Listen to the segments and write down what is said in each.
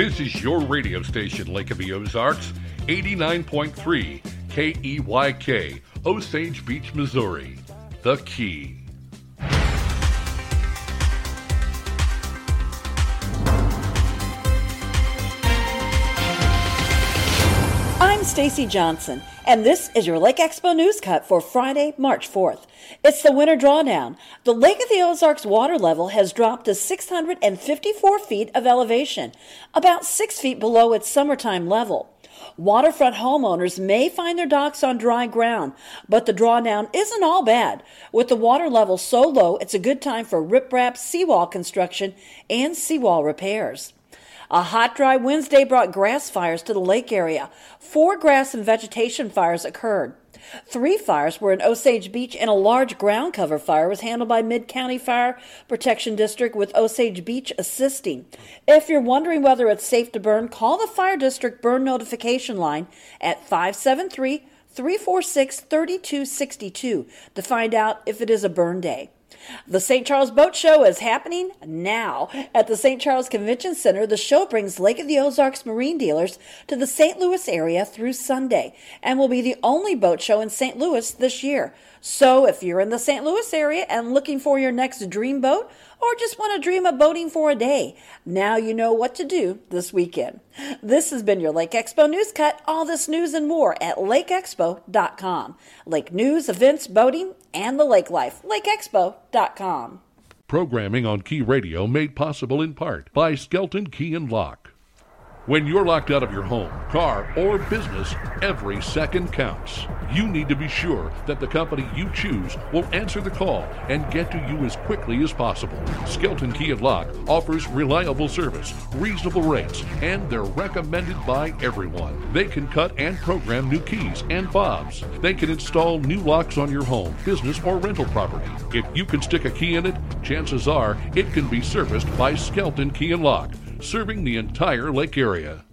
This is your radio station, Lake of the Ozarks, 89.3 KEYK, Osage Beach, Missouri. The Key. I'm Stacy Johnson, and this is your Lake Expo News Cut for Friday, March 4th. It's the winter drawdown. The Lake of the Ozarks water level has dropped to 654 feet of elevation, about 6 feet below its summertime level. Waterfront homeowners may find their docks on dry ground, but the drawdown isn't all bad. With the water level so low, it's a good time for riprap seawall construction and seawall repairs. A hot, dry Wednesday brought grass fires to the lake area. Four grass and vegetation fires occurred. Three fires were in Osage Beach, and a large ground cover fire was handled by Mid County Fire Protection District with Osage Beach assisting. If you're wondering whether it's safe to burn, call the Fire District Burn Notification Line at 573 346 3262 to find out if it is a burn day. The St. Charles Boat Show is happening now. At the St. Charles Convention Center, the show brings Lake of the Ozarks marine dealers to the St. Louis area through Sunday and will be the only boat show in St. Louis this year. So if you're in the St. Louis area and looking for your next dream boat, or just want to dream of boating for a day, now you know what to do this weekend. This has been your Lake Expo News Cut. All this news and more at lakeexpo.com. Lake news, events, boating, and the lake life. lakeexpo.com. Programming on Key Radio made possible in part by Skelton Key and Lock. When you're locked out of your home, car, or business, every second counts. You need to be sure that the company you choose will answer the call and get to you as quickly as possible. Skelton Key and Lock offers reliable service, reasonable rates, and they're recommended by everyone. They can cut and program new keys and fobs. They can install new locks on your home, business, or rental property. If you can stick a key in it, chances are it can be serviced by Skelton Key and Lock serving the entire lake area.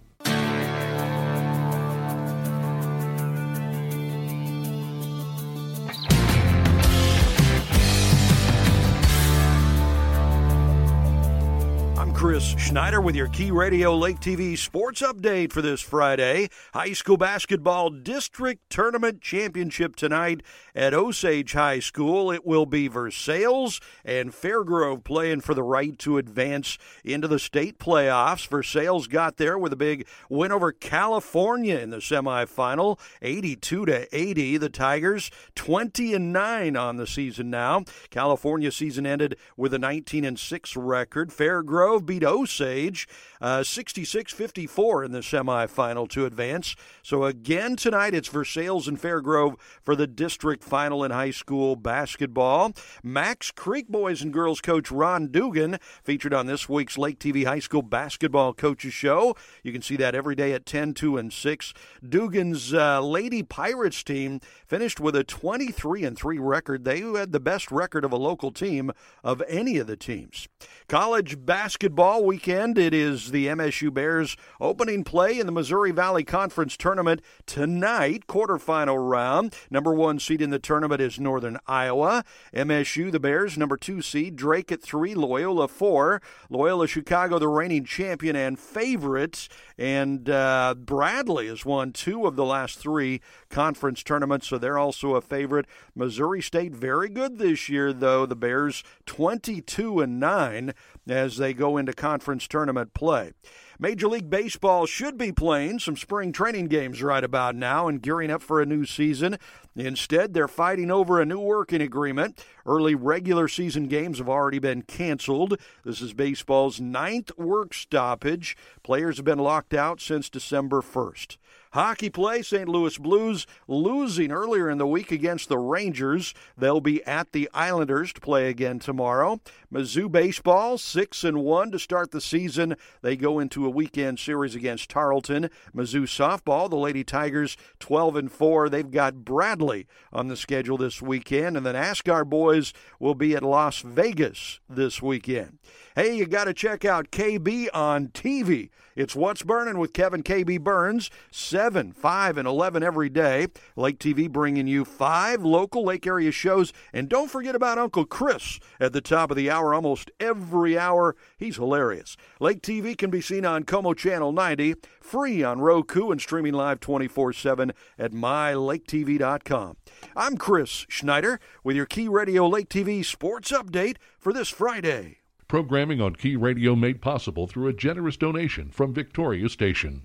Chris Schneider with your Key Radio Lake TV sports update for this Friday. High school basketball district tournament championship tonight at Osage High School. It will be Versailles and Fair Grove playing for the right to advance into the state playoffs. Versailles got there with a big win over California in the semifinal, 82 to 80. The Tigers 20 and 9 on the season now. California season ended with a 19 and 6 record. Fair Grove beat Osage uh, 66 54 in the semifinal to advance. So again tonight, it's Versailles and Fair Grove for the district final in high school basketball. Macks Creek boys and girls coach Ron Dugan featured on this week's Lake TV High School Basketball Coaches Show. You can see that every day at 10, 2, and 6. Dugan's uh, Lady Pirates team finished with a 23 and 3 record. They had the best record of a local team of any of the teams. College basketball weekend. It is the MSU Bears opening play in the Missouri Valley Conference tournament tonight, quarterfinal round. Number one seed in the tournament is Northern Iowa. MSU, the Bears, number two seed. Drake at three, Loyola four. Loyola Chicago, the reigning champion and favorite. And uh, Bradley has won two of the last three conference tournaments, so they're also a favorite. Missouri State, very good this year, though. The Bears, 22 and 9 as they go into conference tournament play. Major League Baseball should be playing some spring training games right about now and gearing up for a new season. Instead, they're fighting over a new working agreement. Early regular season games have already been canceled. This is baseball's ninth work stoppage. Players have been locked out since December 1st. Hockey play, St. Louis Blues losing earlier in the week against the Rangers. They'll be at the Islanders to play again tomorrow. Mizzou baseball, 6 and 1 to start the season. They go into a weekend series against Tarleton. Mizzou softball, the Lady Tigers, 12 and 4. They've got Bradley on the schedule this weekend, and the NASCAR boys will be at Las Vegas this weekend. Hey, you got to check out KB on TV. It's What's Burning with Kevin KB Burns. 7, 5, and 11 every day. Lake TV bringing you five local lake area shows. And don't forget about Uncle Chris at the top of the hour almost every hour. He's hilarious. Lake TV can be seen on Como Channel 90, free on Roku, and streaming live 24 7 at mylaketv.com. I'm Chris Schneider with your Key Radio Lake TV sports update for this Friday. Programming on Key Radio made possible through a generous donation from Victoria Station.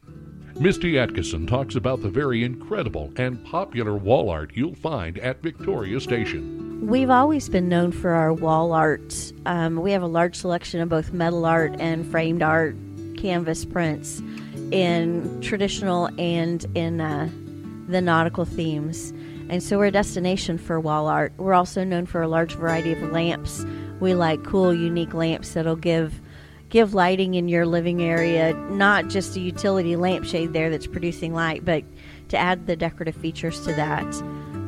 Misty Atkinson talks about the very incredible and popular wall art you'll find at Victoria Station. We've always been known for our wall art. Um, we have a large selection of both metal art and framed art, canvas prints in traditional and in uh, the nautical themes. And so we're a destination for wall art. We're also known for a large variety of lamps. We like cool, unique lamps that'll give give lighting in your living area, not just a utility lampshade there that's producing light, but to add the decorative features to that.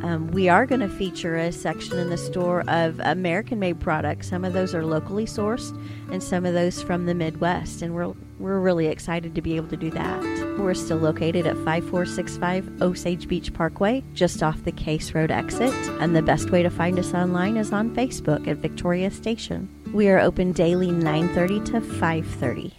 Um, we are going to feature a section in the store of American made products. Some of those are locally sourced and some of those from the Midwest. And we're, we're really excited to be able to do that. We're still located at 5465 Osage Beach Parkway, just off the Case Road exit. And the best way to find us online is on Facebook at Victoria Station. We are open daily 9:30 to 5:30.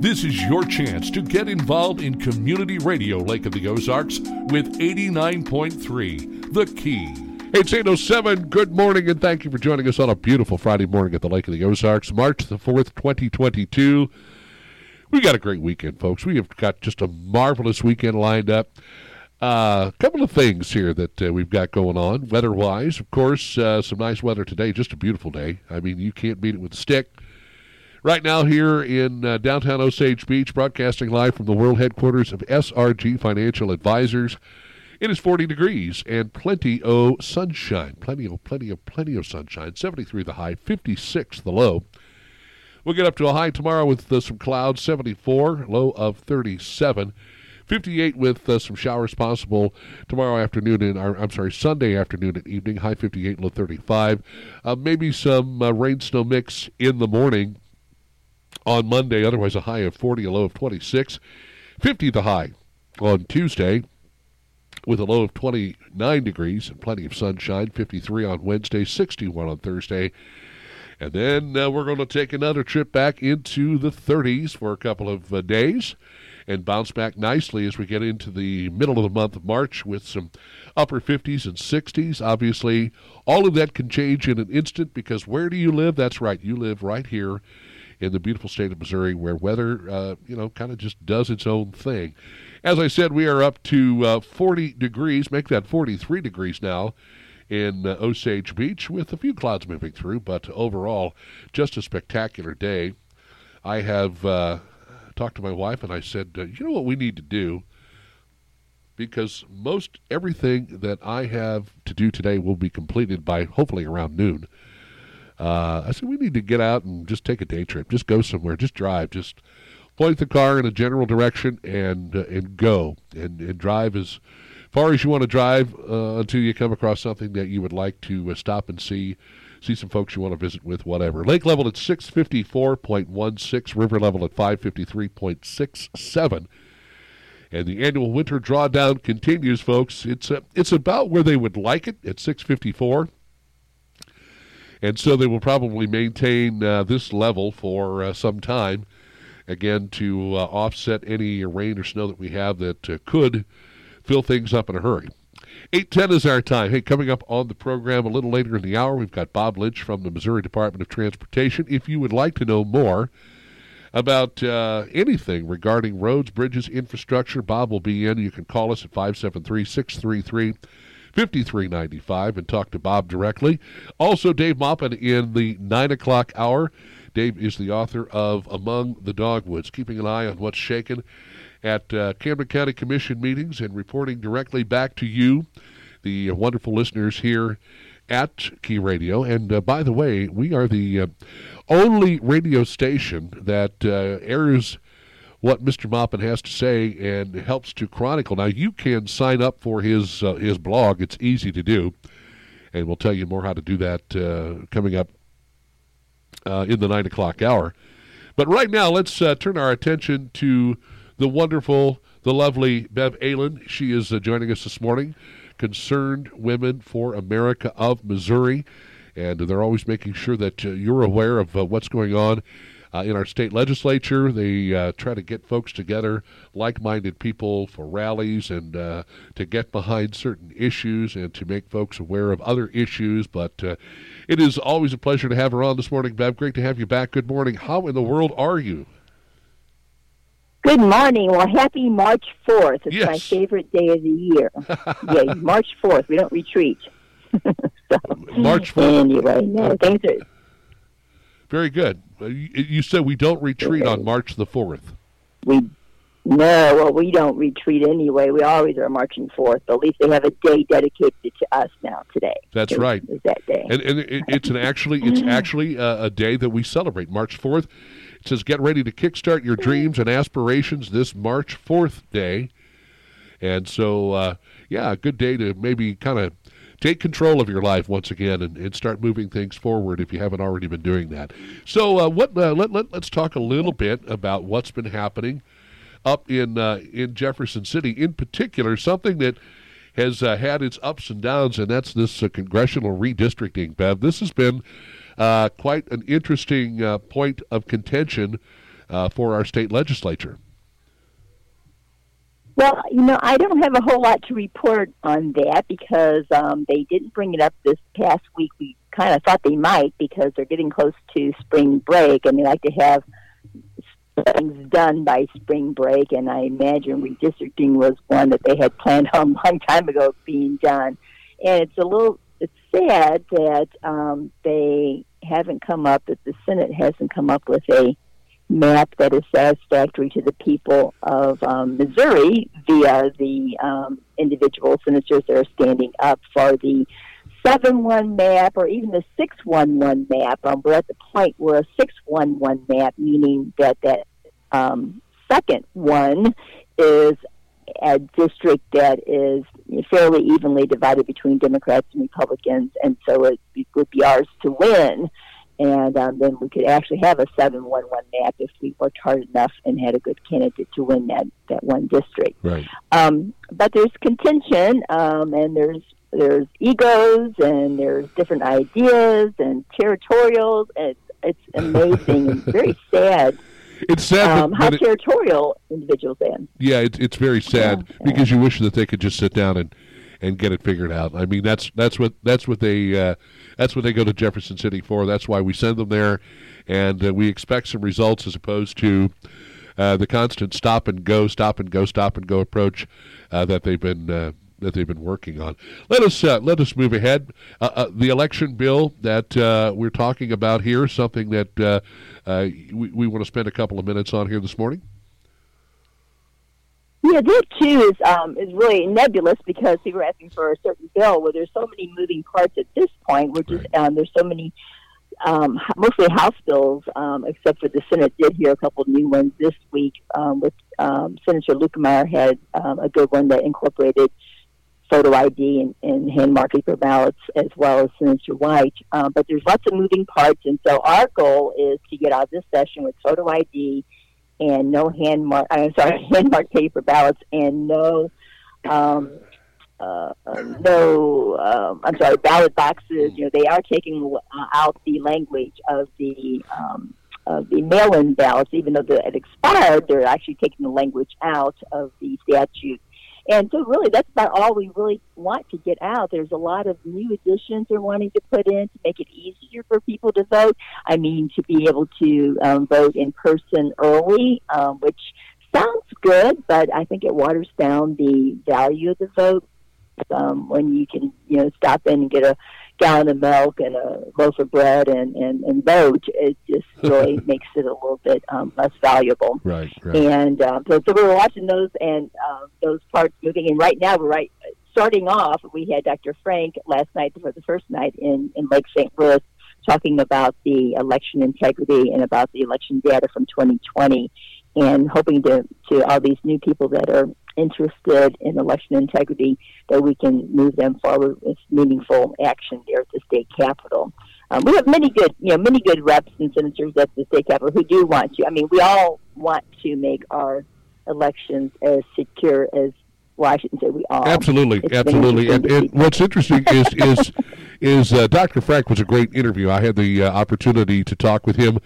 This is your chance to get involved in community radio Lake of the Ozarks with 89.3 The Key. It's 807. Good morning, and thank you for joining us on a beautiful Friday morning at the Lake of the Ozarks, March the 4th, 2022. We got a great weekend, folks. We have got just a marvelous weekend lined up. A uh, couple of things here that uh, we've got going on, weather wise. Of course, uh, some nice weather today, just a beautiful day. I mean, you can't beat it with a stick. Right now, here in uh, downtown Osage Beach, broadcasting live from the world headquarters of SRG Financial Advisors. It is 40 degrees and plenty of sunshine. Plenty of, plenty of, plenty of sunshine. 73 the high, 56 the low. We'll get up to a high tomorrow with uh, some clouds, 74, low of 37. 58 with uh, some showers possible tomorrow afternoon and I'm sorry, Sunday afternoon and evening. High 58, low 35. Uh, maybe some uh, rain snow mix in the morning on Monday. Otherwise, a high of 40, a low of 26. 50 the high on Tuesday with a low of 29 degrees and plenty of sunshine. 53 on Wednesday, 61 on Thursday. And then uh, we're going to take another trip back into the 30s for a couple of uh, days and bounce back nicely as we get into the middle of the month of March with some upper 50s and 60s. Obviously, all of that can change in an instant because where do you live? That's right, you live right here in the beautiful state of Missouri where weather, uh, you know, kind of just does its own thing. As I said, we are up to uh, 40 degrees, make that 43 degrees now in uh, Osage Beach with a few clouds moving through, but overall, just a spectacular day. I have uh, talked to my wife and I said, uh, you know what we need to do? Because most everything that I have to do today will be completed by hopefully around noon. Uh, I said we need to get out and just take a day trip, just go somewhere, just drive, just point the car in a general direction and uh, and go and and drive as far as you want to drive uh, until you come across something that you would like to uh, stop and see. See some folks you want to visit with, whatever. Lake level at 654.16, river level at 553.67. And the annual winter drawdown continues, folks. It's uh, it's about where they would like it at 654. And so they will probably maintain uh, this level for uh, some time, again, to uh, offset any rain or snow that we have that uh, could fill things up in a hurry. 810 is our time. Hey, coming up on the program a little later in the hour, we've got Bob Lynch from the Missouri Department of Transportation. If you would like to know more about uh, anything regarding roads, bridges, infrastructure, Bob will be in. You can call us at 573 633 5395 and talk to Bob directly. Also, Dave Maupin in the 9 o'clock hour. Dave is the author of Among the Dogwoods, keeping an eye on what's shaking at uh, Camden County Commission meetings and reporting directly back to you, the uh, wonderful listeners here at Key Radio. And uh, by the way, we are the uh, only radio station that uh, airs what Mr. Maupin has to say and helps to chronicle. Now, you can sign up for his uh, his blog. It's easy to do, and we'll tell you more how to do that coming up in the nine o'clock hour. But right now, let's turn our attention to the wonderful, the lovely Bev Ehlen. She is uh, joining us this morning. Concerned Women for America of Missouri. And they're always making sure that uh, you're aware of uh, what's going on uh, in our state legislature. They uh, try to get folks together, like minded people, for rallies and uh, to get behind certain issues and to make folks aware of other issues. But uh, it is always a pleasure to have her on this morning, Bev. Great to have you back. Good morning. How in the world are you? Good morning. Well, happy March 4th. It's yes. my favorite day of the year. yeah, March 4th. We don't retreat. so, March 4th. Anyway, no, things are. Very good. Uh, you, said we don't retreat on March the 4th. We no, well, we don't retreat anyway. We always are marching forth. But at least they have a day dedicated to us now today. That's It's- right. It's that day. And, and it, it's an actually it's actually a, a day that we celebrate March 4th. It says get ready to kickstart your dreams and aspirations this March 4th day. And so uh, yeah, a good day to maybe kind of take control of your life once again and, and start moving things forward if you haven't already been doing that. So uh, what uh, let, let, let's talk a little bit about what's been happening up in uh, in Jefferson City in particular something that has uh, had its ups and downs, and that's this uh, congressional redistricting, Bev. This has been uh, quite an interesting uh, point of contention uh, for our state legislature. Well, you know, I don't have a whole lot to report on that because um, they didn't bring it up this past week. We kind of thought they might because they're getting close to spring break and they like to have things done by spring break. And I imagine redistricting was one that they had planned on a long time ago being done. And it's a little, it's sad that um, they haven't come up, that the Senate hasn't come up with a map that is satisfactory to the people of um, Missouri via the um, individual senators that are standing up for the 7-1 map or even the 6-1-1 map. Um, we're at the point where a 6-1-1 map, meaning that that um, second one is a district that is fairly evenly divided between Democrats and Republicans, and so it, it would be ours to win and um, then we could actually have a seven-one-one map if we worked hard enough and had a good candidate to win that that one district. Right. Um, but there's contention, um, and there's there's egos, and there's different ideas and territorials. And it's it's amazing and very sad It's sad, um, how it- territorial individuals are. yeah, it's it's very sad Yeah, yeah. because you wish that they could just sit down and and get it figured out. I mean, that's that's what that's what they uh, that's what they go to Jefferson City for. That's why we send them there, and uh, we expect some results as opposed to uh, the constant stop and go, stop and go, stop and go approach uh, that they've been. Uh, that they've been working on. Let us uh, let us move ahead. Uh, uh, the election bill that we're talking about here, something that we, we want to spend a couple of minutes on here this morning. Yeah, that too is um, is really nebulous because we were asking for a certain bill. Where there's so many moving parts at this point. We're just um, there's so many, um, mostly House bills, um, except for the Senate did hear a couple of new ones this week. Um, with um, Senator Luetkemeyer had um, a good one that incorporated photo ID and, and hand marking for ballots, as well as Senator White. Um, but there's lots of moving parts, and so our goal is to get out of this session with photo ID and no hand mark. I'm sorry, hand marked paper ballots, and no. Um, uh, no, um, I'm sorry, ballot boxes. You know, they are taking uh, out the language of the um, of the mail-in ballots, even though the, it expired. They're actually taking the language out of the statute. And so, really, that's about all we really want to get out. There's a lot of new additions they're wanting to put in to make it easier for people to vote. I mean, to be able to um, vote in person early, um, which sounds good, but I think it waters down the value of the vote um, when you can, you know, stop in and get a gallon of milk and a loaf of bread and, and, and vote, it just really makes it a little bit um, less valuable. Right, right. And um, so, so we were watching those and uh, those parts moving. And right now, we're right starting off. We had Dr. Frank last night for the first night in, in Lake St. Louis talking about the election integrity and about the election data from 2020 and hoping to, to all these new people that are interested in election integrity that we can move them forward with meaningful action there at the state capitol. Um, we have many good, you know, many good reps and senators at the state capitol who do want to. I mean, we all want to make our elections as secure as. Well, I shouldn't say we all. Absolutely, It's absolutely. And, and what's interesting is is is uh, Dr. Frank was a great interview. I had the uh, opportunity to talk with him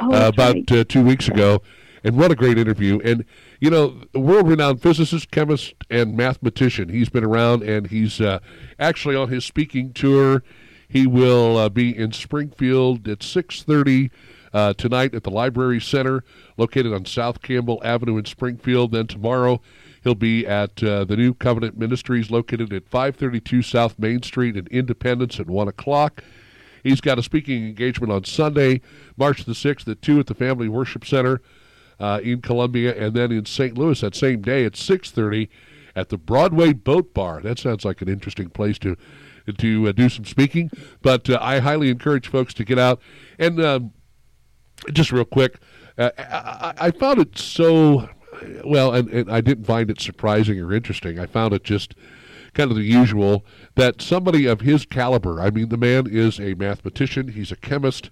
Oh, uh, about right. uh, two weeks ago, and what a great interview! And you know, world-renowned physicist, chemist, and mathematician. He's been around, and he's uh, actually on his speaking tour. He will uh, be in Springfield at six thirty. Uh, tonight at the Library Center, located on South Campbell Avenue in Springfield. Then tomorrow, he'll be at uh, the New Covenant Ministries, located at 532 South Main Street in Independence at 1 o'clock. He's got a speaking engagement on Sunday, March the 6th at 2 at the Family Worship Center uh, in Columbia, and then in St. Louis that same day at 6.30 at the Broadway Boat Bar. That sounds like an interesting place to to uh, do some speaking, but uh, I highly encourage folks to get out. And um, just real quick, uh, I, I found it so well, and, and I didn't find it surprising or interesting. I found it just kind of the usual that somebody of his caliber. I mean, the man is a mathematician. He's a chemist.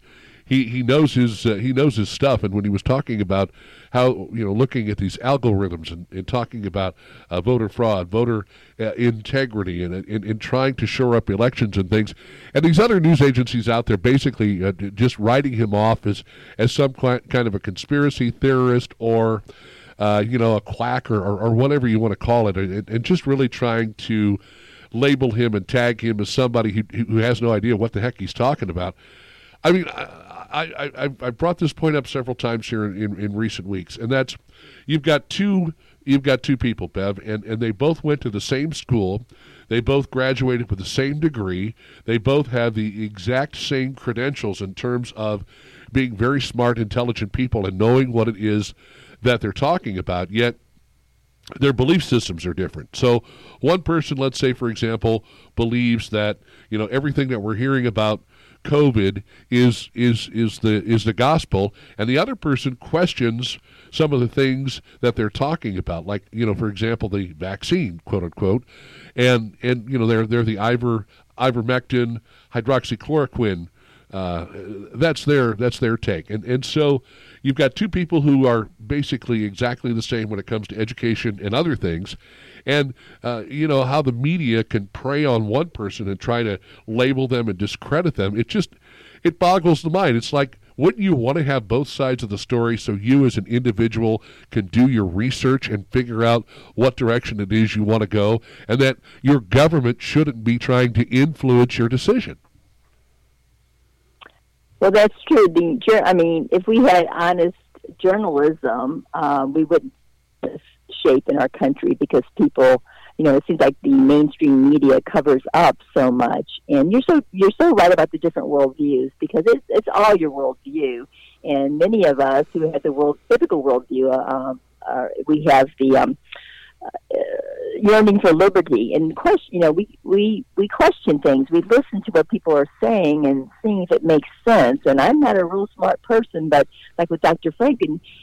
He he knows his uh, he knows his stuff. And when he was talking about how you know looking at these algorithms and, and talking about uh, voter fraud, voter uh, integrity, and, and trying to shore up elections and things, and these other news agencies out there basically uh, just writing him off as as some kind of a conspiracy theorist or uh, you know, a quack or, or, or whatever you want to call it, and, and just really trying to label him and tag him as somebody who, who has no idea what the heck he's talking about. I mean, I, I, I brought this point up several times here in, in, in recent weeks, and that's you've got two you've got two people, Bev, and, and they both went to the same school. They both graduated with the same degree. They both have the exact same credentials in terms of being very smart, intelligent people and knowing what it is that they're talking about. Yet their belief systems are different. So one person, let's say for example, believes that you know everything that we're hearing about COVID is is is the is the gospel, and the other person questions some of the things that they're talking about, like you know, for example, the vaccine, quote unquote, and and you know they're they're the iver ivermectin hydroxychloroquine. Uh, that's their that's their take, and and so you've got two people who are basically exactly the same when it comes to education and other things, and uh, you know how the media can prey on one person and try to label them and discredit them. It just it boggles the mind. It's like wouldn't you want to have both sides of the story so you as an individual can do your research and figure out what direction it is you want to go, and that your government shouldn't be trying to influence your decision. Well, that's true. The I mean, if we had honest journalism, um, we wouldn't shape in our country because people, you know, it seems like the mainstream media covers up so much. And you're so you're so right about the different worldviews because it's it's all your worldview. And many of us who have the world typical worldview, uh, um, are, we have the um, uh, yearning for liberty and question you know we we we question things. We listen to what people are saying and seeing if it makes sense. And i'm not a real smart person but like with dr frank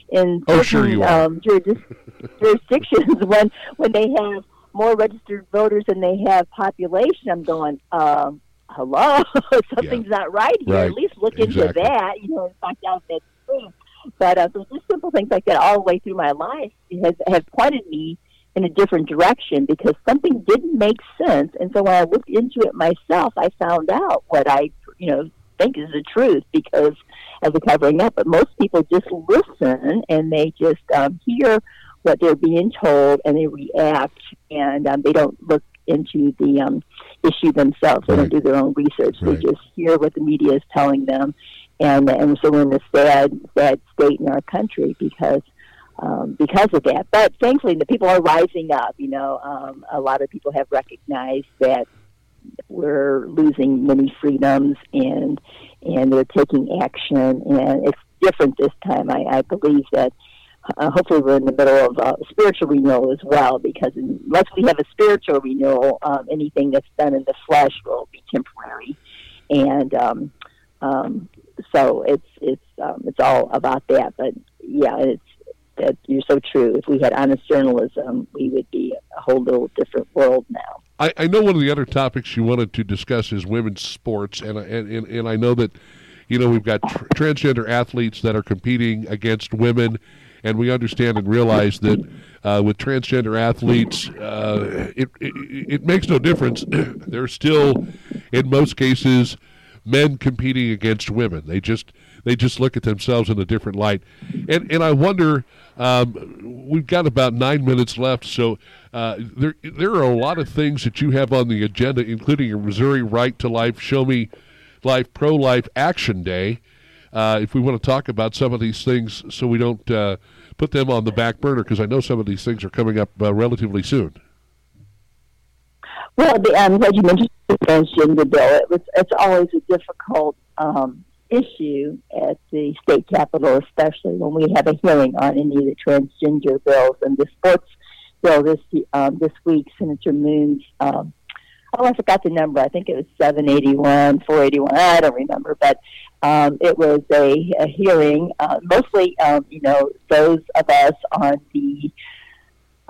in Oh, sure you um jurisdic- jurisdictions when when they have more registered voters than they have population i'm going um hello? Something's not right here. Right. at least look Exactly. into that you know and find out that's true. But uh, so just simple simple things like that all the way through my life has have pointed me in a different direction because something didn't make sense. And so when I looked into it myself, I found out what I, you know, think is the truth because of the covering up. But most people just listen and they just um, hear what they're being told and they react and um, they don't look into the um, issue themselves. They right. don't do their own research. Right. They just hear what the media is telling them, and and so we're in a sad sad state in our country because um, because of that. But thankfully, the people are rising up. You know, um, a lot of people have recognized that we're losing many freedoms, and and they're taking action. And it's different this time. I, I believe that. Uh, hopefully, we're in the middle of uh, spiritual renewal as well, because unless we have a spiritual renewal, um, anything that's done in the flesh will be temporary. And um, um, so it's it's um, it's all about that. But yeah, it's that you're so true. If we had honest journalism, we would be a whole little different world now. I, I know one of the other topics you wanted to discuss is women's sports, and and and, and I know that you know we've got tr- transgender athletes that are competing against women, and we understand and realize that uh, with transgender athletes, uh, it, it it makes no difference. They're still, in most cases, men competing against women. They just they just look at themselves in a different light, and and I wonder um, we've got about nine minutes left, so uh, there there are a lot of things that you have on the agenda, including a Missouri Right to Life, Show Me Life, Pro Life Action Day. Uh, if we want to talk about some of these things, so we don't uh, put them on the back burner, because I know some of these things are coming up uh, relatively soon. Well, the, I'm glad you mentioned the bill. It was it's always a difficult um, issue at the state capitol, especially when we have a hearing on any of the transgender bills and the sports bill this um, this week. Senator Moon's um, oh, I forgot the number. I think it was seven eighty one, four eighty one. I don't remember, but um, it was a, a hearing. Uh, mostly, um, you know, those of us on the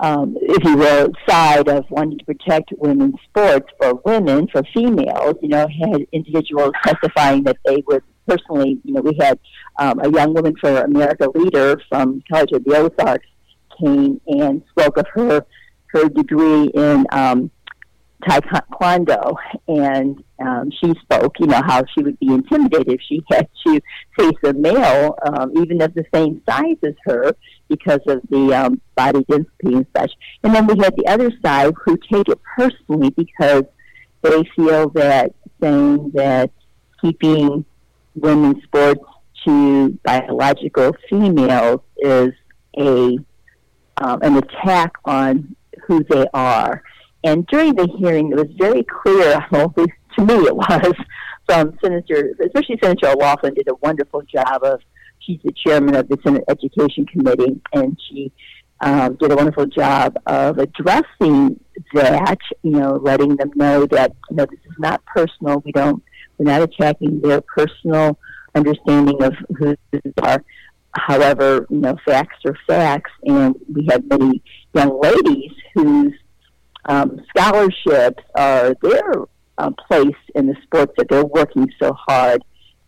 um, if you will, side of wanting to protect women's sports for women, for females, you know, had individuals testifying that they would personally, you know, we had um, a young woman for America leader from College of the Ozarks came and spoke of her her degree in um, taekwondo, and um, she spoke, you know, how she would be intimidated if she had to face a male, um, even of the same size as her, because of the um, body density and such. And then we had the other side who take it personally because they feel that saying that keeping women's sports to biological females is a um, an attack on who they are. And during the hearing, it was very clear, well, to me it was, from Senator, especially Senator O'Laughlin did a wonderful job of, she's the chairman of the Senate Education Committee, and she um, did a wonderful job of addressing that, you know, letting them know that, you know, this is not personal. We don't we're not attacking their personal understanding of who they are. However, you know, facts are facts, and we have many young ladies whose um, scholarships are their uh, place in the sports that they're working so hard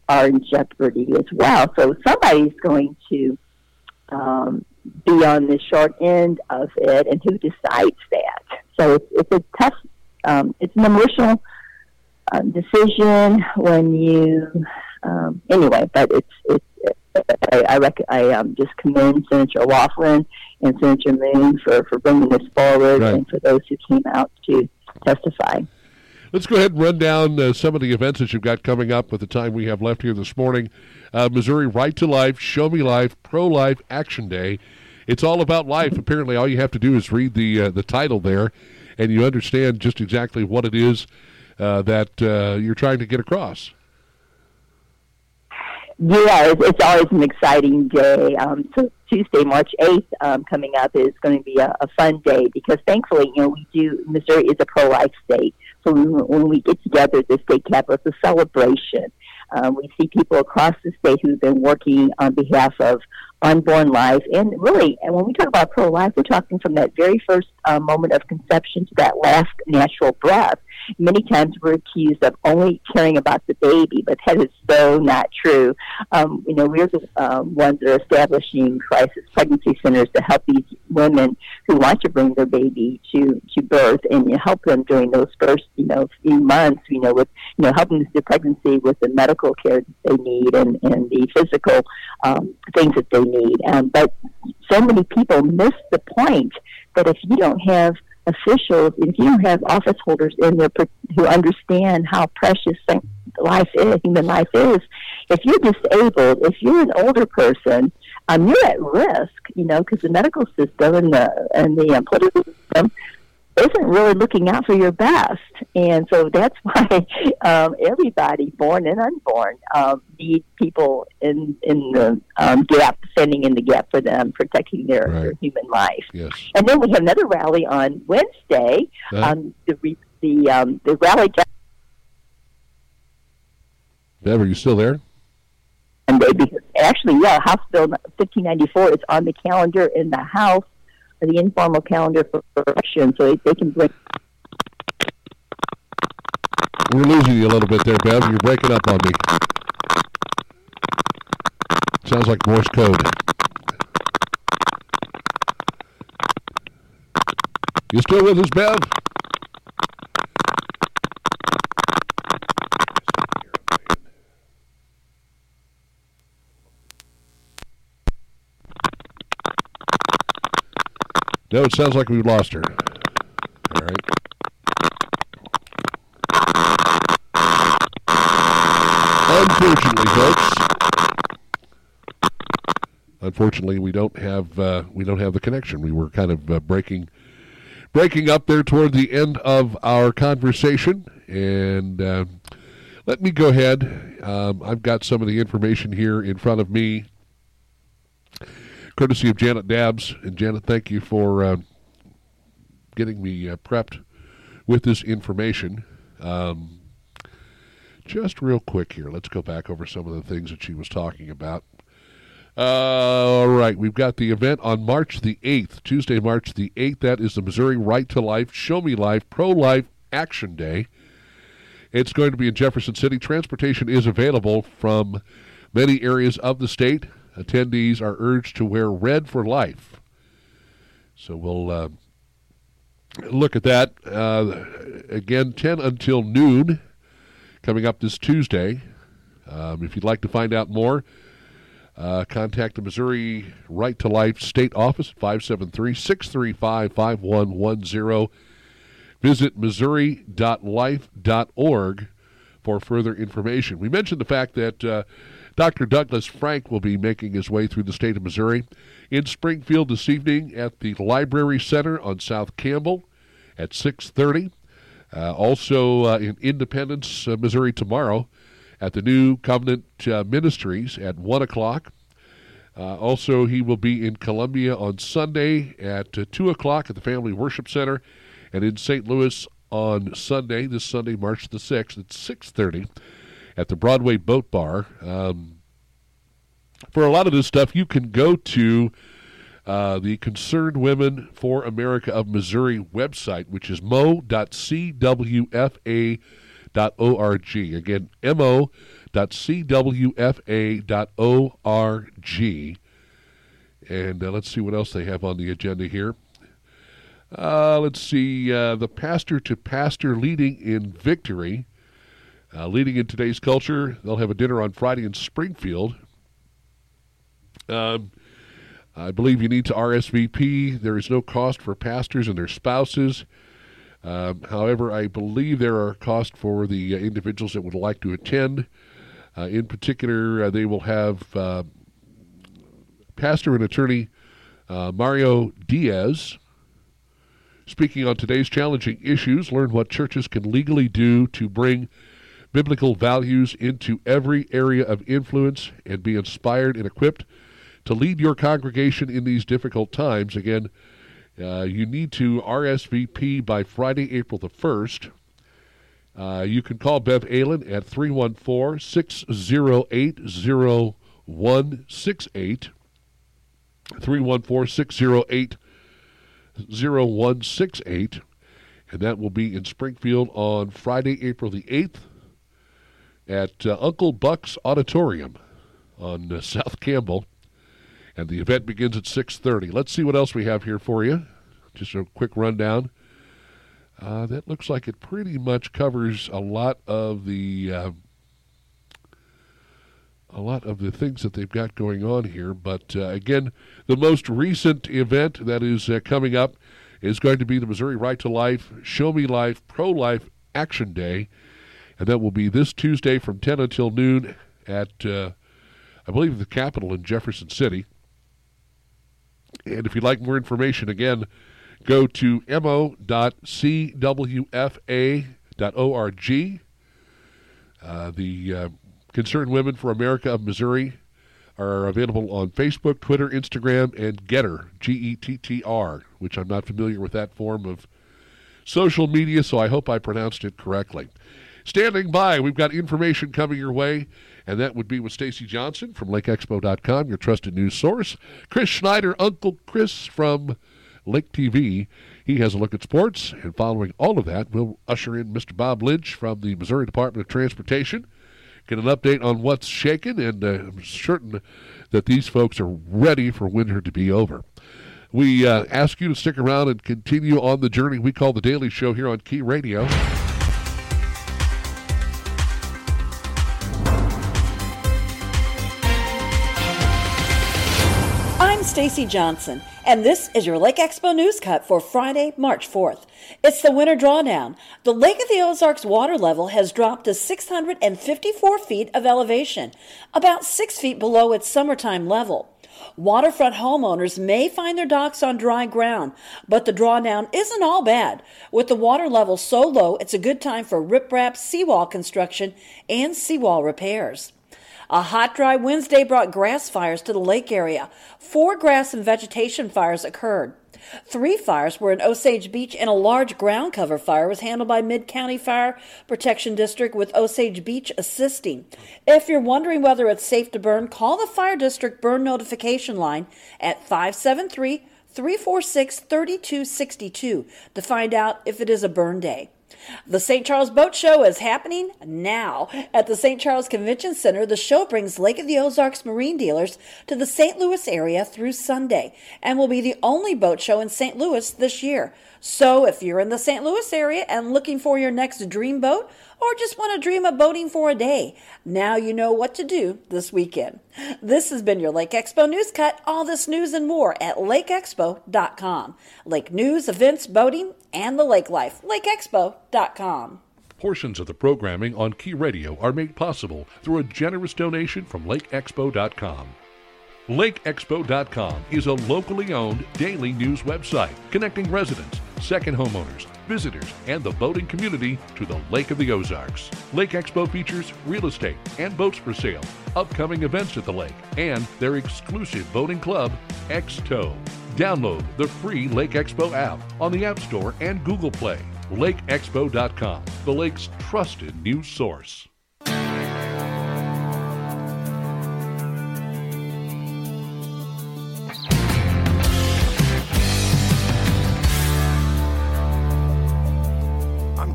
are in jeopardy as well. So somebody's going to um, be on the short end of it, and who decides that? So it's, it's a tough, um, it's an emotional um, decision when you um, anyway, but it's it's I I, rec- I um, just commend Senator Laughlin and Senator Moon for for bringing this forward right. and for those who came out to testify. Let's go ahead and run down uh, some of the events that you've got coming up with the time we have left here this morning. Uh, Missouri Right to Life, Show Me Life, Pro Life Action Day. It's all about life. Apparently, all you have to do is read the uh, the title there, and you understand just exactly what it is uh, that uh, you're trying to get across. Yeah, it's, it's always an exciting day. Um, so Tuesday, March 8th, um, coming up is going to be a, a fun day because thankfully, you know, we do, Missouri is a pro-life state. So when, we get together at the state capitol, it's a celebration. Um, we see people across the state who've been working on behalf of unborn life. And really, and when we talk about pro life, we're talking from that very first uh, moment of conception to that last natural breath. Many times we're accused of only caring about the baby, but that is so not true. Um, you know, we're the um, ones that are establishing crisis pregnancy centers to help these women who want to bring their baby to to birth and help them during those first you know few months. You know, with you know helping the pregnancy with the medical care that they need and and the physical um, things that they need. Um, but so many people miss the point that if you don't have officials, if you have office holders in there who understand how precious life is, human life is, if you're disabled, if you're an older person, um, you're at risk, you know, because the medical system and the and the um, political system isn't really looking out for your best. And so that's why um, everybody, born and unborn, um, need people in in the um, gap, standing in the gap for them, protecting their, right. their human life. Yes. And then we have another rally on Wednesday. Uh-huh. Um, the the um, the rally. Bev, are you still there? Monday because actually, yeah, House Bill 1594 is on the calendar in the House the informal calendar for election so they, can bring. We're losing you a little bit there, Bev. You're breaking up on me. Sounds like Morse code. You still with us, Bev? No, it sounds like we've lost her. All right. Unfortunately, folks. Unfortunately, we don't have uh, we don't have the connection. We were kind of uh, breaking breaking up there toward the end of our conversation, and uh, let me go ahead. Um, I've got some of the information here in front of me courtesy of Janet Dabbs. And Janet, thank you for uh, getting me uh, prepped with this information. Um, just real quick here, let's go back over some of the things that she was talking about. Uh, all right, we've got the event on March the 8th, Tuesday, March the 8th. That is the Missouri Right to Life, Show Me Life, Pro Life Action Day. It's going to be in Jefferson City. Transportation is available from many areas of the state. Attendees are urged to wear red for life. So we'll uh, look at that. Uh, again, 10 until noon, coming up this Tuesday. Um, if you'd like to find out more, uh, contact the Missouri Right to Life State Office at 573 635 5110. Visit missouri.life.org for further information. We mentioned the fact that uh, Dr. Douglas Frank will be making his way through the state of Missouri in Springfield this evening at the Library Center on South Campbell at 6:30. Uh, also uh, in Independence, uh, Missouri tomorrow at the New Covenant uh, Ministries at 1 o'clock. Uh, also, he will be in Columbia on Sunday at uh, 2 o'clock at the Family Worship Center and in St. Louis on Sunday, this Sunday, March the 6th at 6.30 at the Broadway Boat Bar. Um, for a lot of this stuff, you can go to uh, the Concerned Women for America of Missouri website, which is mo.cwfa.org. Again, mo.cwfa.org. And uh, let's see what else they have on the agenda here. Uh, let's see, uh, the pastor to pastor leading in victory. Uh, leading in today's culture, they'll have a dinner on Friday in Springfield. Um, I believe you need to RSVP. There is no cost for pastors and their spouses. Um, however, I believe there are costs for the uh, individuals that would like to attend. Uh, in particular, uh, they will have uh, pastor and attorney uh, Mario Diaz speaking on today's challenging issues. Learn what churches can legally do to bring biblical values into every area of influence and be inspired and equipped to lead your congregation in these difficult times. Again, uh, you need to RSVP by Friday, April the 1st. Uh, you can call Bev Ehlen at 314 608 0168. 314 608 0168 and that will be in Springfield on Friday, April the 8th at uh, Uncle Buck's Auditorium on uh, South Campbell. And the event begins at 6.30. Let's see what else we have here for you. Just a quick rundown. Uh, that looks like it pretty much covers a lot of the uh, a lot of the things that they've got going on here. But uh, again, the most recent event that is uh, coming up is going to be the Missouri Right to Life Show Me Life Pro Life Action Day, and that will be this Tuesday from 10 until noon at uh, I believe the Capitol in Jefferson City. And if you'd like more information, again, go to mo.cwfa.org. Uh, the uh, Concerned Women for America of Missouri are available on Facebook, Twitter, Instagram, and Getter, G E T T R, which I'm not familiar with that form of social media, so I hope I pronounced it correctly. Standing by, we've got information coming your way, and that would be with Stacy Johnson from LakeExpo.com, your trusted news source. Chris Schneider, Uncle Chris from Lake TV. He has a look at sports, and following all of that, we'll usher in Mr. Bob Lynch from the Missouri Department of Transportation get an update on what's shaking, and uh, I'm certain that these folks are ready for winter to be over. We uh, ask you to stick around and continue on the journey we call the Daily Show here on Key Radio. Stacy Johnson, and this is your Lake Expo News Cut for Friday, March 4th. It's the winter drawdown. The Lake of the Ozarks water level has dropped to 654 feet of elevation, about 6 feet below its summertime level. Waterfront homeowners may find their docks on dry ground, but the drawdown isn't all bad. With the water level so low, it's a good time for riprap seawall construction and seawall repairs. A hot, dry Wednesday brought grass fires to the lake area. Four grass and vegetation fires occurred. Three fires were in Osage Beach, and a large ground cover fire was handled by Mid County Fire Protection District with Osage Beach assisting. If you're wondering whether it's safe to burn, call the Fire District Burn Notification Line at 573 346 3262 to find out if it is a burn day. The St. Charles Boat Show is happening now. At the St. Charles Convention Center, the show brings Lake of the Ozarks marine dealers to the St. Louis area through Sunday and will be the only boat show in St. Louis this year. So if you're in the St. Louis area and looking for your next dream boat, or just want to dream of boating for a day, now you know what to do this weekend. This has been your Lake Expo News Cut. All this news and more at lakeexpo.com. Lake news, events, boating, and the lake life. lakeexpo.com. Portions of the programming on Key Radio are made possible through a generous donation from lakeexpo.com. LakeExpo.com is a locally owned daily news website connecting residents, second homeowners, visitors, and the boating community to the Lake of the Ozarks. Lake Expo features real estate and boats for sale, upcoming events at the lake, and their exclusive boating club, X-Tow. Download the free Lake Expo app on the App Store and Google Play. LakeExpo.com, the lake's trusted news source.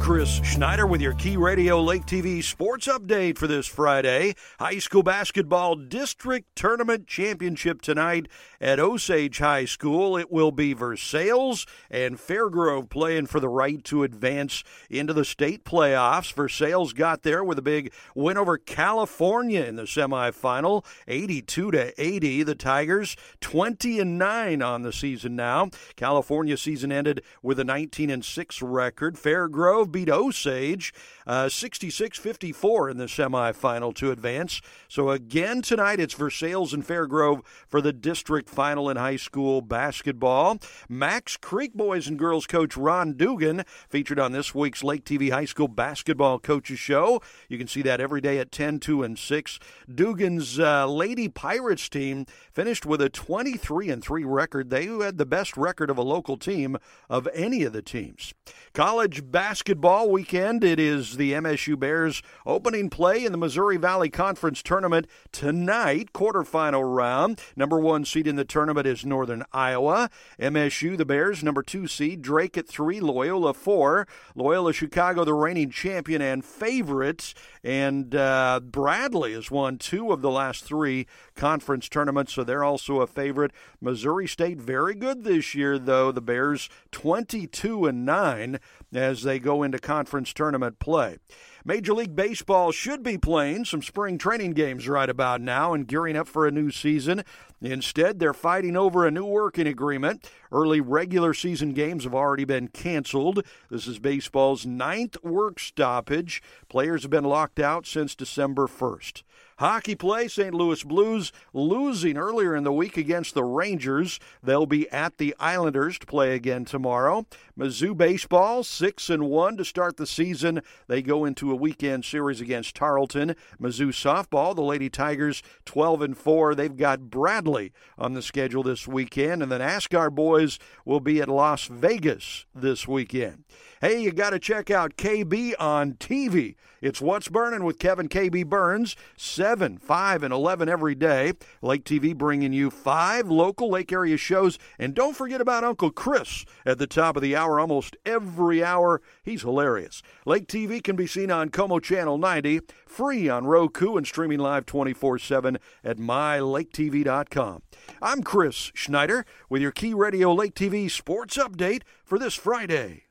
Chris Schneider with your Key Radio Lake TV sports update for this Friday. High school basketball district tournament championship tonight at Osage High School. It will be Versailles and Fair Grove playing for the right to advance into the state playoffs. Versailles got there with a big win over California in the semifinal, 82 to 80. The Tigers 20 and 9 on the season now. California season ended with a 19 and 6 record. Fair Grove beat Osage uh, 66 uh, 54 in the semifinal to advance. So again tonight, it's Versailles and Fair Grove for the district final in high school basketball. Macks Creek boys and girls coach Ron Dugan featured on this week's Lake TV High School Basketball Coaches Show. You can see that every day at 10, 2, and 6. Dugan's uh, Lady Pirates team finished with a 23 and 3 record. They had the best record of a local team of any of the teams. College basketball baseball weekend. It is the MSU Bears opening play in the Missouri Valley Conference Tournament tonight, quarterfinal round. Number one seed in the tournament is Northern Iowa. MSU, the Bears, number two seed. Drake at three, Loyola four. Loyola Chicago, the reigning champion and favorite. And uh, Bradley has won two of the last three conference tournaments, so they're also a favorite. Missouri State very good this year, though. The Bears 22 and 9 as they go into conference tournament play. Major League Baseball should be playing some spring training games right about now and gearing up for a new season. Instead, they're fighting over a new working agreement. Early regular season games have already been canceled. This is baseball's ninth work stoppage. Players have been locked out since December 1st. Hockey play, St. Louis Blues losing earlier in the week against the Rangers. They'll be at the Islanders to play again tomorrow. Mizzou baseball, 6 and 1 to start the season. They go into a weekend series against Tarleton. Mizzou softball, the Lady Tigers 12 and 4. They've got Bradley on the schedule this weekend and the NASCAR boys will be at Las Vegas this weekend. Hey, you got to check out KB on TV. It's What's Burning with Kevin KB Burns, 7, 5, and 11 every day. Lake TV bringing you five local lake area shows. And don't forget about Uncle Chris at the top of the hour, almost every hour. He's hilarious. Lake TV can be seen on Como Channel 90, free on Roku, and streaming live 24 7 at mylaketv.com. I'm Chris Schneider with your Key Radio Lake TV sports update for this Friday.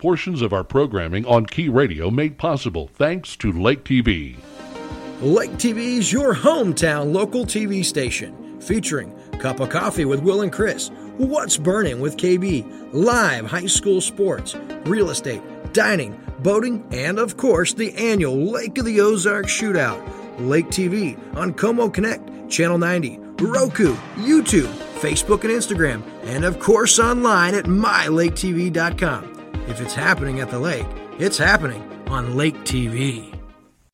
Portions of our programming on Key Radio made possible thanks to Lake TV. Lake TV is your hometown local TV station, featuring Cup of Coffee with Will and Chris, What's Burning with KB, live high school sports, real estate, dining, boating, and of course the annual Lake of the Ozarks Shootout. Lake TV on Como Connect, Channel 90, Roku, YouTube, Facebook, and Instagram, and of course online at mylaketv.com. If it's happening at the lake, it's happening on Lake TV.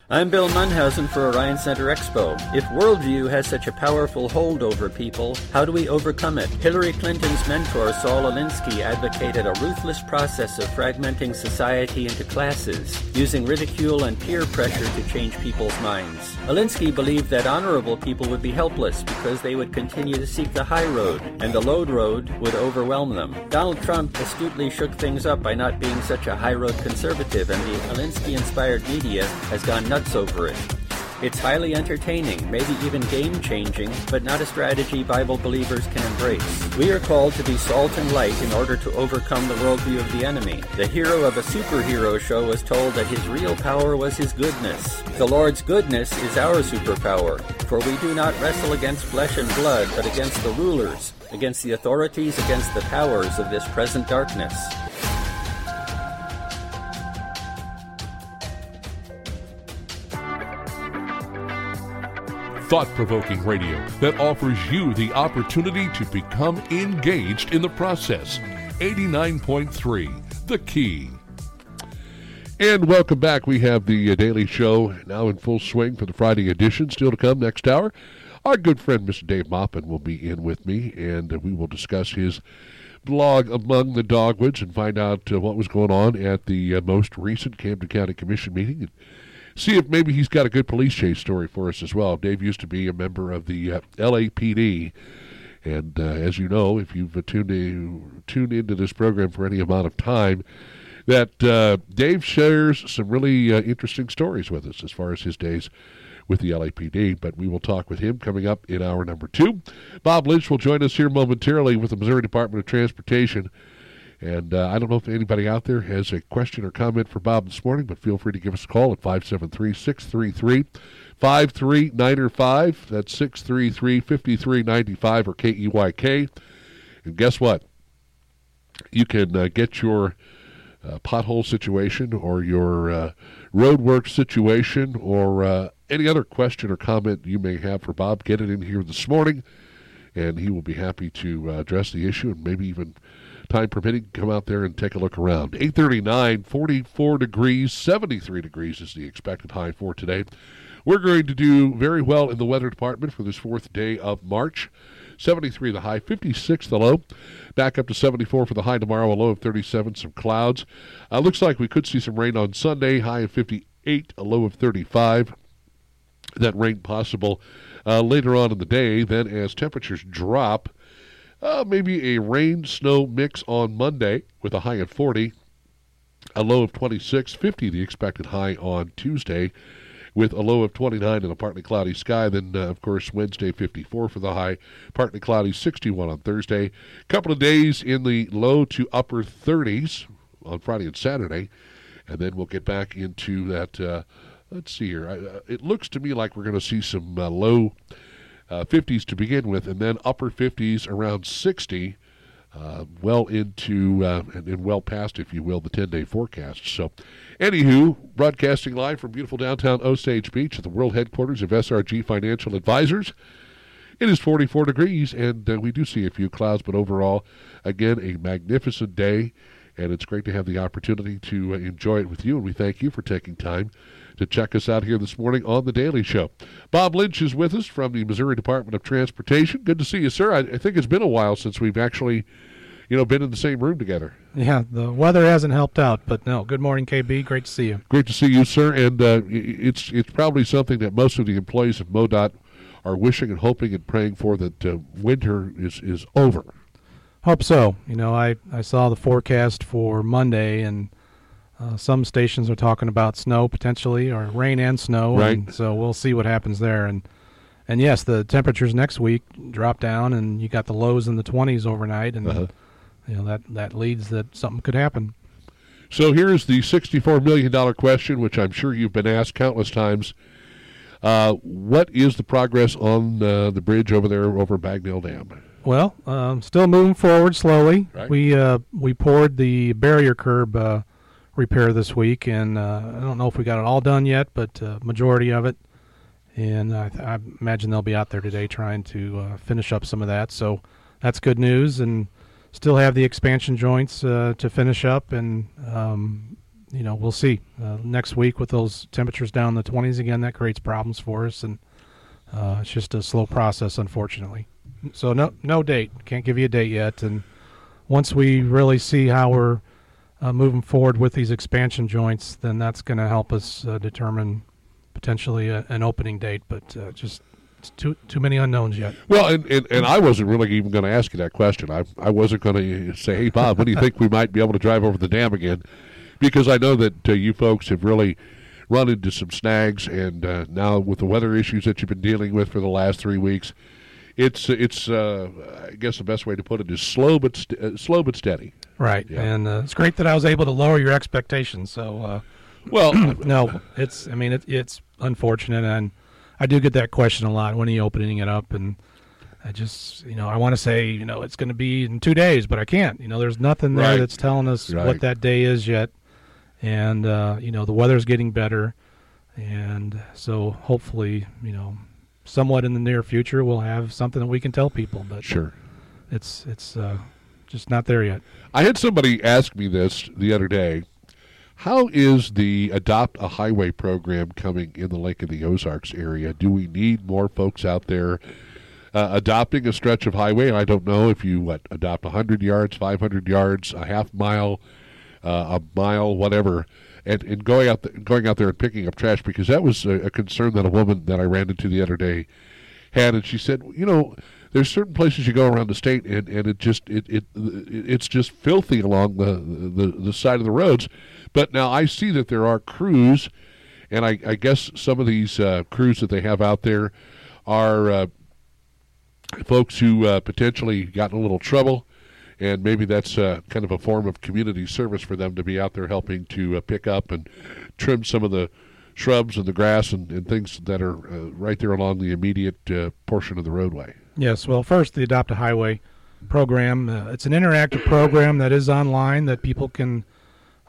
I'm Bill Munhausen for Orion Center Expo. If worldview has such a powerful hold over people, how do we overcome it? Hillary Clinton's mentor, Saul Alinsky, advocated a ruthless process of fragmenting society into classes, using ridicule and peer pressure to change people's minds. Alinsky believed that honorable people would be helpless because they would continue to seek the high road, and the low road would overwhelm them. Donald Trump astutely shook things up by not being such a high road conservative, and the Alinsky inspired media has gone nuts nuts over it. It's highly entertaining, maybe even game changing, but not a strategy Bible believers can embrace. We are called to be salt and light in order to overcome the worldview of the enemy. The hero of a superhero show was told that his real power was his goodness. The Lord's goodness is our superpower, for we do not wrestle against flesh and blood, but against the rulers, against the authorities, against the powers of this present darkness. Thought provoking radio that offers you the opportunity to become engaged in the process. 89.3, The Key. And welcome back. We have the uh, Daily Show now in full swing for the Friday edition. Still to come next hour. Our good friend, Mr. Dave Maupin, will be in with me, and uh, we will discuss his blog among the dogwoods and find out uh, what was going on at the uh, most recent Camden County Commission meeting. See if maybe he's got a good police chase story for us as well. Dave used to be a member of the uh, LAPD. And uh, as you know, if you've tuned, in, tuned into this program for any amount of time, that uh, Dave shares some really uh, interesting stories with us as far as his days with the LAPD. But we will talk with him coming up in hour number two. Bob Lynch will join us here momentarily with the Missouri Department of Transportation. And uh, I don't know if anybody out there has a question or comment for Bob this morning, but feel free to give us a call at 573 633 5395. That's 633 5395 or KEYK. And guess what? You can uh, get your uh, pothole situation or your uh, roadwork situation or uh, any other question or comment you may have for Bob. Get it in here this morning, and he will be happy to uh, address the issue and maybe even time permitting, come out there and take a look around. 839, 44 degrees, 73 degrees is the expected high for today. We're going to do very well in the weather department for this fourth day of March. 73 the high, 56 the low. Back up to 74 for the high tomorrow, a low of 37, some clouds. Uh, looks like we could see some rain on Sunday, high of 58, a low of 35. That rain possible uh, later on in the day. Then, as temperatures drop, uh, maybe a rain snow mix on Monday with a high of 40, a low of 26, 50 the expected high on Tuesday with a low of 29 and a partly cloudy sky. Then, uh, of course, Wednesday 54 for the high, partly cloudy 61 on Thursday. Couple of days in the low to upper 30s on Friday and Saturday, and then we'll get back into that. Uh, let's see here. I, uh, it looks to me like we're going to see some uh, 50s uh, to begin with, and then upper 50s around 60 uh, well into uh, and, and, well past, if you will, the 10 day forecast. So, anywho, broadcasting live from beautiful downtown Osage Beach at the world headquarters of SRG Financial Advisors. It is 44 degrees, and uh, we do see a few clouds, but overall, again, a magnificent day, and it's great to have the opportunity to uh, enjoy it with you, and we thank you for taking time to check us out here this morning on The Daily Show. Bob Lynch is with us from the Missouri Department of Transportation. Good to see you, sir. I, I think it's been a while since we've actually you know, been in the same room together. Yeah, the weather hasn't helped out, but no. Good morning, KB. Great to see you. Great to see you, sir. And uh, it's it's probably something that most of the employees of MoDOT are wishing and hoping and praying for that uh, winter is is over. Hope so. You know, I I saw the forecast for Monday, and uh, some stations are talking about snow potentially, or rain and snow. Right. And so we'll see what happens there. And and yes, the temperatures next week drop down, and you got the lows in the 20s overnight, and uh-huh. you know that that leads that something could happen. So here's the $64 million question, which I'm sure you've been asked countless times. Uh, what is the progress on uh, the bridge over there over Bagnell Dam? Well, um, still moving forward slowly. Right. We uh, we poured the barrier curb uh, repair this week, and uh, I don't know if we got it all done yet, but uh, majority of it. And I, I, imagine they'll be out there today trying to finish up some of that. So that's good news, and still have the expansion joints uh, to finish up, and um, you know we'll see uh, next week with those temperatures down in the 20s again. That creates problems for us, and uh, it's just a slow process, unfortunately. So no no date, can't give you a date yet, and once we really see how we're uh, moving forward with these expansion joints, then that's going to help us uh, determine potentially a, an opening date. But uh, just too too many unknowns yet. Well, and, and, and I wasn't really even going to ask you that question. I I wasn't going to say, hey Bob, when do you think we might be able to drive over the dam again? Because I know that uh, you folks have really run into some snags, and uh, now with the weather issues that you've been dealing with for the last three weeks, it's it's uh, I guess the best way to put it is slow but st- slow but steady. Right, yeah. and uh, it's great that I was able to lower your expectations. So, uh, well, no, it's I mean it, it's unfortunate and I do get that question a lot. When are you opening it up? And I just, you know, I want to say, you know, it's going to be in two days, but I can't. You know, there's nothing there right. that's telling us right. what that day is yet. And uh, you know, the weather's getting better, and so hopefully, you know, somewhat in the near future, we'll have something that we can tell people. But sure, it's it's uh, just not there yet. I had somebody ask me this the other day how is the Adopt a Highway program coming in the Lake of the Ozarks area? Do we need more folks out there uh, adopting a stretch of highway? I don't know if you what adopt 100 yards, 500 yards, a half mile, uh, a mile, whatever, and, and going out th- going out there and picking up trash because that was a, a concern that a woman that I ran into the other day had, and she said, you know there's certain places you go around the state and, and it just it, it it's just filthy along the, the the side of the roads but now I see that there are crews, and I, I guess some of these uh, crews that they have out there are uh, folks who uh, potentially got in a little trouble, and maybe that's uh, kind of a form of community service for them to be out there helping to uh, pick up and trim some of the shrubs and the grass and, and things that are uh, right there along the immediate portion of the roadway. Yes, well, first, the Adopt a Highway program. it's an interactive program that is online that people can –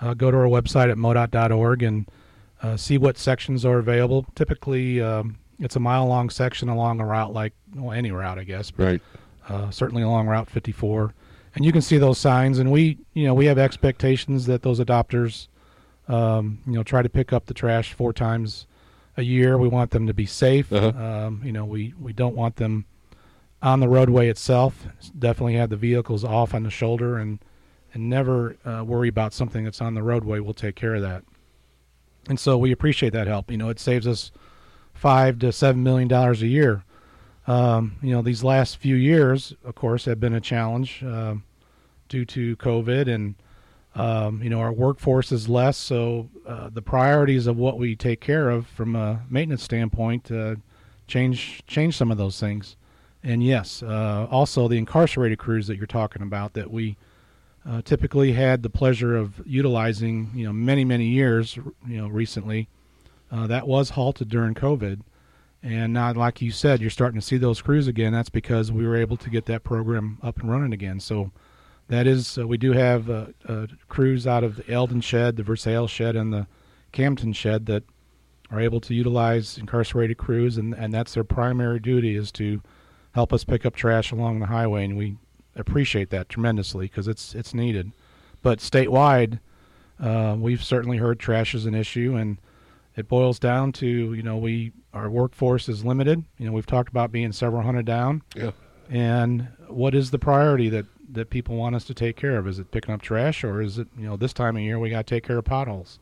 uh, go to our website at modot.org and uh, see what sections are available. Typically, um, it's a mile long section along a route like well, any route, I guess. But, right. Uh, certainly along Route 54, and you can see those signs. And we, you know, we have expectations that those adopters, um, you know, try to pick up the trash four times a year. We want them to be safe. Uh-huh. Um, you know, we we don't want them on the roadway itself. Definitely have the vehicles off on the shoulder and and never uh, worry about something that's on the roadway. We'll take care of that. And so we appreciate that help. You know, it saves us five to seven million dollars a year. Um, you know, these last few years, of course, have been a challenge uh, due to COVID, and um, you know our workforce is less. So uh, the priorities of what we take care of from a maintenance standpoint uh, change change some of those things. And yes, uh, also the incarcerated crews that you're talking about that we uh, typically had the pleasure of utilizing, you know, many many years, you know, recently. Uh, that was halted during COVID, and now, like you said, you're starting to see those crews again. That's because we were able to get that program up and running again. So that is, uh, we do have uh, uh, crews out of the Eldon shed, the Versailles shed, and the Camden shed that are able to utilize incarcerated crews, and, and that's their primary duty is to help us pick up trash along the highway, and we appreciate that tremendously because it's it's needed. But statewide, uh, we've certainly heard trash is an issue, and it boils down to you know we our workforce is limited. You know we've talked about being several hundred down. Yeah. And what is the priority that that people want us to take care of? Is it picking up trash, or is it you know this time of year we got to take care of potholes?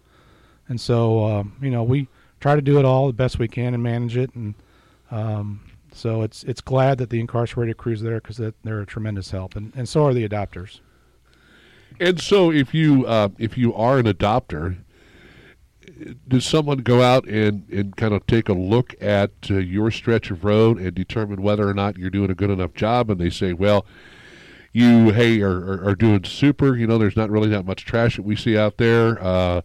And so um, you know we try to do it all the best we can and manage it, and um, so it's it's glad that the incarcerated crews there because they're a tremendous help, and, and so are the adopters. And so, if you uh, if you are an adopter, does someone go out and, and kind of take a look at uh, your stretch of road and determine whether or not you're doing a good enough job? And they say, well, you hey are, are, are doing super. You know, there's not really that much trash that we see out there. Uh,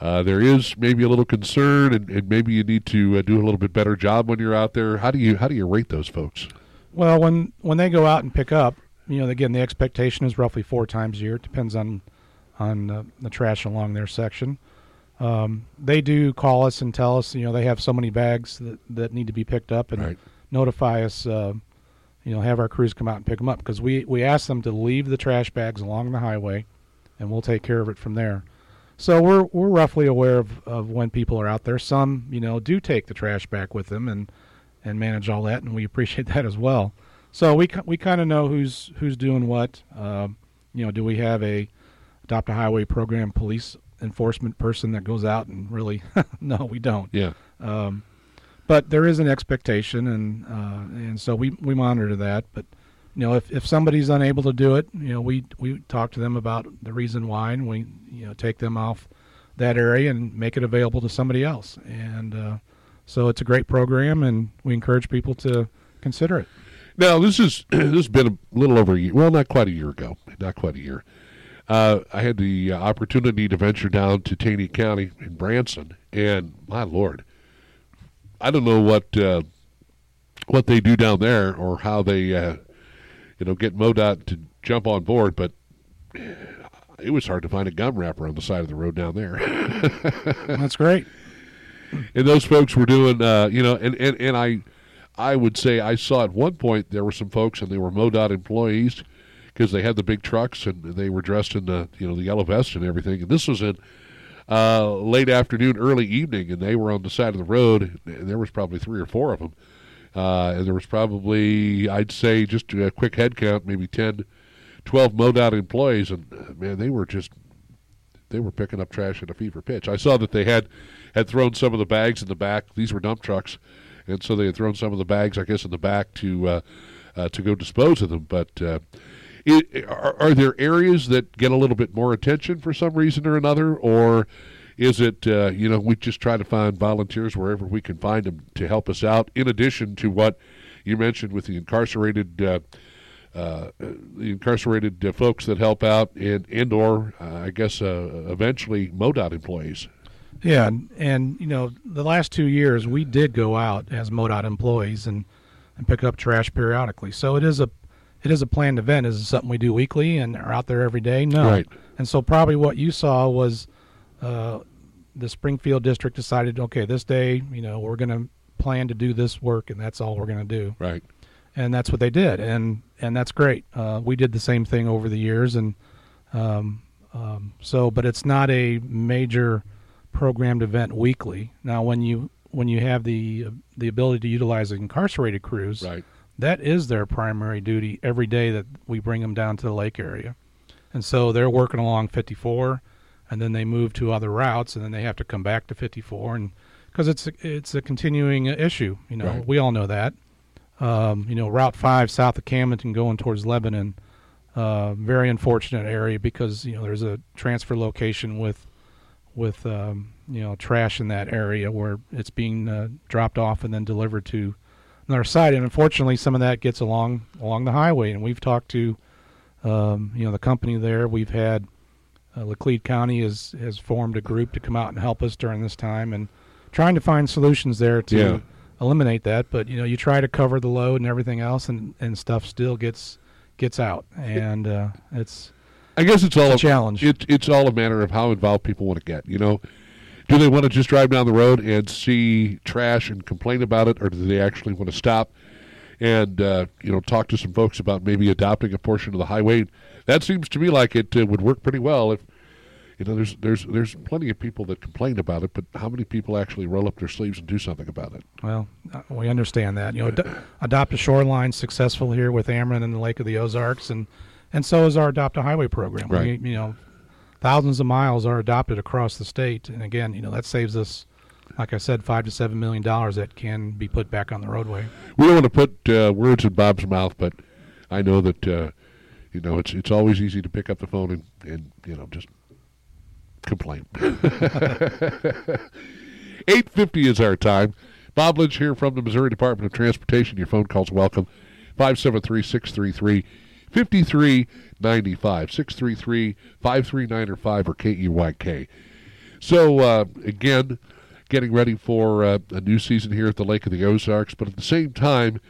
uh, there is maybe a little concern, and, and maybe you need to uh, do a little bit better job when you're out there. How do you how do you rate those folks? Well, when when they go out and pick up, you know, again, the expectation is roughly four times a year. It depends on on uh, the trash along their section. Um, they do call us and tell us, you know, they have so many bags that, that need to be picked up and Right. notify us. Uh, you know, have our crews come out and pick them up because we we ask them to leave the trash bags along the highway, and we'll take care of it from there. So we're we're roughly aware of, of when people are out there. Some, you know, do take the trash back with them and and manage all that, and we appreciate that as well. So we we kind of know who's who's doing what. Um, you know, do we have a adopt a highway program police enforcement person that goes out and really? no, we don't. Yeah. Um, but there is an expectation, and uh, and so we we monitor that. But you know, if if somebody's unable to do it, you know, we we talk to them about the reason why, and we you know take them off that area and make it available to somebody else. And uh, so it's a great program, and we encourage people to consider it. Now this is this has been a little over a year. Well, not quite a year ago. Not quite a year. Uh, I had the uh, opportunity to venture down to Taney County in Branson, and my lord, I don't know what uh, what they do down there or how they uh, you know get MoDOT to jump on board, but it was hard to find a gum wrapper on the side of the road down there. That's great. and those folks were doing uh, you know and, and, and I I would say I saw at one point there were some folks and they were MoDOT employees because they had the big trucks and they were dressed in the you know the yellow vest and everything and this was in uh, late afternoon early evening and they were on the side of the road and there was probably three or four of them uh, and there was probably I'd say just a quick head count maybe 10 12 MoDOT employees and uh, man they were just they were picking up trash at a fever pitch. I saw that they had had thrown some of the bags in the back. These were dump trucks, and so they had thrown some of the bags, I guess, in the back to uh, uh, to go dispose of them. But uh, it, are, are there areas that get a little bit more attention for some reason or another, or is it uh, you know we just try to find volunteers wherever we can find them to help us out? In addition to what you mentioned with the incarcerated. Uh, uh, the incarcerated uh, folks that help out, and and or uh, I guess uh, eventually MoDOT employees. Yeah, and, and you know the last two years we did go out as MoDOT employees and and pick up trash periodically. So it is a it is a planned event. Is it something we do weekly and are out there every day? No. Right. And so probably what you saw was uh, the Springfield district decided, okay, this day, you know, we're going to plan to do this work, and that's all we're going to do. Right. And that's what they did, and and that's great. Uh, we did the same thing over the years, and um, um, so, but it's not a major programmed event weekly. Now, when you when you have the the ability to utilize incarcerated crews, Right. that is their primary duty every day that we bring them down to the lake area. And so they're working along 54, and then they move to other routes, and then they have to come back to 54, and because it's a, it's a continuing issue. You know, Right. we all know that. Um, you know, Route Five south of Camden going towards Lebanon, uh, very unfortunate area because you know there's a transfer location with with um, you know trash in that area where it's being uh, dropped off and then delivered to another site, and unfortunately some of that gets along along the highway. And we've talked to um, you know the company there. We've had uh, Laclede County has has formed a group to come out and help us during this time and trying to find solutions there to Yeah. eliminate that. But you know you try to cover the load and everything else, and and stuff still gets gets out, and uh, it's I guess it's all a challenge. It, it's all a matter of how involved people want to get. You know, do they want to just drive down the road and see trash and complain about it, or do they actually want to stop and uh, you know talk to some folks about maybe adopting a portion of the highway? That seems to me like it uh, would work pretty well. If you know, there's there's there's plenty of people that complain about it, but how many people actually roll up their sleeves and do something about it? Well, uh, we understand that. You know, ad- adopt a shoreline successful here with Ameren and the Lake of the Ozarks, and and so is our adopt a highway program. Right. We, you know, thousands of miles are adopted across the state, and again, you know, that saves us, like I said, five to seven million dollars that can be put back on the roadway. we don't want to put uh, words in Bob's mouth, but I know that uh, you know it's it's always easy to pick up the phone and, and you know just complain. Eight fifty is our time. Bob Lynch here from the Missouri Department of Transportation. Your phone calls welcome. 573-633-5395, 633-539 or 5 or KEYK. So uh, again, getting ready for uh, a new season here at the Lake of the Ozarks, but at the same time,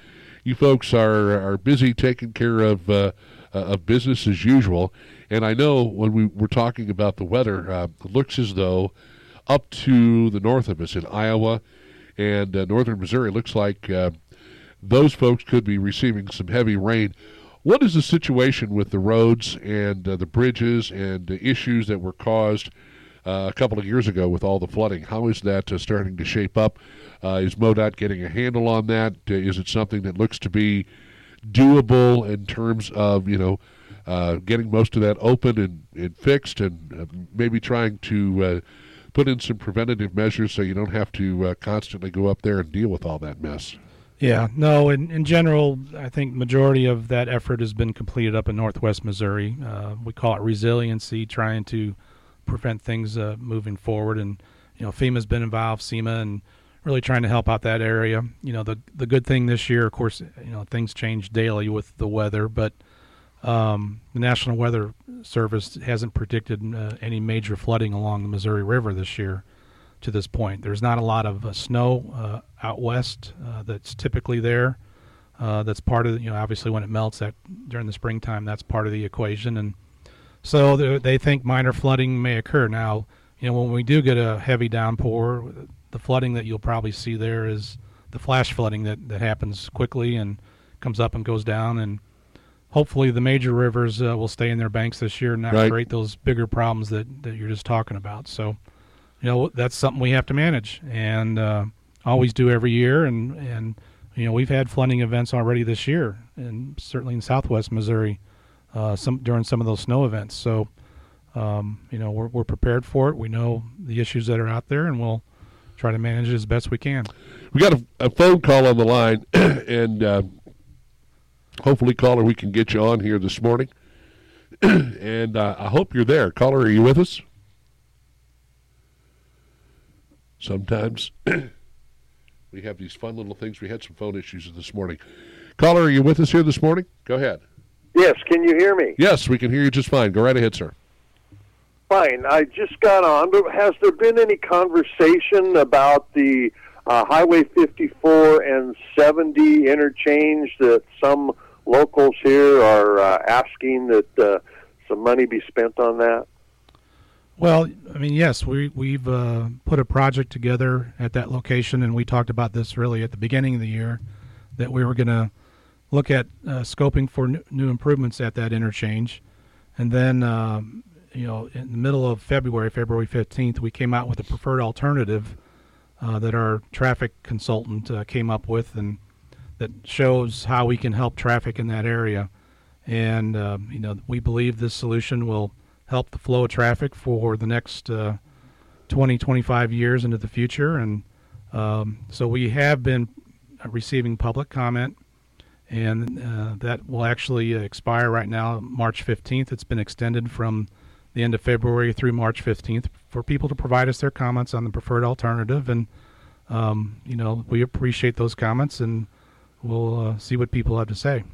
you folks are are busy taking care of uh, of business as usual. And I know when we were talking about the weather, uh, looks as though up to the north of us in Iowa and uh, northern Missouri, looks like uh, those folks could be receiving some heavy rain. What is the situation with the roads and uh, the bridges and the issues that were caused uh, a couple of years ago with all the flooding? How is that uh, starting to shape up? Is MoDOT getting a handle on that? Is it something that looks to be doable in terms of you know uh, getting most of that open and, and fixed, and uh, maybe trying to uh, put in some preventative measures so you don't have to uh, constantly go up there and deal with all that mess? Yeah, no. In in general, I think majority of that effort has been completed up in Northwest Missouri. Uh, we call it resiliency, trying to prevent things uh, moving forward. And you know, FEMA's been involved, SEMA, and really trying to help out that area. You know, the the good thing this year, of course, you know, things change daily with the weather, but um, the National Weather Service hasn't predicted uh, any major flooding along the Missouri River this year to this point. There's not a lot of uh, snow uh, out west uh, that's typically there. Uh, that's part of you know obviously when it melts that during the springtime that's part of the equation and so they think minor flooding may occur now you know when we do get a heavy downpour the flooding that you'll probably see there is the flash flooding that, that happens quickly and comes up and goes down. And hopefully the major rivers uh, will stay in their banks this year and not Right. create those bigger problems that, that you're just talking about. So you know that's something we have to manage and uh, always do every year. And and you know we've had flooding events already this year and certainly in southwest missouri uh, some during some of those snow events. So um, you know we're, we're prepared for it. We know the issues that are out there and we'll try to manage it as best we can We got a, a phone call on the line, and uh, hopefully, caller, we can get you on here this morning. and uh, I hope you're there. Caller, are you with us? Sometimes we have these fun little things. We had some phone issues this morning. Caller, are you with us here this morning? Go ahead. Yes, can you hear me? Yes, we can hear you just fine. Go right ahead, sir. Fine. I just got on, but has there been any conversation about the uh, Highway 54 and 70 interchange that some locals here are uh, asking that uh, some money be spent on that? Well, I mean, yes, we we've uh, put a project together at that location, and we talked about this really at the beginning of the year that we were going to look at uh, scoping for new improvements at that interchange, and then um, you know in the middle of February, February fifteenth, we came out with a preferred alternative uh, that our traffic consultant uh, came up with, and that shows how we can help traffic in that area. And uh, you know, we believe this solution will help the flow of traffic for the next uh, 20, 25 years into the future. And um, so we have been receiving public comment, and uh, that will actually expire right now, March 15th. It's been extended from the end of February through March 15th for people to provide us their comments on the preferred alternative. And, um, you know, we appreciate those comments and we'll uh, see what people have to say.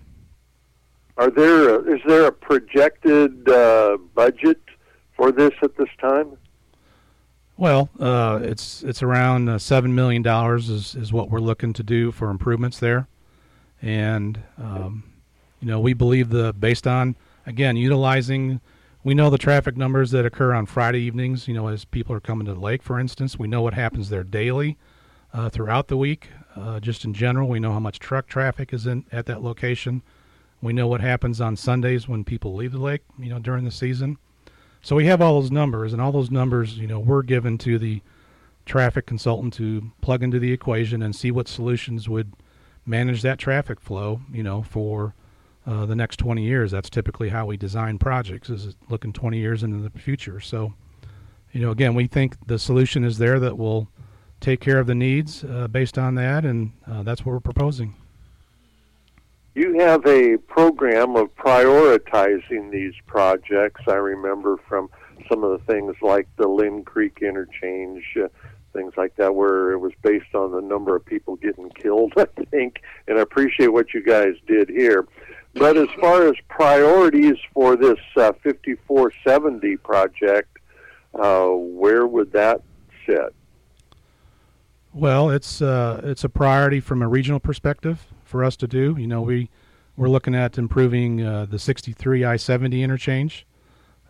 Are there a, is there a projected uh, budget for this at this time? Well, uh, it's it's around uh, seven million dollars is is what we're looking to do for improvements there, and um, you know we believe the based on again utilizing we know the traffic numbers that occur on Friday evenings. You know as people are coming to the lake, for instance, we know what happens there daily uh, throughout the week. Uh, just in general, we know how much truck traffic is in at that location. We know what happens on Sundays when people leave the lake. You know during the season so we have all those numbers, and all those numbers, you know, were given to the traffic consultant to plug into the equation and see what solutions would manage that traffic flow, you know, for uh, the next 20 years. That's typically how we design projects, is looking 20 years into the future. So, you know, again, we think the solution is there that will take care of the needs uh, based on that, and uh, that's what we're proposing. You have a program of prioritizing these projects. I remember from some of the things like the Linn Creek interchange, uh, things like that, where it was based on the number of people getting killed, I think. And I appreciate what you guys did here. But as far as priorities for this uh, 5470 project, uh, where would that sit? Well, it's uh, it's a priority from a regional perspective for us to do. You know, we we're looking at improving uh, the 63 I-70 interchange.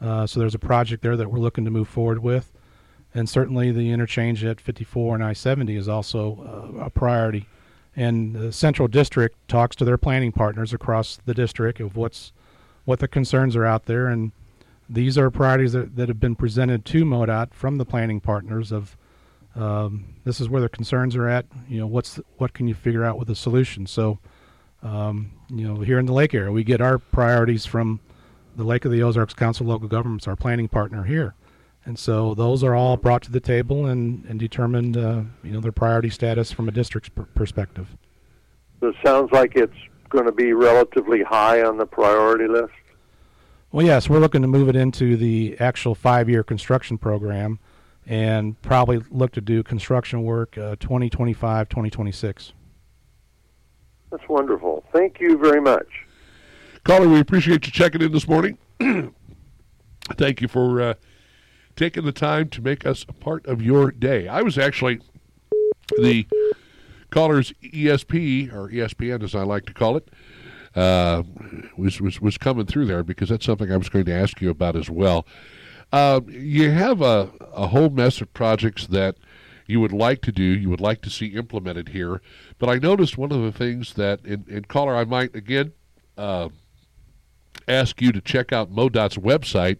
Uh, so there's a project there that we're looking to move forward with, and certainly the interchange at 54 and I-70 is also uh, a priority. And the Central District talks to their planning partners across the district of what's what the concerns are out there, and these are priorities that, that have been presented to MoDOT from the planning partners of um, this is where the concerns are at. You know, what's what can you figure out with a solution? So, um, you know, here in the lake area, we get our priorities from the Lake of the Ozarks Council of Local Governments, our planning partner here, and so those are all brought to the table and and determined, uh, you know, their priority status from a district's per- perspective. So it sounds like it's going to be relatively high on the priority list. Well, yes, we're looking to move it into the actual five-year construction program and probably look to do construction work uh, 2025, 2026. That's wonderful. Thank you very much. Caller, we appreciate you checking in this morning. Thank you for uh, taking the time to make us a part of your day. I was actually the caller's ESP, or ESPN as I like to call it, uh, was, was, was coming through there because that's something I was going to ask you about as well. Uh, you have a, a whole mess of projects that you would like to do, you would like to see implemented here. But I noticed one of the things that, in, in caller, I might again uh, ask you to check out MoDOT's website,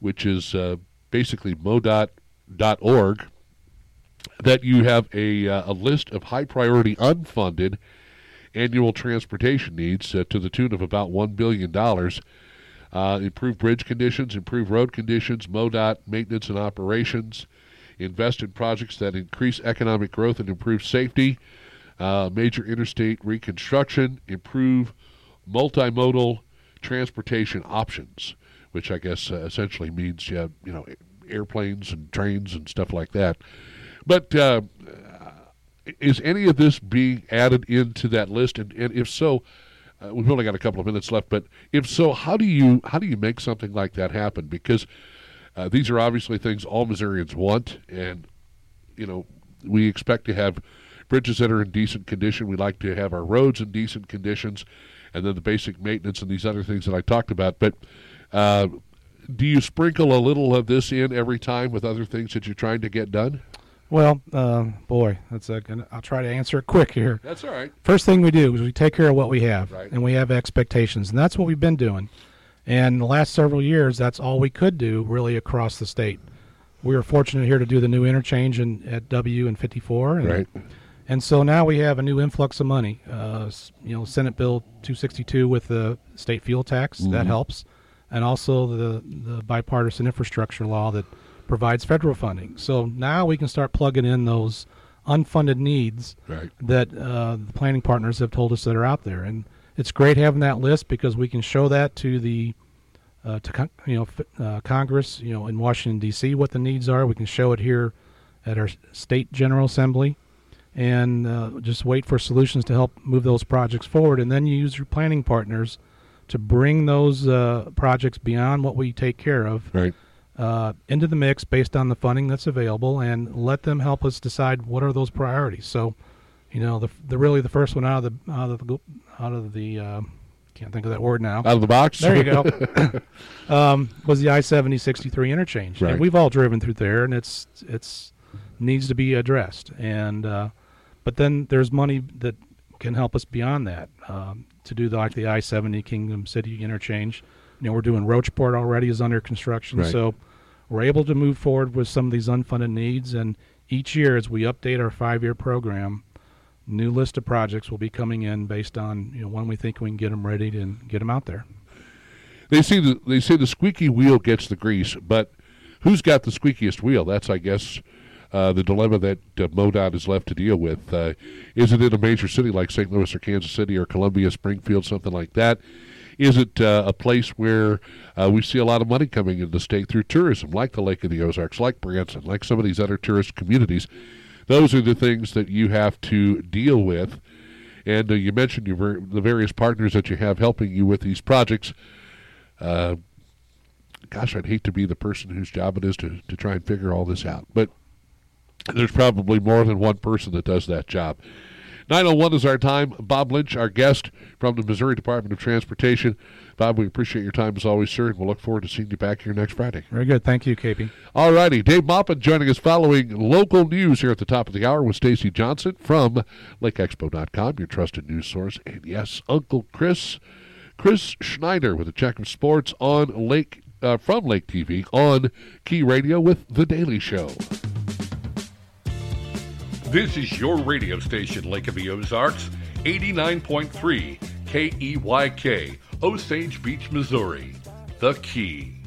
which is uh, basically modot.org, that you have a, uh, a list of high priority unfunded annual transportation needs uh, to the tune of about $1 billion uh, improve bridge conditions, improve road conditions, MoDOT maintenance and operations, invest in projects that increase economic growth and improve safety, uh, major interstate reconstruction, improve multimodal transportation options, which I guess uh, essentially means have, you know airplanes and trains and stuff like that. But uh, is any of this being added into that list? And, and if so, uh, we've only got a couple of minutes left, but if so, how do you how do you make something like that happen? Because uh, these are obviously things all Missourians want, and you know we expect to have bridges that are in decent condition. We like to have our roads in decent conditions, and then the basic maintenance and these other things that I talked about. But uh, do you sprinkle a little of this in every time with other things that you're trying to get done? Well, uh, boy, that's a, I'll try to answer it quick here. That's all right. First thing we do is we take care of what we have, right. and we have expectations, and that's what we've been doing. And the last several years, that's all we could do really across the state. We were fortunate here to do the new interchange in, at W and 54, and, right. And so now we have a new influx of money. Uh, you know, Senate Bill 262 with the state fuel tax mm-hmm. that helps, and also the the bipartisan infrastructure law that provides federal funding. So now we can start plugging in those unfunded needs right. that uh, the planning partners have told us that are out there, and it's great having that list because we can show that to the uh, to you know uh, Congress, you know, in Washington D.C. what the needs are. We can show it here at our state general assembly, and uh, just wait for solutions to help move those projects forward. And then you use your planning partners to bring those uh, projects beyond what we take care of right. Uh, into the mix based on the funding that's available, and let them help us decide what are those priorities. So, you know, the the really the first one out of the out of the out of the uh, can't think of that word now. Out of the box. There you go. um, was the I seventy sixty three interchange? Right. And we've all driven through there, and it's it's needs to be addressed. And uh, but then there's money that can help us beyond that um, to do the, like the I seventy Kingdom City interchange. You know, we're doing Rocheport already is under construction, right. so we're able to move forward with some of these unfunded needs. And each year, as we update our five year program new list of projects will be coming in based on you know when we think we can get them ready and get them out there. They see the they say the squeaky wheel gets the grease, but who's got the squeakiest wheel? That's I guess uh, the dilemma that uh, MoDOT is left to deal with. Uh, is it in a major city like St. Louis or Kansas City or Columbia, Springfield, something like that? Is it uh, a place where uh, we see a lot of money coming into the state through tourism, like the Lake of the Ozarks, like Branson, like some of these other tourist communities? those are the things that you have to deal with. And you mentioned the various partners that you have helping you with these projects. Gosh, I'd hate to be the person whose job it is to, to try and figure all this out. But there's probably more than one person that does that job. 901 is our time. Bob Lynch, our guest from the Missouri Department of Transportation. Bob, we appreciate your time as always, sir, and we'll look forward to seeing you back here next Friday. Very good. Thank you, KP. All righty. Dave Maupin joining us following local news here at the top of the hour with Stacy Johnson from LakeExpo.com, your trusted news source. And yes, Uncle Chris, Chris Schneider with the check of sports on Lake uh, from Lake TV on Key Radio with The Daily Show. This is your radio station, Lake of the Ozarks, 89.3 KEYK, Osage Beach, Missouri. The Key.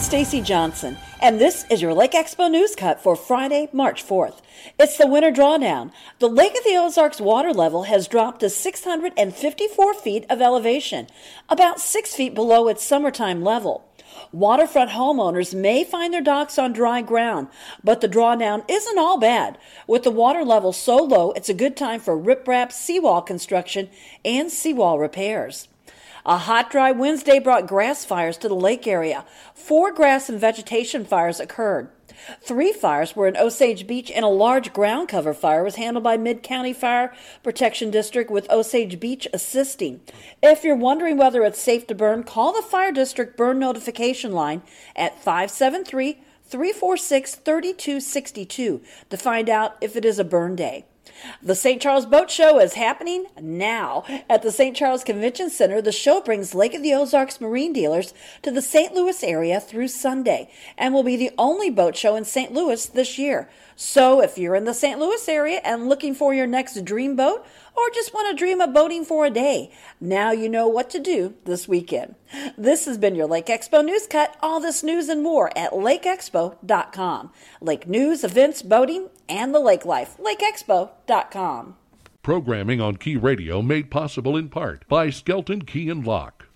Stacy Johnson, and this is your Lake Expo News Cut for Friday, March 4th. It's the winter drawdown. The Lake of the Ozarks water level has dropped to 654 feet of elevation, about 6 feet below its summertime level. Waterfront homeowners may find their docks on dry ground, but the drawdown isn't all bad. With the water level so low, it's a good time for riprap seawall construction and seawall repairs. A hot, dry Wednesday brought grass fires to the lake area. Four grass and vegetation fires occurred. Three fires were in Osage Beach, and a large ground cover fire was handled by Mid County Fire Protection District with Osage Beach assisting. If you're wondering whether it's safe to burn, call the Fire District Burn Notification Line at 573 346 3262 to find out if it is a burn day. The St. Charles Boat Show is happening now at the St. Charles Convention Center. The show brings Lake of the Ozarks marine dealers to the St. Louis area through Sunday and will be the only boat show in St. Louis this year. So if you're in the St. Louis area and looking for your next dream boat, or just want to dream of boating for a day, now you know what to do this weekend. This has been your Lake Expo News Cut. All this news and more at lakeexpo.com. Lake news, events, boating, and the lake life. lakeexpo.com. Programming on Key Radio made possible in part by Skelton Key and Lock.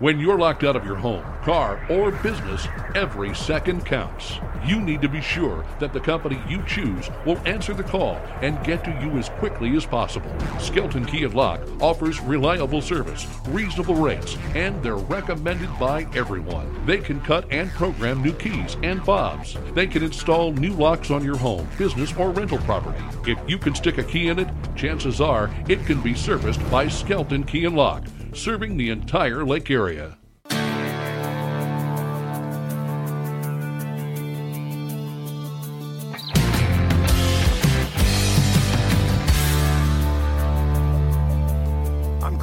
When you're locked out of your home, car, or business, every second counts. You need to be sure that the company you choose will answer the call and get to you as quickly as possible. Skelton Key and Lock offers reliable service, reasonable rates, and they're recommended by everyone. They can cut and program new keys and fobs. They can install new locks on your home, business, or rental property. If you can stick a key in it, chances are it can be serviced by Skelton Key and Lock serving the entire lake area.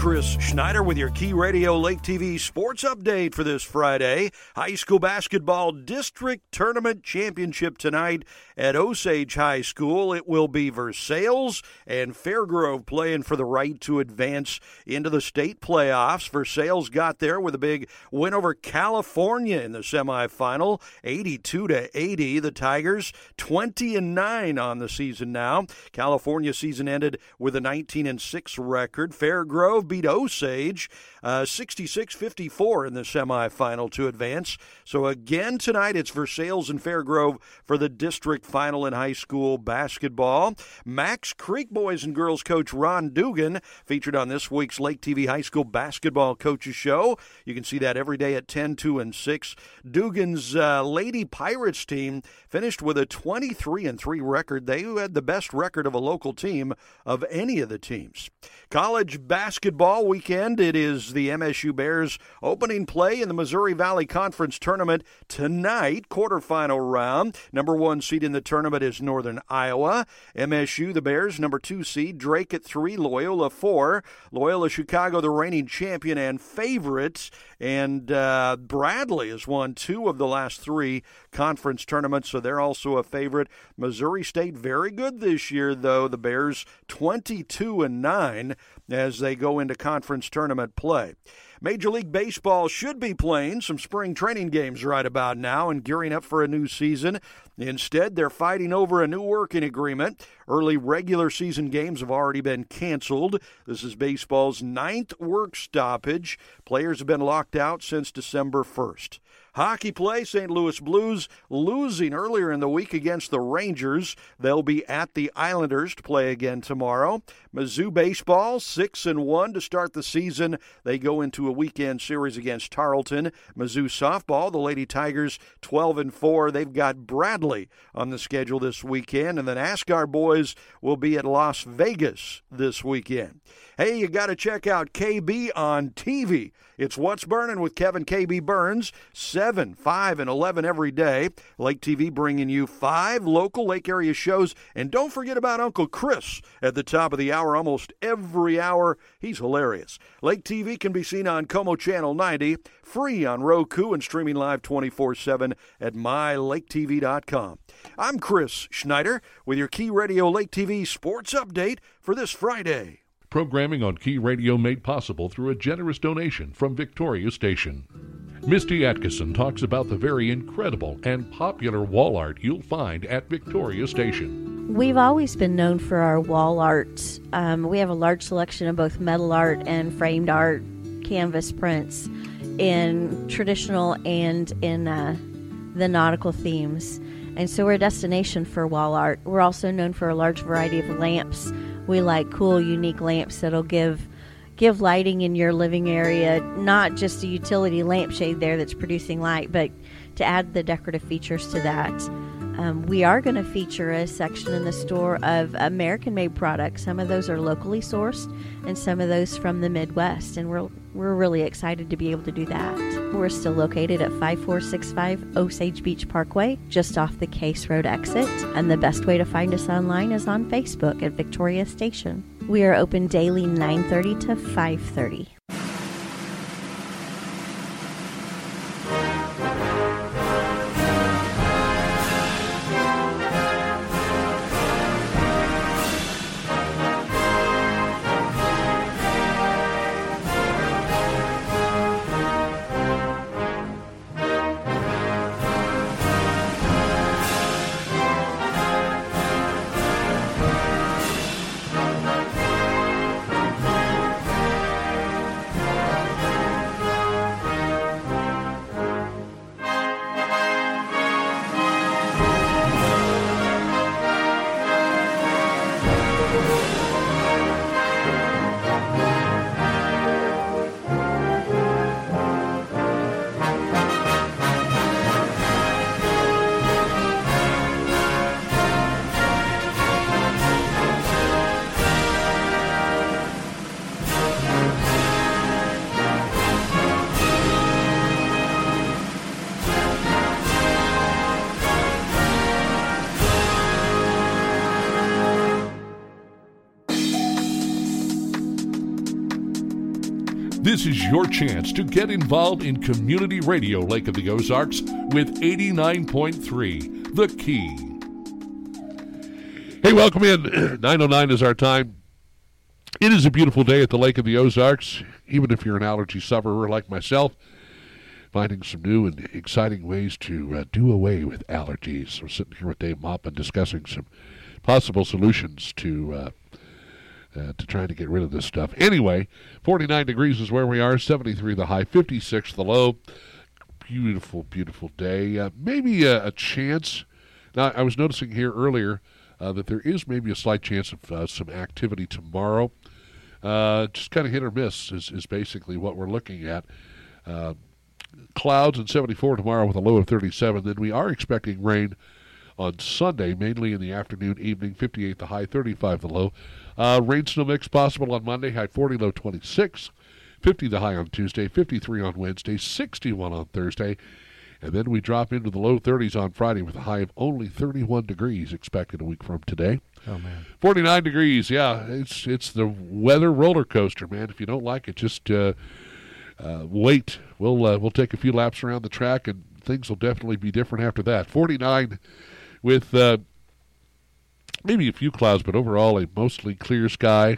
Chris Schneider with your Key Radio Lake TV sports update for this Friday. High school basketball district tournament championship tonight at Osage High School. It will be Versailles and Fair Grove playing for the right to advance into the state playoffs. Versailles got there with a big win over California in the semifinal, 82 to 80. The Tigers 20 and 9 on the season now. California season ended with a 19 and 6 record. Fair Grove beat Osage uh, 66 uh, 54 in the semifinal to advance. So again tonight it's Versailles and Fair Grove for the district final in high school basketball. Macks Creek boys and girls coach Ron Dugan featured on this week's Lake TV High School Basketball Coaches Show. You can see that every day at 10, 2, and 6. Dugan's uh, Lady Pirates team finished with a 23 and 3 record. They had the best record of a local team of any of the teams. College basketball weekend. It is the MSU Bears opening play in the Missouri Valley Conference tournament tonight, quarterfinal round. Number one seed in the tournament is Northern Iowa. MSU, the Bears, number two seed. Drake at three, Loyola four. Loyola Chicago, the reigning champion and favorites. And uh, Bradley has won two of the last three conference tournaments, so they're also a favorite. Missouri State very good this year, though. The Bears 22 and 9 as they go into conference tournament play. Major League Baseball should be playing some spring training games right about now and gearing up for a new season. Instead, they're fighting over a new working agreement. Early regular season games have already been canceled. This is baseball's ninth work stoppage. Players have been locked out since December 1st. Hockey play, St. Louis Blues losing earlier in the week against the Rangers. They'll be at the Islanders to play again tomorrow. Mizzou baseball, 6 and 1 to start the season. They go into a weekend series against Tarleton. Mizzou softball, the Lady Tigers 12 and 4. They've got Bradley on the schedule this weekend and the NASCAR boys will be at Las Vegas this weekend. Hey, you got to check out KB on TV. It's What's Burning with Kevin KB Burns, 7, 5, and 11 every day. Lake TV bringing you five local lake area shows. And don't forget about Uncle Chris at the top of the hour, almost every hour. He's hilarious. Lake TV can be seen on Como Channel 90, free on Roku, and streaming live 24 7 at mylaketv.com. I'm Chris Schneider with your Key Radio Lake TV sports update for this Friday. Programming on Key Radio made possible through a generous donation from Victoria Station. Misty Atkinson talks about the very incredible and popular wall art you'll find at Victoria Station. We've always been known for our wall art. Um, we have a large selection of both metal art and framed art, canvas prints in traditional and in uh, the nautical themes. And so we're a destination for wall art. We're also known for a large variety of lamps we like cool, unique lamps that'll give give lighting in your living area, not just a utility lampshade there that's producing light, but to add the decorative features to that. Um, we are going to feature a section in the store of American made products. Some of those are locally sourced and some of those from the Midwest. And we're, we're really excited to be able to do that. We're still located at 5465 Osage Beach Parkway, just off the Case Road exit. And the best way to find us online is on Facebook at Victoria Station. We are open daily 9:30 to 5:30. Your chance to get involved in community radio Lake of the Ozarks with 89.3 The Key. Hey, welcome in. 909 is our time. It is a beautiful day at the Lake of the Ozarks, even if you're an allergy sufferer like myself. Finding some new and exciting ways to uh, do away with allergies. We're sitting here with Dave Maupin discussing some possible solutions to uh, uh, to trying to get rid of this stuff. Anyway, 49 degrees is where we are, 73 the high, 56 the low. Beautiful, beautiful day. Uh, maybe a, a, chance. Now, I was noticing here earlier uh, that there is maybe a slight chance of uh, some activity tomorrow. Uh, just kind of hit or miss is, is basically what we're looking at. Uh, clouds and 74 tomorrow with a low of 37. Then we are expecting rain on Sunday, mainly in the afternoon, evening, 58 the high, 35 the low. Uh, rain snow mix possible on Monday, high 40, low 26. 50 the high on Tuesday, 53 on Wednesday, 61 on Thursday. And then we drop into the low 30s on Friday with a high of only 31 degrees expected a week from today. Oh man, 49 degrees. Yeah, it's it's the weather roller coaster, man. If you don't like it, just uh, uh, wait. We'll uh, we'll take a few laps around the track, and things will definitely be different after that. 49 with uh, maybe a few clouds, but overall a mostly clear sky.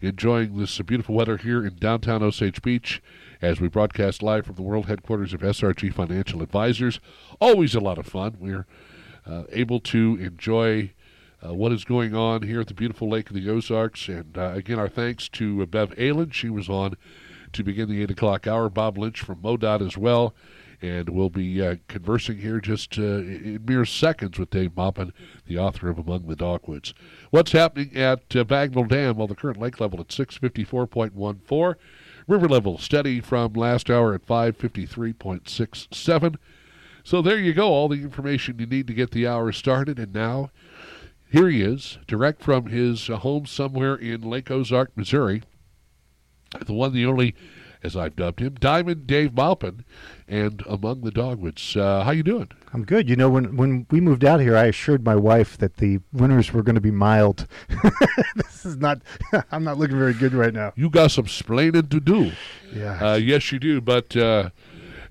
Enjoying this beautiful weather here in downtown Osage Beach as we broadcast live from the world headquarters of SRG Financial Advisors. Always a lot of fun. We're uh, able to enjoy uh, what is going on here at the beautiful Lake of the Ozarks. And uh, again, our thanks to Bev Ehlen. She was on to begin the 8 o'clock hour. Bob Lynch from MoDOT as well and we'll be uh, conversing here just uh, in mere seconds with Dave Maupin, the author of Among the Dogwoods. What's happening at uh, Dam? Well, the current lake level at 654.14. River level steady from last hour at 553.67. So there you go, all the information you need to get the hour started. And now, here he is, direct from his uh, home somewhere in Lake Ozark, Missouri. The one, the only as I've dubbed him, Diamond Dave Maupin, and Among the Dogwoods. Uh, how you doing? I'm good. You know, when when we moved out here, I assured my wife that the winters were going to be mild. this is not. I'm not looking very good right now. You got some splaining to do. Yeah. Uh, yes, you do. But uh,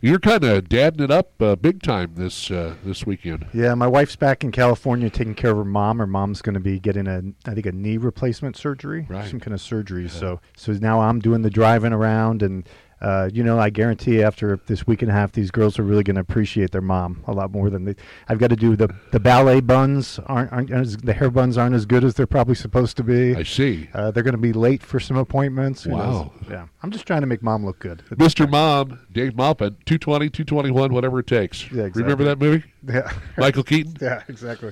you're kind of dadding it up uh, big time this uh, this weekend. Yeah, my wife's back in California taking care of her mom. Her mom's going to be getting a, I think, a knee replacement surgery, right. some kind of surgery. Yeah. So, so now I'm doing the driving around and uh, you know, I guarantee after this week and a half, these girls are really going to appreciate their mom a lot more than they. I've got to do the the ballet buns aren't, aren't as, the hair buns aren't as good as they're probably supposed to be. I see. Uh, they're going to be late for some appointments. Wow. Yeah, I'm just trying to make mom look good. Mr. Mom, Dave Maupin, 220, 221, whatever it takes. Yeah, exactly. Remember that movie? Yeah. Michael Keaton. Yeah, exactly.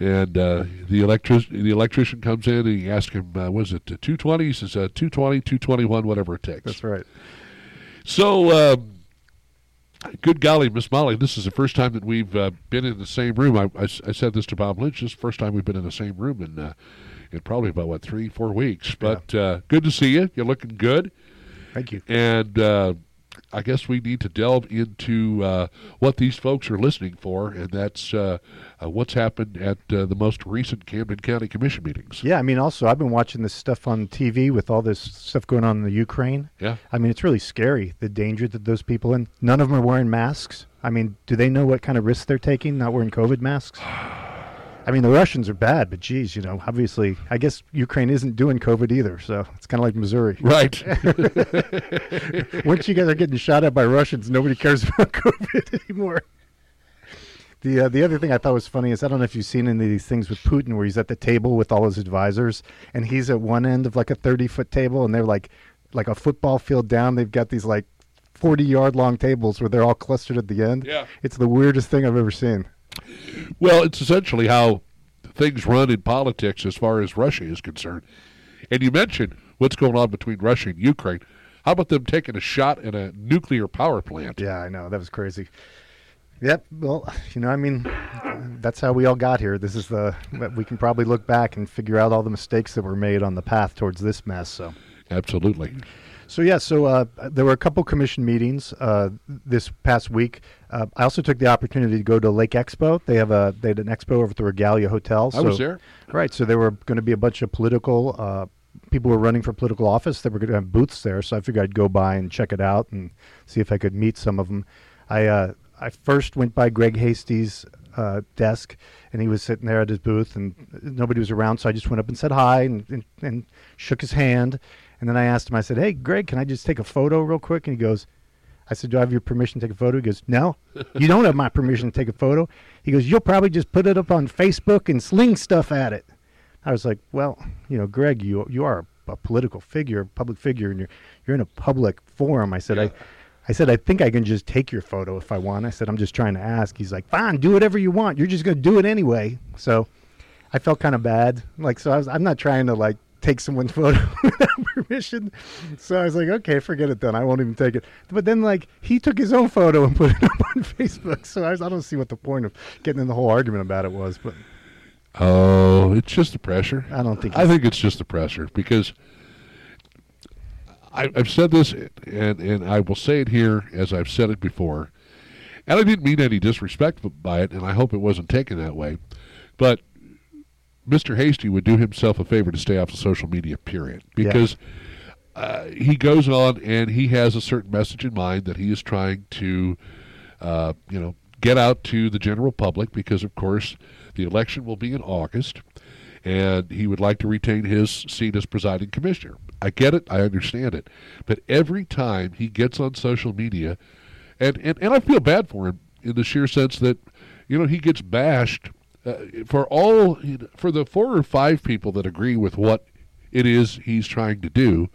And uh, the electric the electrician comes in and he asks him, uh, "Was it 220?" He says, uh, "220, 221, whatever it takes." That's right. So, um, good golly, Miss Molly, this is the first time that we've uh, been in the same room. I, I, I, said this to Bob Lynch. This is the first time we've been in the same room in, uh, in probably about, what, three, four weeks. But yeah. uh, good to see you. You're looking good. Thank you. And uh, I guess we need to delve into uh, what these folks are listening for, and that's uh, uh, what's happened at uh, the most recent Camden County Commission meetings. Yeah, I mean, also I've been watching this stuff on TV with all this stuff going on in the Ukraine. Yeah, I mean, it's really scary the danger that those people in. None of them are wearing masks. I mean, do they know what kind of risks they're taking not wearing COVID masks? I mean, the Russians are bad, but geez, you know, obviously, I guess Ukraine isn't doing COVID either, so it's kind of like Missouri. Right. Once you guys are getting shot at by Russians, nobody cares about COVID anymore. The uh, the other thing I thought was funny is I don't know if you've seen any of these things with Putin where he's at the table with all his advisors and he's at one end of like a thirty foot table and they're like like a football field down. They've got these like forty yard long tables where they're all clustered at the end. Yeah, it's the weirdest thing I've ever seen. Well, it's essentially how things run in politics as far as Russia is concerned. And you mentioned what's going on between Russia and Ukraine. How about them taking a shot at a nuclear power plant? Yeah, I know. That was crazy. Yep. Well, you know, I mean, that's how we all got here. This is the we can probably look back and figure out all the mistakes that were made on the path towards this mess. So, absolutely. So yeah, so uh, there were a couple commission meetings uh, this past week. Uh, I also took the opportunity to go to Lake Expo. They have a they had an expo over at the Regalia Hotel. So, I was there. Right. So there were going to be a bunch of political uh, people were running for political office that were going to have booths there. So I figured I'd go by and check it out and see if I could meet some of them. I uh, I first went by Greg Hasty's uh, desk, and he was sitting there at his booth, and nobody was around. So I just went up and said hi and, and, and shook his hand. And then I asked him, I said, "Hey, Greg, can I just take a photo real quick?" And he goes. I said, Do I have your permission to take a photo? He goes, No, you don't have my permission to take a photo. He goes, You'll probably just put it up on Facebook and sling stuff at it. I was like, Well, you know, Greg, you you are a, political figure, a public figure, and you're you're in a public forum. I said, Yeah. I I said, I think I can just take your photo if I want. I said, I'm just trying to ask. He's like, Fine, do whatever you want. You're just gonna do it anyway. So I felt kind of bad. Like, so I was, I'm not trying to like take someone's photo without permission. So I was like, okay, forget it then. I won't even take it. But then like he took his own photo and put it up on Facebook. So I, was, I don't see what the point of getting in the whole argument about it was. But Oh, it's just the pressure. I don't think I think it's just the pressure because I, I've said this, and and I will say it here as I've said it before, and I didn't mean any disrespect by it, and I hope it wasn't taken that way, but Mr. Hasty would do himself a favor to stay off of social media, period, Yeah. because. Uh, he goes on and he has a certain message in mind that he is trying to, uh, you know, get out to the general public because, of course, the election will be in August, and he would like to retain his seat as presiding commissioner. I get it, I understand it, but every time he gets on social media, and and, and I feel bad for him in the sheer sense that, you know, he gets bashed uh, for all for the four or five people that agree with what it is he's trying to do.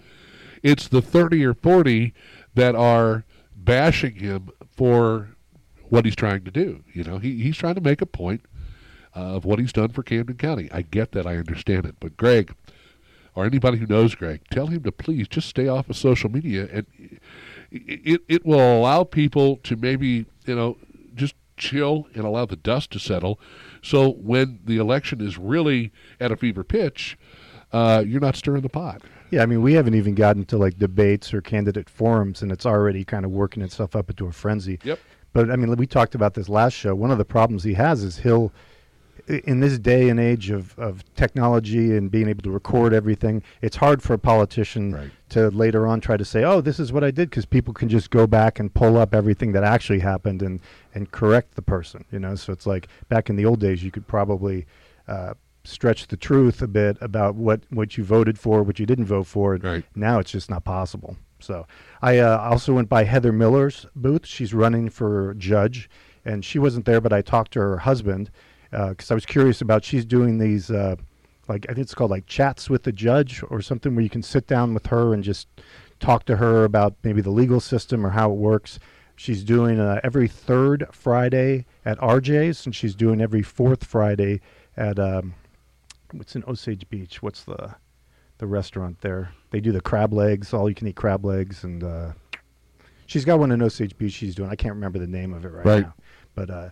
It's the 30 or 40 that are bashing him for what he's trying to do. You know, he, he's trying to make a point of what he's done for Camden County. I get that. I understand it. But Greg, or anybody who knows Greg, tell him to please just stay off of social media, and it it, it will allow people to maybe you know just chill and allow the dust to settle. So when the election is really at a fever pitch, uh, you're not stirring the pot. yeah, I mean, we haven't even gotten to like debates or candidate forums, and it's already kind of working itself up into a frenzy. Yep. But I mean, we talked about this last show. One of the problems he has is he'll, in this day and age of, of technology and being able to record everything, it's hard for a politician Right. to later on try to say, oh, this is what I did, because people can just go back and pull up everything that actually happened and, and correct the person, you know? So it's like back in the old days, you could probably uh, stretch the truth a bit about what, what you voted for, what you didn't vote for. Right. Now it's just not possible. So I uh, also went by Heather Miller's booth. She's running for judge, and she wasn't there, but I talked to her husband because I was curious about. She's doing these, uh, like I think it's called like chats with the judge or something, where you can sit down with her and just talk to her about maybe the legal system or how it works. She's doing uh, every third Friday at RJ's, and she's doing every fourth Friday at um, what's in Osage Beach. What's the the restaurant there? They do the crab legs, all you can eat crab legs, and uh, she's got one in Osage Beach. She's doing. I can't remember the name of it right, Right. now, but uh,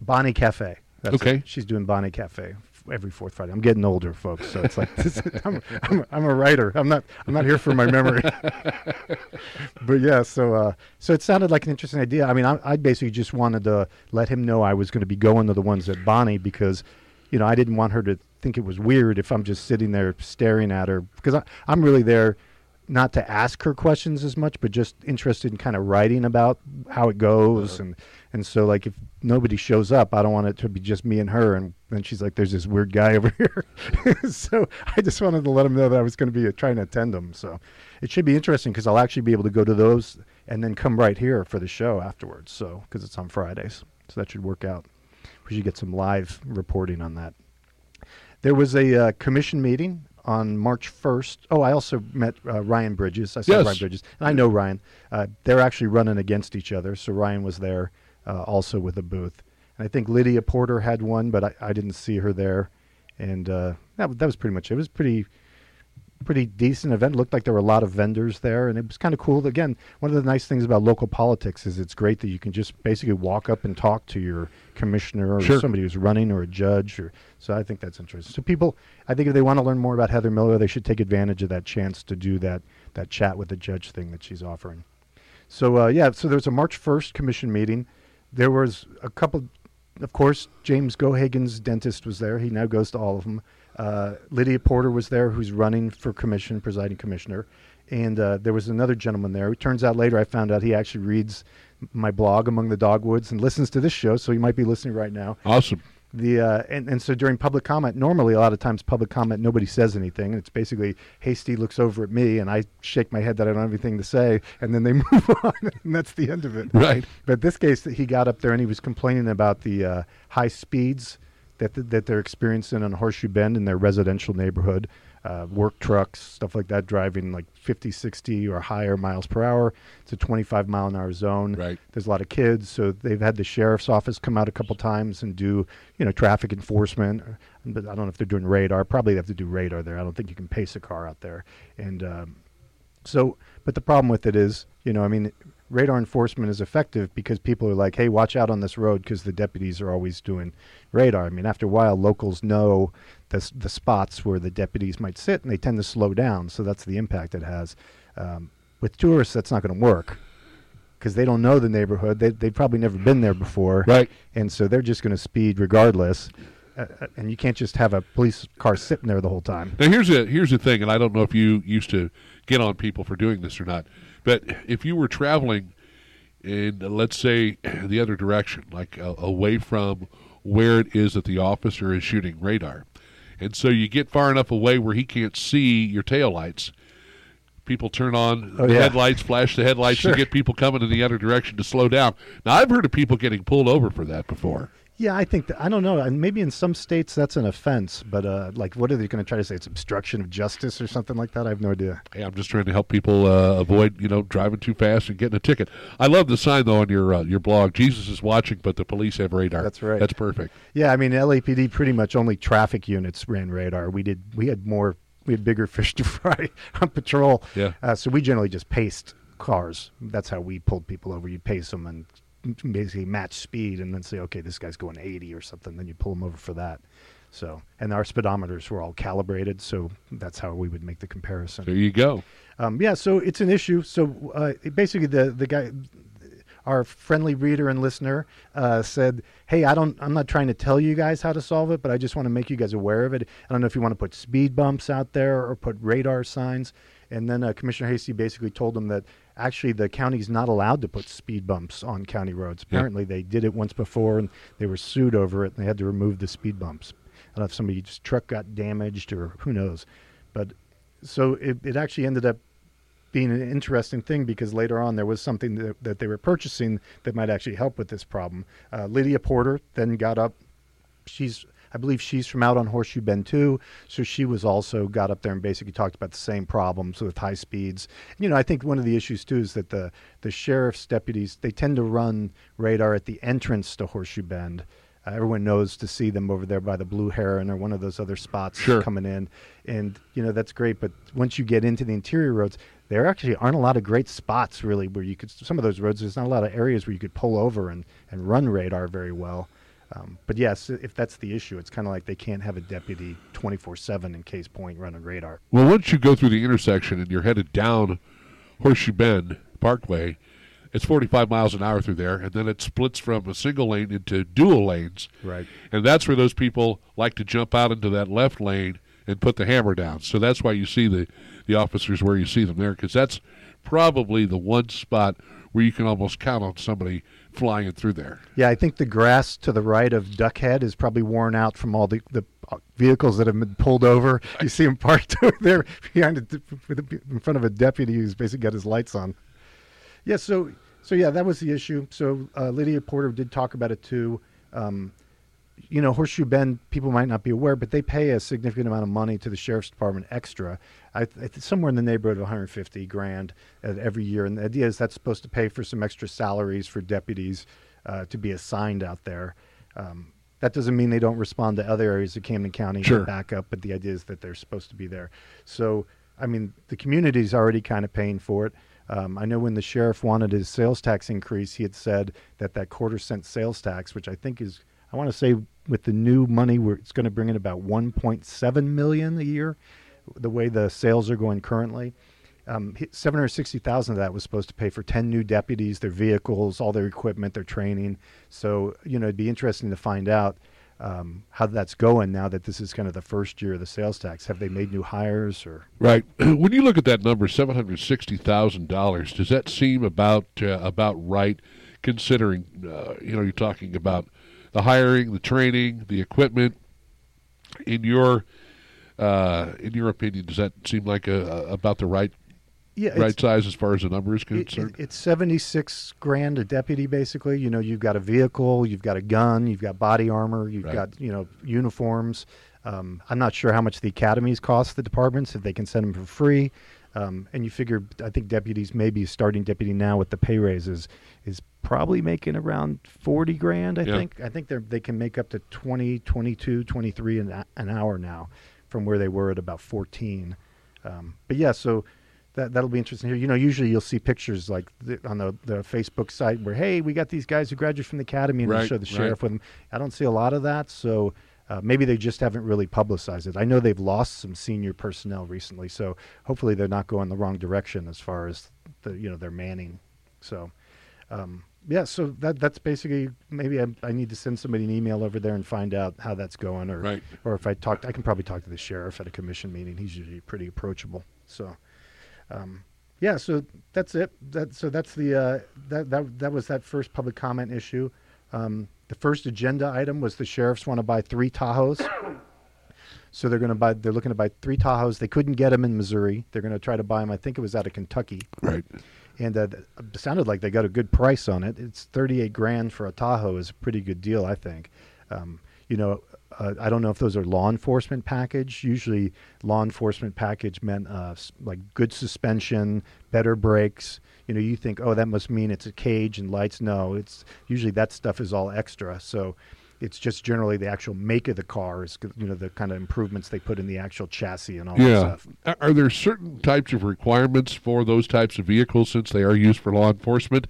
Bonnie Cafe. That's Okay. it. She's doing Bonnie Cafe every fourth Friday. I'm getting older, folks, so it's like this, I'm, I'm, I'm a writer. I'm not I'm not here for my memory. but yeah, so uh, so it sounded like an interesting idea. I mean, I, I basically just wanted to let him know I was going to be going to the ones at Bonnie because, you know, I didn't want her to think it was weird if I'm just sitting there staring at her because I, I'm really there not to ask her questions as much, but just interested in kind of writing about how it goes and and so like if nobody shows up, I don't want it to be just me and her. And then she's like, "There's this weird guy over here," so I just wanted to let him know that I was going to be uh, trying to attend them. So it should be interesting because I'll actually be able to go to those and then come right here for the show afterwards. So because it's on Fridays, so that should work out. We should get some live reporting on that. There was a uh, commission meeting on March 1st. Oh, I also met uh, Ryan Bridges. I saw Yes. Ryan Bridges, and I know Ryan. Uh, they're actually running against each other, so Ryan was there uh, also with a booth. And I think Lydia Porter had one, but I, I didn't see her there. And uh, that, that was pretty much it. It was pretty pretty decent event. Looked like there were a lot of vendors there, and it was kind of cool. Again, one of the nice things about local politics is it's great that you can just basically walk up and talk to your commissioner or Sure. somebody who's running or a judge. Or so I think that's interesting. So people, I think if they want to learn more about Heather Miller, they should take advantage of that chance to do that that chat with the judge thing that she's offering. So uh, yeah, so there's a March first commission meeting. There was a couple, of course, James Gohagen's dentist was there. He now goes to all of them. Uh, Lydia Porter was there, who's running for commission, presiding commissioner, and uh, there was another gentleman there. It turns out later I found out he actually reads my blog among the dogwoods and listens to this show, so he might be listening right now. Awesome. The uh, and, and so during public comment, normally a lot of times public comment nobody says anything. It's basically Hasty looks over at me and I shake my head that I don't have anything to say, and then they move on, and that's the end of it. Right. But this case, he got up there and he was complaining about the uh, high speeds that that they're experiencing on Horseshoe Bend in their residential neighborhood uh, work trucks, stuff like that, driving like 50, 60 or higher miles per hour. It's a 25 mile an hour zone. Right. There's a lot of kids, so they've had the sheriff's office come out a couple times and do, you know, traffic enforcement. But I don't know if they're doing radar. Probably they have to do radar there. I don't think you can pace a car out there. And um, so, but the problem with it is, you know, I mean, radar enforcement is effective because people are like, hey, watch out on this road because the deputies are always doing radar. I mean, after a while, locals know the, the spots where the deputies might sit and they tend to slow down. So that's the impact it has. Um, with tourists, that's not going to work because they don't know the neighborhood. They, they've probably never been there before. Right. And so they're just going to speed regardless. Uh, uh, and you can't just have a police car sitting there the whole time. Now here's a here's the thing, and I don't know if you used to get on people for doing this or not, but if you were traveling in let's say the other direction, like uh, away from where it is that the officer is shooting radar, and so you get far enough away where he can't see your tail lights. People turn on Oh, the yeah. headlights, flash the headlights Sure. to get people coming in the other direction to slow down. Now I've heard of people getting pulled over for that before. Yeah, I think that, I don't know. and Maybe in some states that's an offense, but uh, like, what are they going to try to say? It's obstruction of justice or something like that. I have no idea. Hey, I'm just trying to help people uh, avoid, you know, driving too fast and getting a ticket. I love the sign though on your uh, your blog. Jesus is watching, but the police have radar. That's right. That's perfect. Yeah, I mean, LAPD pretty much only traffic units ran radar. We did. We had more. We had bigger fish to fry on patrol. Yeah. Uh, so we generally just paced cars. That's how we pulled people over. You pace them and basically match speed, and then say, okay, this guy's going 80 or something. Then you pull him over for that. So, and our speedometers were all calibrated, so that's how we would make the comparison. There you go. Um, yeah, so it's an issue. So uh, basically, the the guy, our friendly reader and listener, uh, said, "Hey, I don't, I'm not trying to tell you guys how to solve it, but I just want to make you guys aware of it. I don't know if you want to put speed bumps out there or put radar signs." And then uh, Commissioner Hasty basically told them that actually the county's not allowed to put speed bumps on county roads. Yeah. Apparently, they did it once before and they were sued over it, and they had to remove the speed bumps. I don't know if somebody's truck got damaged or who knows, but so it, it actually ended up being an interesting thing because later on there was something that, that they were purchasing that might actually help with this problem. Uh, Lydia Porter then got up. She's, I believe, she's from out on Horseshoe Bend too, so she was also got up there and basically talked about the same problems with high speeds. You know, I think one of the issues too is that the the sheriff's deputies they tend to run radar at the entrance to Horseshoe Bend. Uh, everyone knows to see them over there by the Blue Heron or one of those other spots Sure. coming in, and you know that's great. But once you get into the interior roads, there actually aren't a lot of great spots really where you could. Some of those roads, there's not a lot of areas where you could pull over and and run radar very well. Um, but yes, if that's the issue, it's kind of like they can't have a deputy 24/7 in Kays Point running radar. Well, once you go through the intersection and you're headed down Horseshoe Bend Parkway, it's 45 miles an hour through there, and then it splits from a single lane into dual lanes. Right. And that's where those people like to jump out into that left lane and put the hammer down. So that's why you see the, the officers where you see them there, because that's probably the one spot where you can almost count on somebody flying it through there. Yeah, I think the grass to the right of Duckhead is probably worn out from all the, the uh, vehicles that have been pulled over. You see them parked over there behind a, in front of a deputy who's basically got his lights on. Yeah, so so yeah, that was the issue. So uh, Lydia Porter did talk about it too. Um, you know, Horseshoe Bend, people might not be aware, but they pay a significant amount of money to the sheriff's department extra. I, I somewhere in the neighborhood of 150 grand uh, every year, and the idea is that's supposed to pay for some extra salaries for deputies uh, to be assigned out there. Um, that doesn't mean they don't respond to other areas of Camden County Sure. back up, but the idea is that they're supposed to be there. So, I mean, the community's already kind of paying for it. Um, I know when the sheriff wanted his sales tax increase, he had said that that quarter cent sales tax, which I think is, I want to say, with the new money, where it's going to bring in about 1.7 million a year, the way the sales are going currently. Um, hi- 760,000 of that was supposed to pay for 10 new deputies, their vehicles, all their equipment, their training. So, you know, it'd be interesting to find out um, how that's going now that this is kind of the first year of the sales tax. Have they made new hires or? Right. When you look at that number, seven hundred sixty thousand dollars, does that seem about uh, about right? Considering, uh, you know, you're talking about the hiring, the training, the equipment. In your uh, in your opinion, does that seem like a, a about the right Yeah, right size as far as the number is concerned? it- it's 76 grand a deputy, basically. You know, you've got a vehicle, you've got a gun, you've got body armor, you've Right. got, you know, uniforms. Um, I'm not sure how much the academies cost the departments, if they can send them for free. Um, and you figure, I think deputies, maybe starting deputy now with the pay raises, is probably making around 40 grand, I Yeah. think. I think they can make up to 20, 22, 23 an, an hour now from where they were at about 14. Um, but yeah, so that that'll be interesting here. You know, usually you'll see pictures like the, on the, the Facebook site where, hey, we got these guys who graduated from the academy, and they Right, show the right. sheriff with them. I don't see a lot of that, so uh, maybe they just haven't really publicized it. I know they've lost some senior personnel recently, so hopefully they're not going the wrong direction as far as the you know their manning. So. Um, yeah, so that that's basically maybe I, I need to send somebody an email over there and find out how that's going, or Right. or if I talked, I can probably talk to the sheriff at a commission meeting. He's usually pretty approachable. So, um, yeah, so that's it. That so that's the uh, that that that was that first public comment issue. Um, the first agenda item was the sheriffs want to buy three Tahoes. So they're going to buy. They're looking to buy three Tahoes. They couldn't get them in Missouri. They're going to try to buy them. I think it was out of Kentucky. Right. And uh, it sounded like they got a good price on it. It's thirty-eight grand for a Tahoe is a pretty good deal, I think. Um, you know, uh, I don't know if those are law enforcement package. Usually, law enforcement package meant uh, like good suspension, better brakes. You know, you think, oh, that must mean it's a cage and lights. No, it's usually that stuff is all extra. So. It's just generally the actual make of the car is, you know, the kind of improvements they put in the actual chassis and all that stuff. Are- Are there certain types of requirements for those types of vehicles since they are used for law enforcement?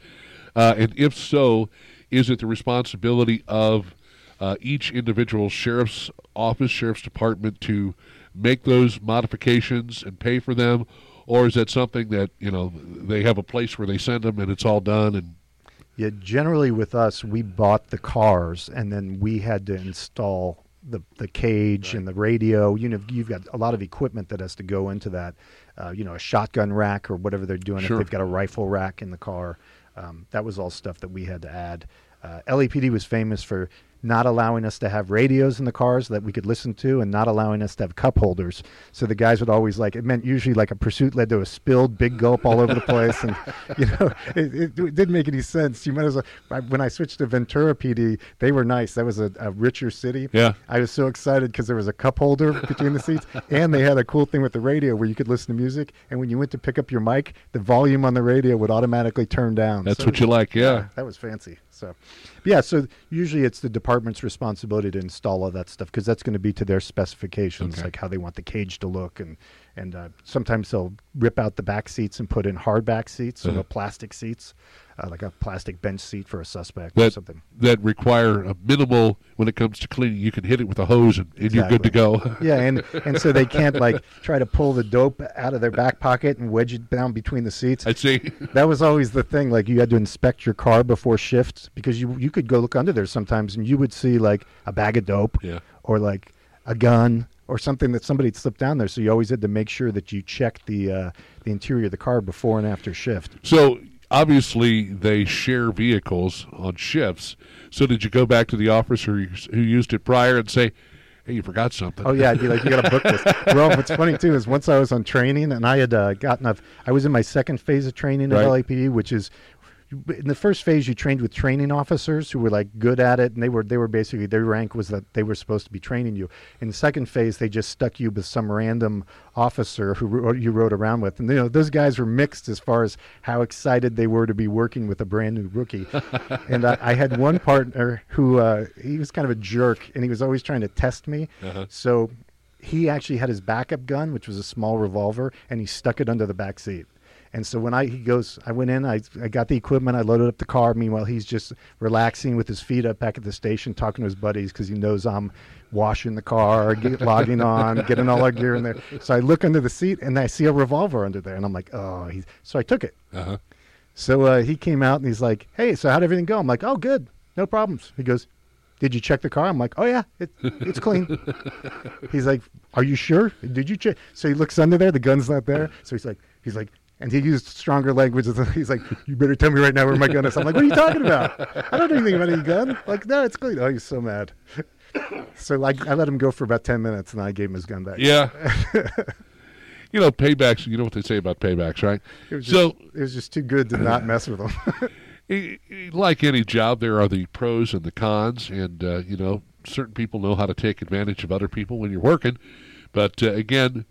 Uh, and if so, is it the responsibility of uh, each individual sheriff's office, sheriff's department to make those modifications and pay for them? Or is that something that, you know, they have a place where they send them and it's all done and Yeah, generally with us, we bought the cars and then we had to install the the cage and the radio. You know, you've got a lot of equipment that has to go into that. Uh, you know, a shotgun rack or whatever they're doing. Sure. If they've got a rifle rack in the car, um, that was all stuff that we had to add. Uh, LAPD was famous for not allowing us to have radios in the cars that we could listen to and not allowing us to have cup holders. So the guys would always like, it meant usually like a pursuit led to a spilled big gulp all over the place. And, you know, it, it, it didn't make any sense. You might as well, when I switched to Ventura PD, they were nice. That was a, a richer city. Yeah. I was so excited because there was a cup holder between the seats and they had a cool thing with the radio where you could listen to music. And when you went to pick up your mic, the volume on the radio would automatically turn down. That's So- what you like, yeah. that was fancy. So, yeah. So usually it's the department's responsibility to install all that stuff because that's going to be to their specifications, Okay. like how they want the cage to look, and and uh, sometimes they'll rip out the back seats and put in hard back seats, so Uh-huh. no plastic seats, uh, like a plastic bench seat for a suspect or that something. that require a minimal when it comes to cleaning. You can hit it with a hose and, and you're good to go. yeah, and and so they can't like try to pull the dope out of their back pocket and wedge it down between the seats. I see. That was always the thing. Like you had to inspect your car before shift because you you could go look under there sometimes and you would see like a bag of dope Yeah. or like a gun or something that somebody had slipped down there. So you always had to make sure that you checked the uh, the interior of the car before and after shift. So obviously they share vehicles on shifts. So did you go back to the officer who- used it prior and say, "Hey, you forgot something"? Oh yeah, I'd be like, you got to book this. well, what's funny too is once I was on training and I had uh, gotten I was in my second phase of training at Right. LAPD, which is in the first phase you trained with training officers who were like good at it, and they were they were basically their rank was that they were supposed to be training you. In the second phase, they just stuck you with some random officer who you rode around with, and you know those guys were mixed as far as how excited they were to be working with a brand new rookie. and I, I had one partner who uh, he was kind of a jerk, and he was always trying to test me. Uh-huh. So he actually had his backup gun, which was a small revolver, and he stuck it under the back seat. And so when I he goes, I went in, I, I got the equipment, I loaded up the car. Meanwhile, he's just relaxing with his feet up back at the station, talking to his buddies because he knows I'm washing the car, get, logging on, getting all our gear in there. So I look under the seat and I see a revolver under there, and I'm like, oh, he's. So I took it. Uh-huh. So uh, he came out and he's like, hey, so how'd everything go? I'm like, oh, good, no problems. He goes, did you check the car? I'm like, oh yeah, it, it's clean. he's like, are you sure? Did you check? So he looks under there. The gun's not there. So he's like, he's like, and he used stronger language. He's like, you better tell me right now where my gun is. I'm like, what are you talking about? I don't know anything about any gun. Like, no, it's clean. Oh, he's so mad. So like, I let him go for about ten minutes, and I gave him his gun back. Yeah. you know, paybacks. You know what they say about paybacks, right? It was so just, it was just too good to not mess with him. like any job, there are the pros and the cons, and uh, you know, certain people know how to take advantage of other people when you're working. But uh, again,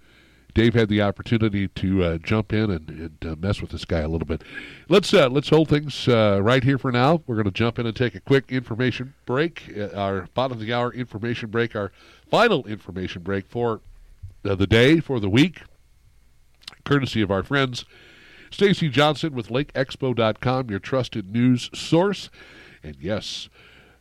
Dave had the opportunity to uh, jump in and, and uh, mess with this guy a little bit. Let's uh, let's hold things uh, right here for now. We're going to jump in and take a quick information break. our bottom of the hour information break, our final information break for the day for the week, courtesy of our friends Stacy Johnson with LakeExpo.com, your trusted news source. And yes,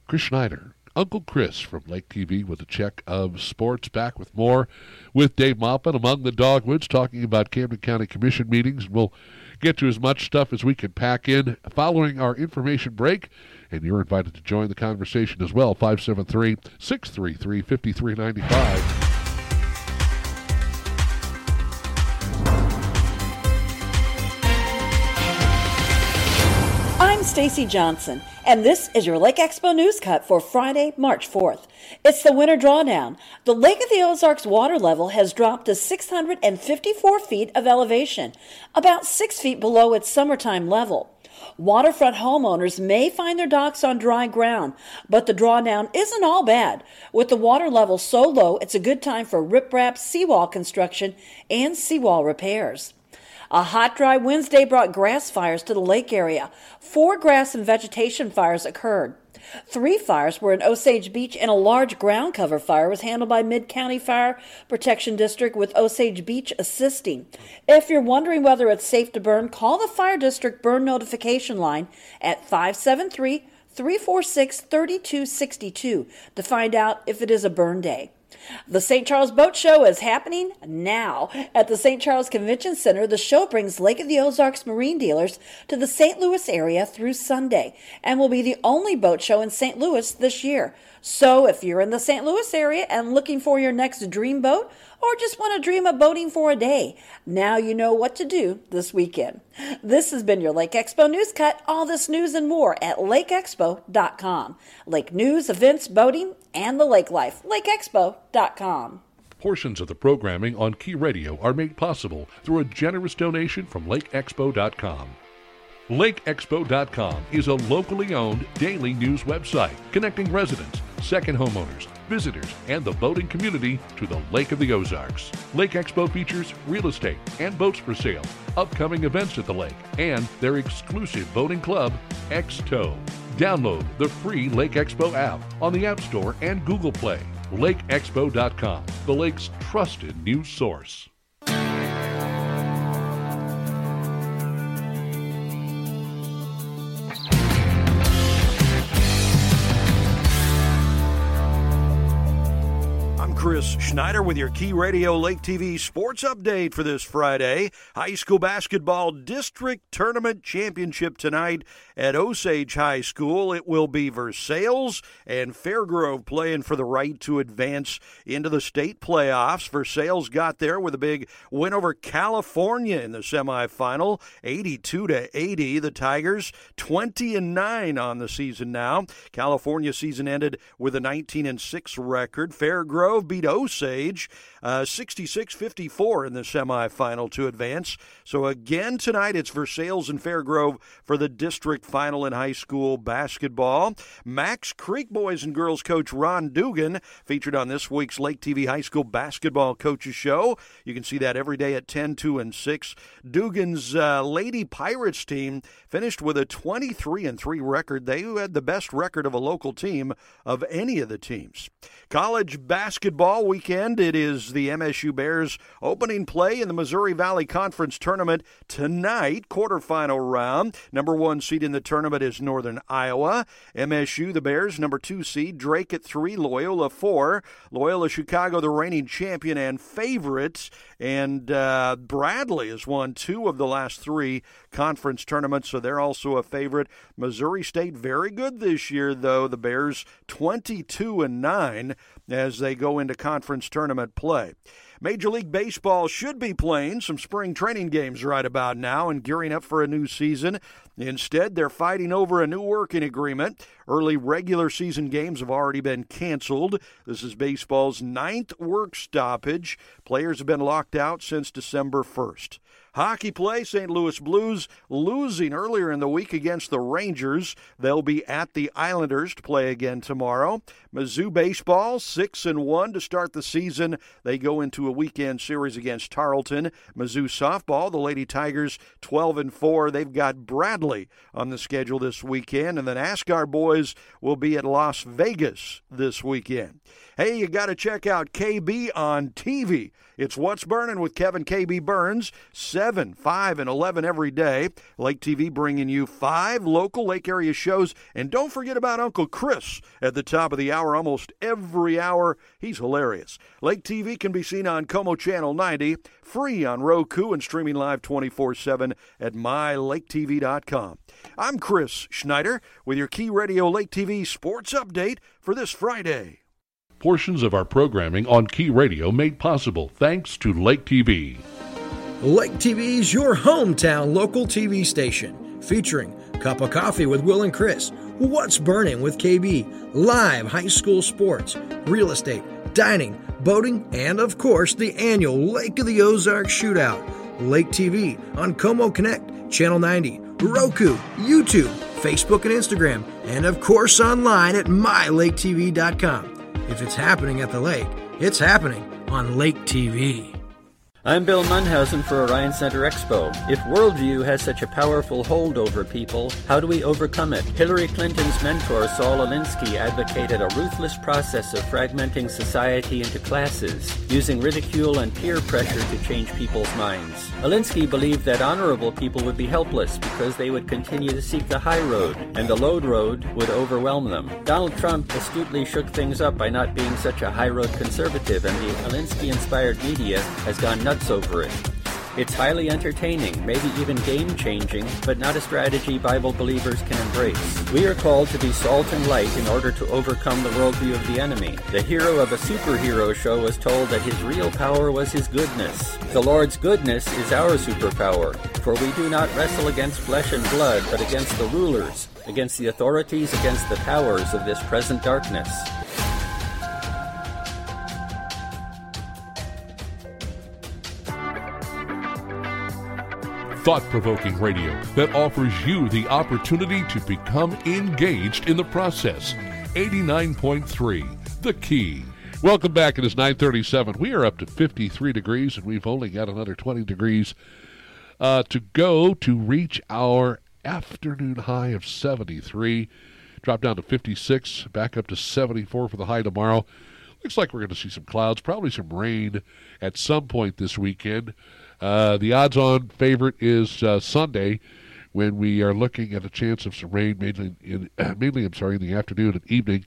Chris Schneider, Uncle Chris from Lake TV with a check of sports. Back with more with Dave Maupin among the Dogwoods, talking about Camden County Commission meetings. We'll get to as much stuff as we can pack in following our information break. And you're invited to join the conversation as well. 573 633 5395. Stacy Johnson, and this is your Lake Expo News Cut for Friday, March 4th. It's the winter drawdown. The Lake of the Ozarks water level has dropped to 654 feet of elevation, about 6 feet below its summertime level. Waterfront homeowners may find their docks on dry ground, but the drawdown isn't all bad. With the water level so low, it's a good time for riprap seawall construction and seawall repairs. A hot, dry Wednesday brought grass fires to the lake area. Four grass and vegetation fires occurred. Three fires were in Osage Beach, and a large ground cover fire was handled by Mid County Fire Protection District with Osage Beach assisting. If you're wondering whether it's safe to burn, call the Fire District Burn Notification Line at 573 346 3262 to find out if it is a burn day. The St. Charles Boat Show is happening now. At the St. Charles Convention Center, the show brings Lake of the Ozarks marine dealers to the St. Louis area through Sunday and will be the only boat show in St. Louis this year. So if you're in the St. Louis area and looking for your next dream boat, or just want to dream of boating for a day, now you know what to do this weekend. This has been your Lake Expo News Cut. All this news and more at lakeexpo.com. Lake news, events, boating, and the lake life. lakeexpo.com. Portions of the programming on Key Radio are made possible through a generous donation from lakeexpo.com. LakeExpo.com is a locally owned daily news website connecting residents, second homeowners, visitors, and the boating community to the Lake of the Ozarks. Lake Expo features real estate and boats for sale, upcoming events at the lake, and their exclusive boating club, X-Tow. Download the free Lake Expo app on the App Store and Google Play. LakeExpo.com, the lake's trusted news source. Chris Schneider with your Key Radio Lake TV sports update for this Friday. High school basketball district tournament championship tonight at Osage High School. It will be Versailles and Fair Grove playing for the right to advance into the state playoffs. Versailles got there with a big win over California in the semifinal, 82 to 80. The Tigers 20 and 9 on the season now. California season ended with a 19 and 6 record. Fair Grove beat Osage uh, 66 uh, 54 in the semifinal to advance. So again tonight, it's Versailles and Fair Grove for the district final in high school basketball. Macks Creek boys and girls coach Ron Dugan featured on this week's Lake TV High School Basketball Coaches Show. You can see that every day at 10, 2, and 6. Dugan's uh, Lady Pirates team finished with a 23 and 3 record. They had the best record of a local team of any of the teams. College basketball baseball weekend. It is the MSU Bears opening play in the Missouri Valley Conference Tournament tonight, quarterfinal round. Number one seed in the tournament is Northern Iowa. MSU, the Bears, number two seed. Drake at three, Loyola four. Loyola Chicago, the reigning champion and favorites. And uh, Bradley has won two of the last three conference tournaments, so they're also a favorite. Missouri State very good this year, though. The Bears 22 and 9 as they go into conference tournament play. Major League Baseball should be playing some spring training games right about now and gearing up for a new season. Instead, they're fighting over a new working agreement. Early regular season games have already been canceled. This is baseball's ninth work stoppage. Players have been locked out since December 1st. Hockey play, St. Louis Blues losing earlier in the week against the Rangers. They'll be at the Islanders to play again tomorrow. Mizzou baseball, 6 and 1 to start the season. They go into a weekend series against Tarleton. Mizzou softball, the Lady Tigers 12 and 4. They've got Bradley on the schedule this weekend and the NASCAR boys will be at Las Vegas this weekend. Hey, you got to check out KB on TV. It's What's Burning with Kevin KB Burns, 7, 5, and 11 every day. Lake TV bringing you five local lake area shows. And don't forget about Uncle Chris at the top of the hour, almost every hour. He's hilarious. Lake TV can be seen on Co-Mo Channel 90, free on Roku, and streaming live 24 7 at mylaketv.com. I'm Chris Schneider with your Key Radio Lake TV sports update for this Friday. Portions of our programming on Key Radio made possible thanks to Lake TV. Lake TV is your hometown local TV station, featuring Cup of Coffee with Will and Chris, What's Burning with KB, live high school sports, real estate, dining, boating, and of course the annual Lake of the Ozarks Shootout. Lake TV on Co-Mo Connect, Channel 90, Roku, YouTube, Facebook, and Instagram, and of course online at mylaketv.com. If it's happening at the lake, it's happening on Lake TV. I'm Bill Munhausen for Orion Center Expo. If worldview has such a powerful hold over people, how do we overcome it? Hillary Clinton's mentor, Saul Alinsky, advocated a ruthless process of fragmenting society into classes, using ridicule and peer pressure to change people's minds. Alinsky believed that honorable people would be helpless because they would continue to seek the high road, and the low road would overwhelm them. Donald Trump astutely shook things up by not being such a high road conservative, and the Alinsky inspired media has gone nuts nuts over it. It's highly entertaining, maybe even game changing, but not a strategy Bible believers can embrace. We are called to be salt and light in order to overcome the worldview of the enemy. The hero of a superhero show was told that his real power was his goodness. The Lord's goodness is our superpower, for we do not wrestle against flesh and blood, but against the rulers, against the authorities, against the powers of this present darkness. Thought provoking radio that offers you the opportunity to become engaged in the process. 89.3, The Key. Welcome back. It is 937. We are up to 53 degrees, and we've only got another 20 degrees uh, to go to reach our afternoon high of 73. Drop down to 56, back up to 74 for the high tomorrow. Looks like we're going to see some clouds, probably some rain at some point this weekend. Uh, the odds-on favorite is uh, Sunday, when we are looking at a chance of some rain, mainly in mainly I'm sorry in the afternoon and evening,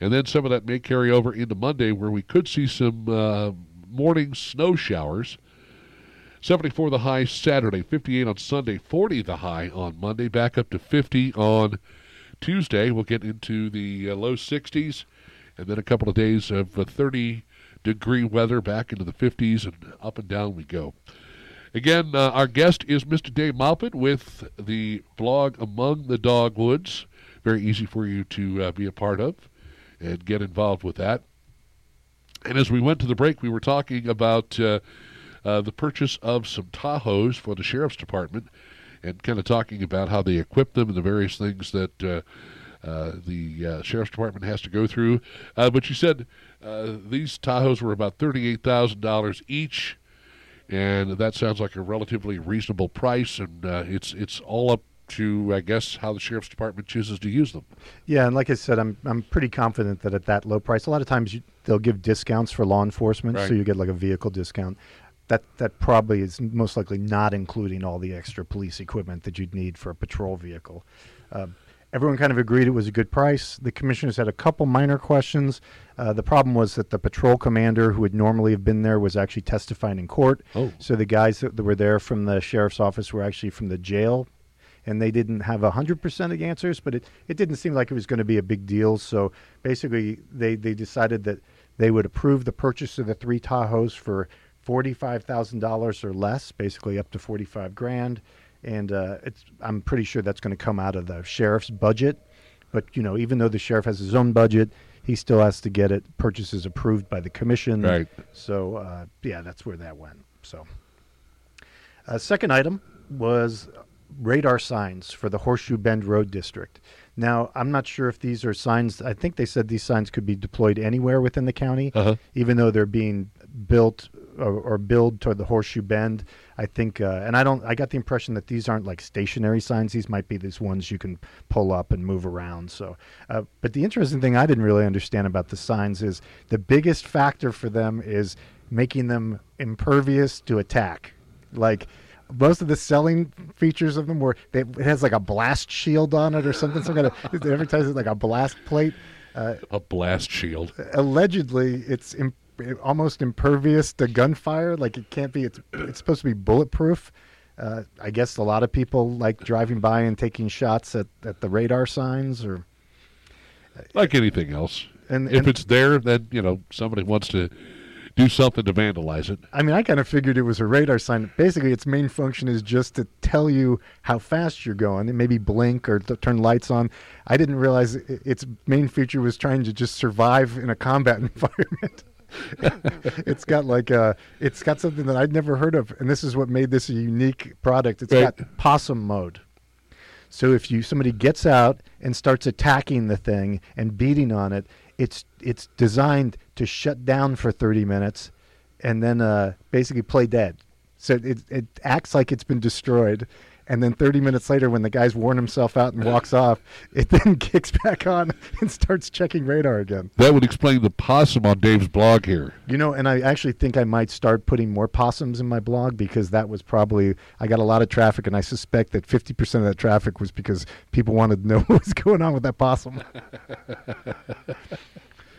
and then some of that may carry over into Monday, where we could see some uh, morning snow showers. 74 the high Saturday, 58 on Sunday, 40 the high on Monday, back up to 50 on Tuesday. We'll get into the uh, low 60s, and then a couple of days of uh, 30 degree weather back into the 50s, and up and down we go. Again, uh, our guest is Mr. Dave Maupin with the blog Among the Dogwoods. Very easy for you to uh, be a part of and get involved with that. And as we went to the break, we were talking about uh, uh the purchase of some Tahoes for the Sheriff's Department and kind of talking about how they equip them and the various things that uh, uh, the Sheriff's Department has to go through. but you said these Tahoes were about $38,000 each and that sounds like a relatively reasonable price, and uh, it's it's all up to, I guess, how the sheriff's department chooses to use them. Yeah, and like I said, I'm I'm pretty confident that at that low price, a lot of times you, they'll give discounts for law enforcement, Right. so you get like a vehicle discount. That that probably is most likely not including all the extra police equipment that you'd need for a patrol vehicle. Uh, everyone kind of agreed it was a good price. The commissioners had a couple minor questions. Uh, the problem was that the patrol commander, who would normally have been there, was actually testifying in court. Oh. So the guys that, were there from the sheriff's office were actually from the jail and they didn't have 100% of the answers, but it, it didn't seem like it was going to be a big deal. So basically, they, they decided that they would approve the purchase of the three Tahoes for $45,000 or less, basically up to 45 grand. And uh, it's, I'm pretty sure that's going to come out of the sheriff's budget. But, you know, even though the sheriff has his own budget, he still has to get it purchases approved by the commission. Right. So, uh, yeah, that's where that went. So, uh, second item was radar signs for the Horseshoe Bend Road District. Now, I'm not sure if these are signs. I think they said these signs could be deployed anywhere within the county, Uh-huh. even though they're being built or, or build toward the Horseshoe Bend. I think, uh, and I don't. I got the impression that these aren't like stationary signs. These might be these ones you can pull up and move around. So, uh, but the interesting thing I didn't really understand about the signs is the biggest factor for them is making them impervious to attack. Like most of the selling features of them were they, it has like a blast shield on it or something. Some kind of it advertises like a blast plate. Uh, A blast shield. allegedly, it's almost impervious to gunfire. Like it can't be. It's it's supposed to be bulletproof. Uh, I guess a lot of people like driving by and taking shots at, at the radar signs or Like anything else. And- if and- it's there, then, you know, somebody wants to do something to vandalize it. I mean, I kind of figured it was a radar sign. Basically, its main function is just to tell you how fast you're going and maybe blink or to turn lights on. I didn't realize i- its main feature was trying to just survive in a combat environment. It's got like a, it's got something that I'd never heard of, and this is what made this a unique product. It's Right. got possum mode. So if you somebody gets out and starts attacking the thing and beating on it, it's it's designed to shut down for 30 minutes and then uh, basically play dead. So it it acts like it's been destroyed, and then 30 minutes later, when the guy's worn himself out and walks off, it then kicks back on and starts checking radar again. That would explain the possum on Dave's blog here. You know, and I actually think I might start putting more possums in my blog because that was probably I got a lot of traffic, and I suspect that 50% of that traffic was because people wanted to know what was going on with that possum.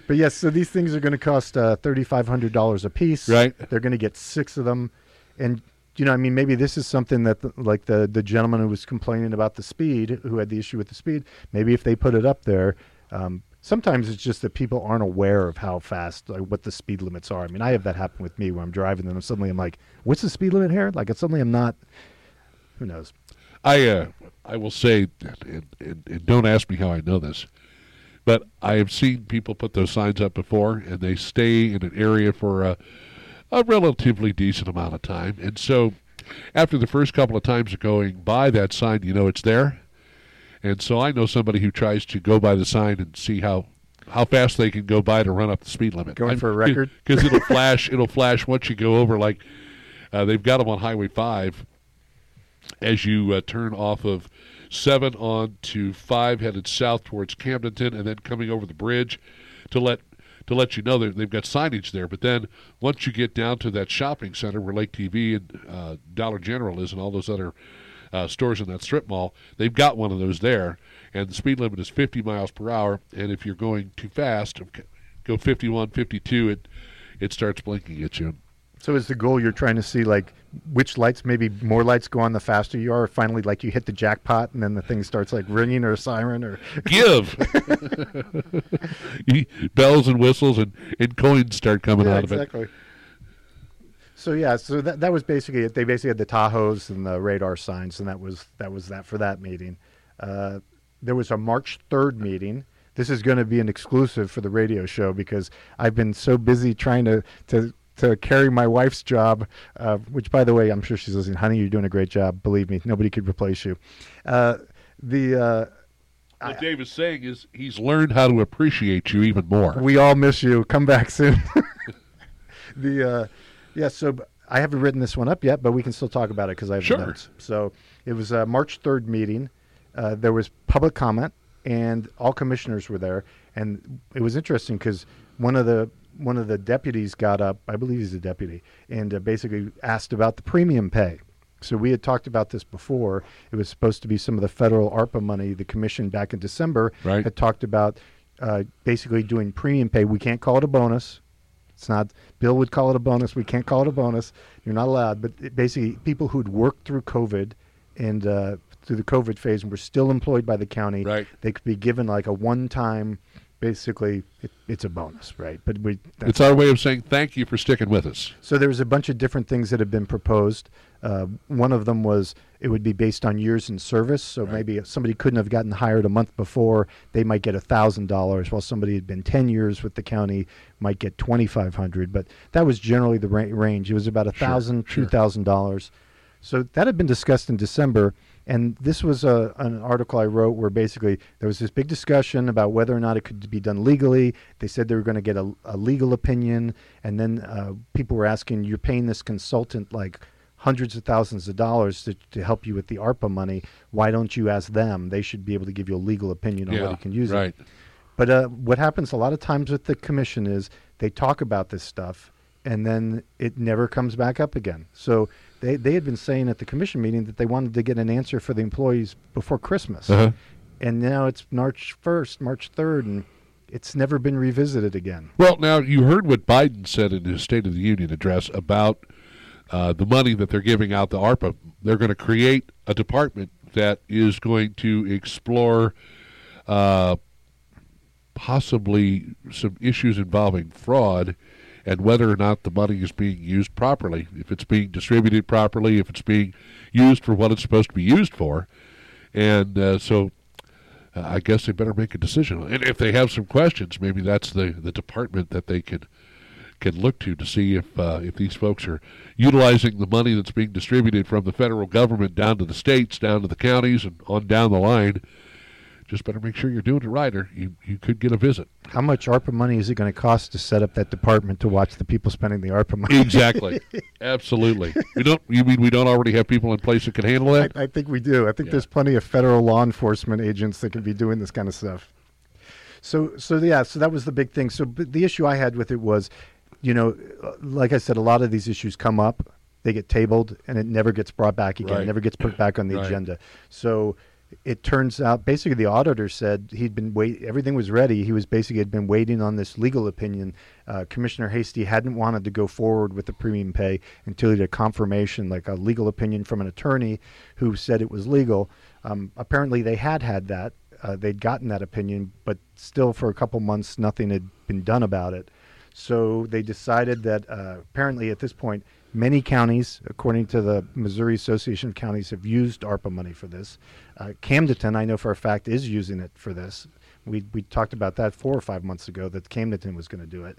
but yes, so these things are going to cost uh, $3,500 a piece. Right. They're going to get six of them, and you know, I mean, maybe this is something that, the, like the the gentleman who was complaining about the speed, who had the issue with the speed, maybe if they put it up there. Um, sometimes it's just that people aren't aware of how fast, like what the speed limits are. I mean, I have that happen with me when I'm driving, and I'm suddenly I'm like, "What's the speed limit here?" Like, suddenly I'm not. Who knows? I uh, I will say, and, and, and don't ask me how I know this, but I have seen people put those signs up before, and they stay in an area for a, a relatively decent amount of time. And so, after the first couple of times of going by that sign, you know it's there. And so I know somebody who tries to go by the sign and see how how fast they can go by to run up the speed limit. Going for a record? because it'll flash. It'll flash once you go over. Like uh, they've got them on Highway Five as you uh, turn off of seven on to five, headed south towards Camdenton, and then coming over the bridge to let to let you know that they've got signage there. But then once you get down to that shopping center where Lake TV and uh, Dollar General is, and all those other uh, stores in that strip mall, they've got one of those there, and the speed limit is 50 miles per hour. And if you're going too fast, go 51, 52, it it starts blinking at you. So is the goal you're trying to see like which lights, maybe more lights go on the faster you are, finally like you hit the jackpot and then the thing starts like ringing or a siren or give bells and whistles and, and coins start coming yeah, out of it exactly. So yeah, so that that was basically it. They basically had the Tahoes and the radar signs, and that was that was that for that meeting. Uh, there was a March third meeting. This is going to be an exclusive for the radio show because I've been so busy trying to to to carry my wife's job, uh, which by the way, I'm sure she's listening. Honey, you're doing a great job. Believe me, nobody could replace you. Uh, the uh, what dave is saying is he's learned how to appreciate you even more we all miss you. Come back soon. the uh, yeah, so I haven't written this one up yet, but we can still talk about it because I have Sure. notes. So it was a March third meeting. uh, there was public comment, and all commissioners were there. And it was interesting because one of the one of the deputies got up, I believe he's a deputy, and uh, basically asked about the premium pay. So we had talked about this before. It was supposed to be some of the federal ARPA money. The commission back in December Right. had talked about uh, basically doing premium pay. We can't call it a bonus. It's not. Bill would call it a bonus. We can't call it a bonus. You're not allowed. But it basically, people who'd worked through COVID and uh, through the COVID phase and were still employed by the county, Right. they could be given like a one-time. Basically, it, it's a bonus, right? But we. that's- It's our way of saying thank you for sticking with us. so there was a bunch of different things that have been proposed. Uh, one of them was it would be based on years in service. So maybe if somebody couldn't have gotten hired a month before, they might get thousand dollars, while somebody had been ten years with the county might get twenty five hundred. But that was generally the ra- range. It was about a thousand, two thousand dollars. So that had been discussed in December, and this was a, an article I wrote where basically there was this big discussion about whether or not it could be done legally. They said they were going to get a, a legal opinion, and then uh, people were asking, "You're paying this consultant like hundreds of thousands of dollars to, to help you with the ARPA money. Why don't you ask them? They should be able to give you a legal opinion on Yeah, whether you can use right. it." But uh, what happens a lot of times with the commission is they talk about this stuff and then it never comes back up again. So they, they had been saying at the commission meeting that they wanted to get an answer for the employees before Christmas. Uh-huh. And now it's March 1st, March 3rd, and it's never been revisited again. Well, now you heard what Biden said in his State of the Union address about uh, the money that they're giving out, the ARPA. They're going to create a department that is going to explore uh, possibly some issues involving fraud and whether or not the money is being used properly, if it's being distributed properly, if it's being used for what it's supposed to be used for. And uh, so uh, I guess they better make a decision. And if they have some questions, maybe that's the, the department that they can can look to to see if uh, if these folks are utilizing the money that's being distributed from the federal government down to the states, down to the counties, and on down the line. Just better make sure you're doing it right, or you, you could get a visit. How much ARPA money is it going to cost to set up that department to watch the people spending the ARPA money? Exactly, absolutely. We don't. You mean we don't already have people in place that can handle that? I, I think we do. I think Yeah. there's plenty of federal law enforcement agents that can be doing this kind of stuff. So, so yeah, so that was the big thing. So, the issue I had with it was, you know, like I said, a lot of these issues come up, they get tabled, and it never gets brought back again. Right. It never gets put back on the Right. agenda. So. It turns out, basically, the auditor said he'd been wait. Everything was ready. He was basically had been waiting on this legal opinion. Uh, Commissioner Hasty hadn't wanted to go forward with the premium pay until he had a confirmation, like a legal opinion from an attorney who said it was legal. Um, apparently, they had had that. Uh, they'd gotten that opinion, but still, for a couple months, nothing had been done about it. So they decided that uh, apparently, at this point, many counties, according to the Missouri Association of Counties, have used ARPA money for this. Uh, Camdenton, I know for a fact, is using it for this. We we talked about that four or five months ago that Camdenton was going to do it,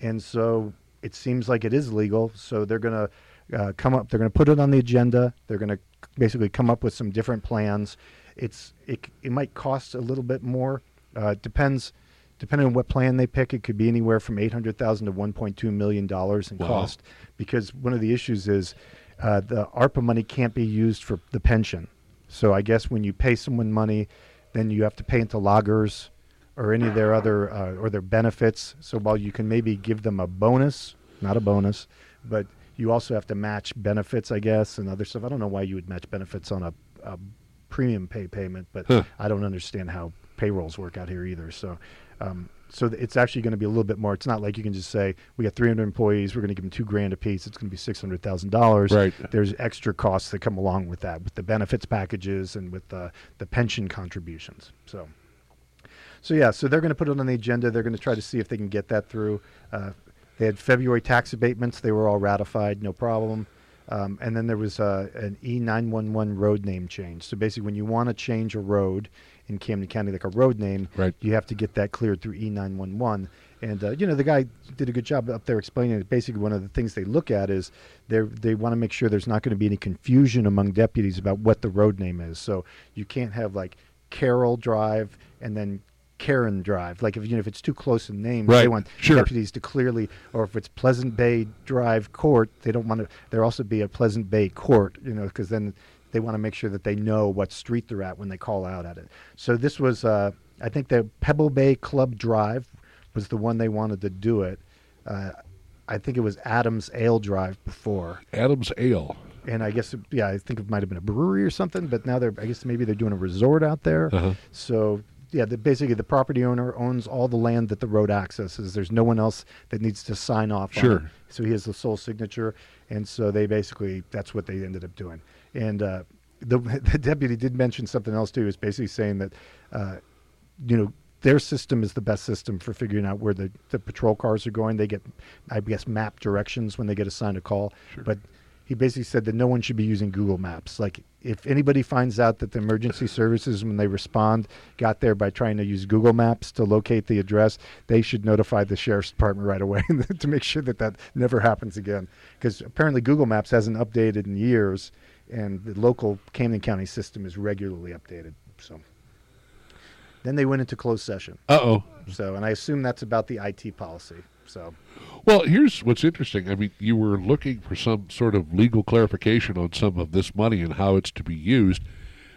and so it seems like it is legal. So they're going to uh, come up. They're going to put it on the agenda. They're going to basically come up with some different plans. It's it it might cost a little bit more. Uh, it depends depending on what plan they pick. It could be anywhere from eight hundred thousand to one point two million dollars in Wow. cost. Because one of the issues is uh, the ARPA money can't be used for the pension. So I guess when you pay someone money, then you have to pay into LAGERS or any of their other uh, or their benefits. So while you can maybe give them a bonus, not a bonus, but you also have to match benefits, I guess, and other stuff. I don't know why you would match benefits on a, a premium pay payment, but Huh. I don't understand how payrolls work out here either. So, um, so it's actually going to be a little bit more. It's not like you can just say we got 300 employees, we're going to give them two grand a piece. It's going to be six hundred thousand dollars. Right. There's extra costs that come along with that, with the benefits packages and with the the pension contributions. So. So yeah, so they're going to put it on the agenda. They're going to try to see if they can get that through. Uh, they had February tax abatements; they were all ratified, no problem. Um, and then there was uh, an E911 road name change. So basically, when you want to change a road in Camden County, like a road name, Right. you have to get that cleared through E911. And uh, you know, the guy did a good job up there explaining it. Basically, one of the things they look at is they they want to make sure there's not going to be any confusion among deputies about what the road name is. So you can't have like Carroll Drive and then Karen Drive. Like if you know if it's too close in names, they want sure. deputies to clearly, or if it's Pleasant Bay Drive Court, they don't want to. There also be a Pleasant Bay Court, you know, because then they want to make sure that they know what street they're at when they call out at it. So this was, uh, I think, the Pebble Bay Club Drive was the one they wanted to do it. Uh, I think it was Adams Ale Drive before. Adams Ale. And I guess, yeah, I think it might have been a brewery or something, but now they're, I guess maybe they're doing a resort out there. Uh-huh. So, yeah, the, basically the property owner owns all the land that the road accesses. There's no one else that needs to sign off on Sure. it. So he has the sole signature. And so they basically, that's what they ended up doing. And uh, the, the deputy did mention something else too, is basically saying that, uh, you know, their system is the best system for figuring out where the, the patrol cars are going. They get, I guess, map directions when they get assigned a call. But he basically said that no one should be using Google Maps. Like, if anybody finds out that the emergency services, when they respond, got there by trying to use Google Maps to locate the address, they should notify the sheriff's department right away to make sure that that never happens again. Because apparently Google Maps hasn't updated in years, and the local Camden County system is regularly updated. So then they went into closed session. Uh oh. So, and I assume that's about the IT policy. So, Well, here's what's interesting. I mean, you were looking for some sort of legal clarification on some of this money and how it's to be used.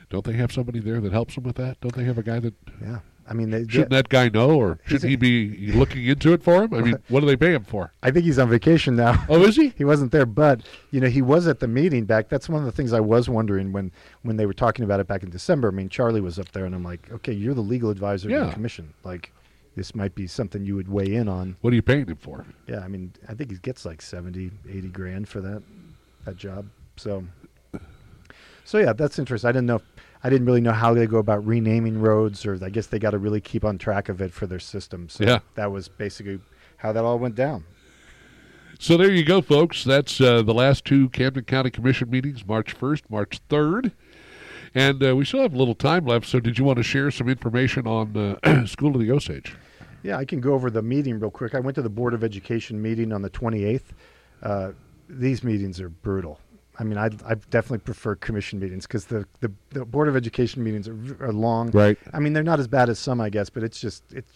Don't they have somebody there that helps them with that? Don't they have a guy that? yeah, I mean, they, Shouldn't that guy know, or shouldn't he be looking into it for him? I mean, what do they pay him for? I think he's on vacation now. Oh, is he? he wasn't there, but you know, he was at the meeting back. That's one of the things I was wondering when when they were talking about it back in December. I mean, Charlie was up there, and I'm like, okay, you're the legal advisor to Yeah. the commission. Like, this might be something you would weigh in on. What are you paying him for? Yeah, I mean, I think he gets like 70, 80 grand for that that job. So, so yeah, that's interesting. I didn't know. I didn't really know how they go about renaming roads, or I guess they got to really keep on track of it for their system. So Yeah. that was basically how that all went down. So there you go, folks. That's uh, the last two Camden County Commission meetings, March 1st, March 3rd. And uh, we still have a little time left, so did you want to share some information on uh, School of the Osage? Yeah, I can go over the meeting real quick. I went to the Board of Education meeting on the 28th. Uh, these meetings are brutal. I mean, I I definitely prefer commission meetings because the, the, the Board of Education meetings are, are long. Right. I mean, they're not as bad as some, I guess, but it's just it's.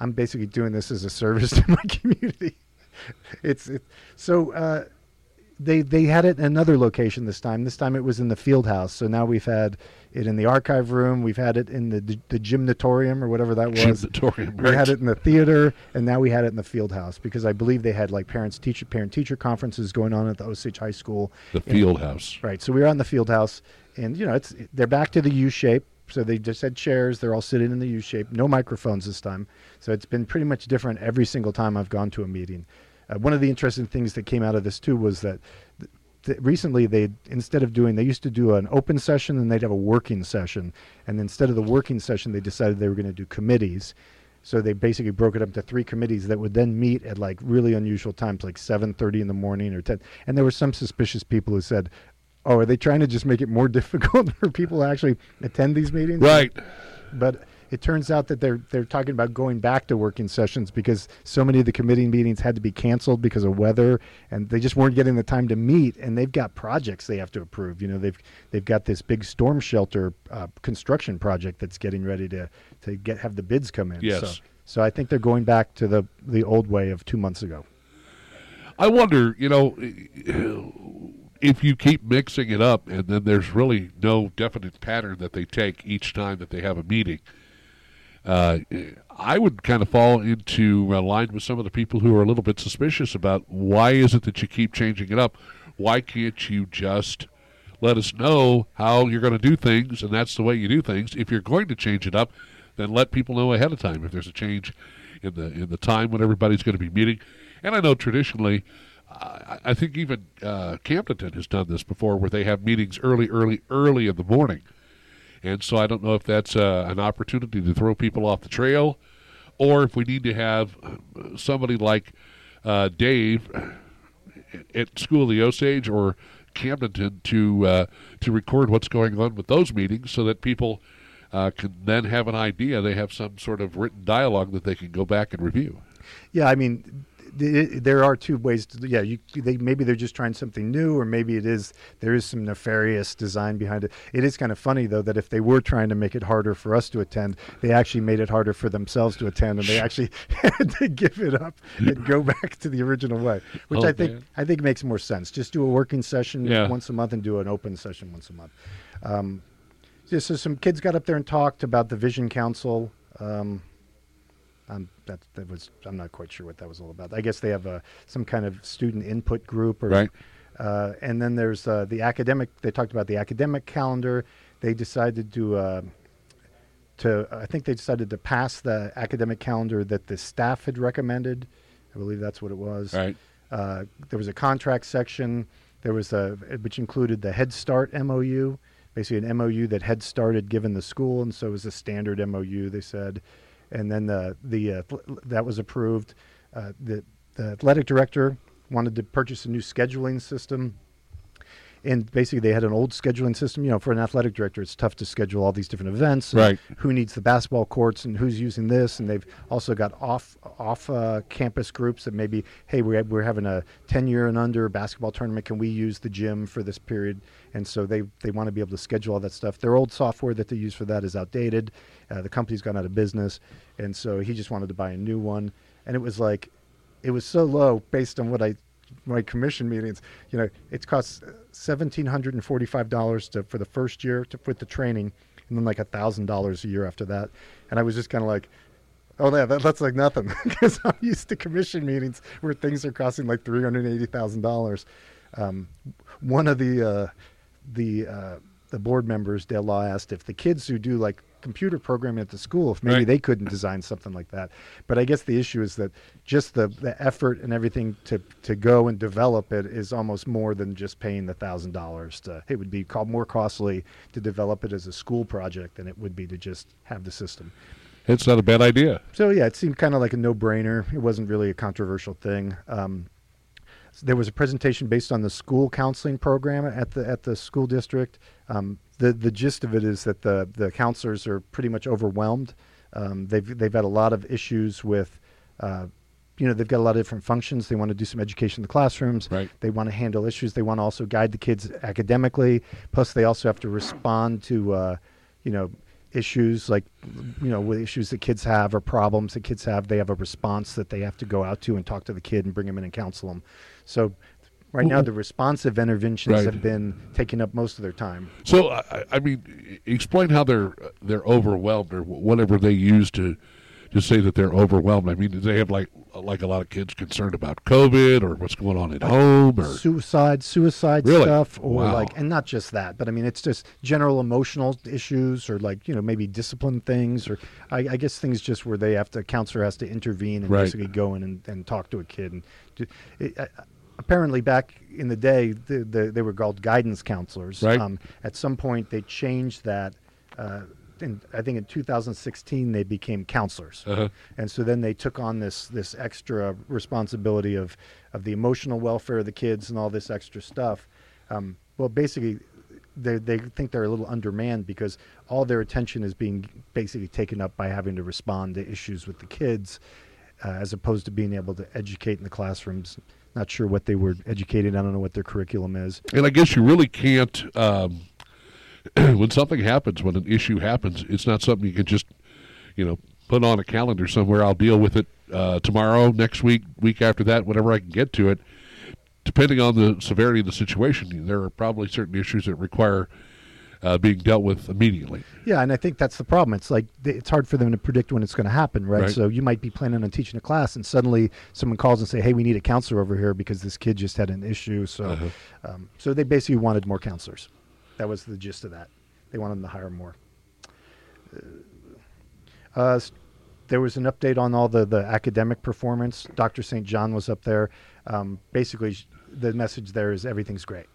I'm basically doing this as a service to my community. it's it, so. Uh, they they had it in another location this time. This time it was in the field house. So now we've had it in the archive room. We've had it in the the, gymnatorium or whatever that was. Gymnatorium, We had it in the theater, and now we had it in the field house because I believe they had like parents teacher parent teacher conferences going on at the Osage High School. The And- field house. Right. So we were on the field house, and you know it's they're back to the U shape. So they just had chairs. They're all sitting in the U shape. No microphones this time. So it's been pretty much different every single time I've gone to a meeting. Uh, one of the interesting things that came out of this too was that th- th- recently they instead of doing they used to do an open session and they'd have a working session, and instead of the working session they decided they were going to do committees. So they basically broke it up to three committees that would then meet at like really unusual times, like 7:30 in the morning or 10. And there were some suspicious people who said, "Oh, are they trying to just make it more difficult for people to actually attend these meetings?" Right. But it turns out that they're they're talking about going back to working sessions because so many of the committee meetings had to be canceled because of weather, and they just weren't getting the time to meet. And they've got projects they have to approve. You know, they've they've got this big storm shelter uh, construction project that's getting ready to to get have the bids come in. Yes. So, so I think they're going back to the the old way of two months ago. I wonder, you know, if you keep mixing it up and then there's really no definite pattern that they take each time that they have a meeting. Uh, I would kind of fall into uh, line with some of the people who are a little bit suspicious about why is it that you keep changing it up? Why can't you just let us know how you're going to do things and that's the way you do things? If you're going to change it up, then let people know ahead of time if there's a change in the in the time when everybody's going to be meeting. And I know traditionally, I, I think even uh, has done this before, where they have meetings early, early, early in the morning. And so I don't know if that's uh, an opportunity to throw people off the trail, or if we need to have uh, somebody like uh, Dave at School of the Osage or Camdenton to uh, to record what's going on with those meetings, so that people uh, can then have an idea. They have some sort of written dialogue that they can go back and review. Yeah, I mean, there are two ways to yeah you they maybe they're just trying something new or maybe it is there is some nefarious design behind it it is kind of funny though that if they were trying to make it harder for us to attend they actually made it harder for themselves to attend and they actually had to give it up and go back to the original way which Oh, i think man. i think makes more sense just do a working session Yeah. once a month and do an open session once a month um, so some kids got up there and talked about the vision council um, um, that that was I'm not quite sure what that was all about. I guess they have a some kind of student input group, or Right. Uh, and then there's uh, the academic. They talked about the academic calendar. They decided to uh, to I think they decided to pass the academic calendar that the staff had recommended. I believe that's what it was. Right. Uh, there was a contract section. There was a which included the Head Start MOU, basically an MOU that Head Start had given the school, and so it was a standard MOU. They said, and then the the uh, that was approved. Uh, the the athletic director wanted to purchase a new scheduling system and basically they had an old scheduling system. You know, for an athletic director, it's tough to schedule all these different events. Right. Who needs the basketball courts and who's using this? And they've also got off off uh, campus groups that maybe, hey, we're we're having a ten year and under basketball tournament. Can we use the gym for this period? And so they they want to be able to schedule all that stuff. Their old software that they use for that is outdated. Uh, the company's gone out of business, and so he just wanted to buy a new one. And it was like, it was so low based on what I my commission meetings, you know, it costs seventeen hundred and forty-five dollars to for the first year to put the training, and then like a thousand dollars a year after that. And I was just kind of like, oh yeah, that, that's like nothing because I'm used to commission meetings where things are costing like three hundred eighty thousand dollars. Um, one of the uh, the uh, the board members, Dale Law, asked if the kids who do like computer programming at the school, if maybe Right. they couldn't design something like that. But I guess the issue is that just the, the effort and everything to to go and develop it is almost more than just paying the thousand dollars. To it would be called more costly to develop it as a school project than it would be to just have the system. It's not a bad idea. So yeah, it seemed kind of like a no-brainer. It wasn't really a controversial thing. Um, there was a presentation based on the school counseling program at the at the school district. Um, the the gist of it is that the the counselors are pretty much overwhelmed. Um, they've they've had a lot of issues with. Uh, you know they've got a lot of different functions. They want to do some education in the classrooms. Right. They want to handle issues. They want to also guide the kids academically. Plus, they also have to respond to, uh, you know, issues like, you know, with issues that kids have or problems that kids have. They have a response that they have to go out to and talk to the kid and bring them in and counsel them. So, right now, mm-hmm. the responsive interventions Right. have been taking up most of their time. So I, I- I mean, explain how they're they're overwhelmed or whatever they use to to say that they're overwhelmed. I mean, do they have like like a lot of kids concerned about COVID or what's going on at home or suicide, suicide Really? stuff, or Wow. like, and not just that, but I mean, it's just general emotional issues, or like you know maybe discipline things, or I, I guess things just where they have to counselor has to intervene and Right. basically go in and, and talk to a kid. And do, it, uh, apparently, back in the day, the, the, they were called guidance counselors. Right. Um, at some point, they changed that. Uh, in, I think in 2016 they became counselors, Uh-huh. and so then they took on this this extra responsibility of of the emotional welfare of the kids and all this extra stuff. Um, well, basically, they they think they're a little undermanned because all their attention is being basically taken up by having to respond to issues with the kids, uh, as opposed to being able to educate in the classrooms. Not sure what they were educated. I don't know what their curriculum is. And I guess you really can't. Um, when something happens, when an issue happens, it's not something you can just, you know, put on a calendar somewhere. I'll deal with it uh, tomorrow, next week, week after that, whenever I can get to it. Depending on the severity of the situation, there are probably certain issues that require uh, being dealt with immediately. Yeah, and I think that's the problem. It's like it's hard for them to predict when it's going to happen, right? Right. So you might be planning on teaching a class, and suddenly someone calls and say, "Hey, we need a counselor over here because this kid just had an issue." So, Uh-huh. um, so they basically wanted more counselors. That was the gist of that. They wanted them to hire more. Uh, there was an update on all the, the academic performance. Dr. St. John was up there. Um, basically, the message there is everything's great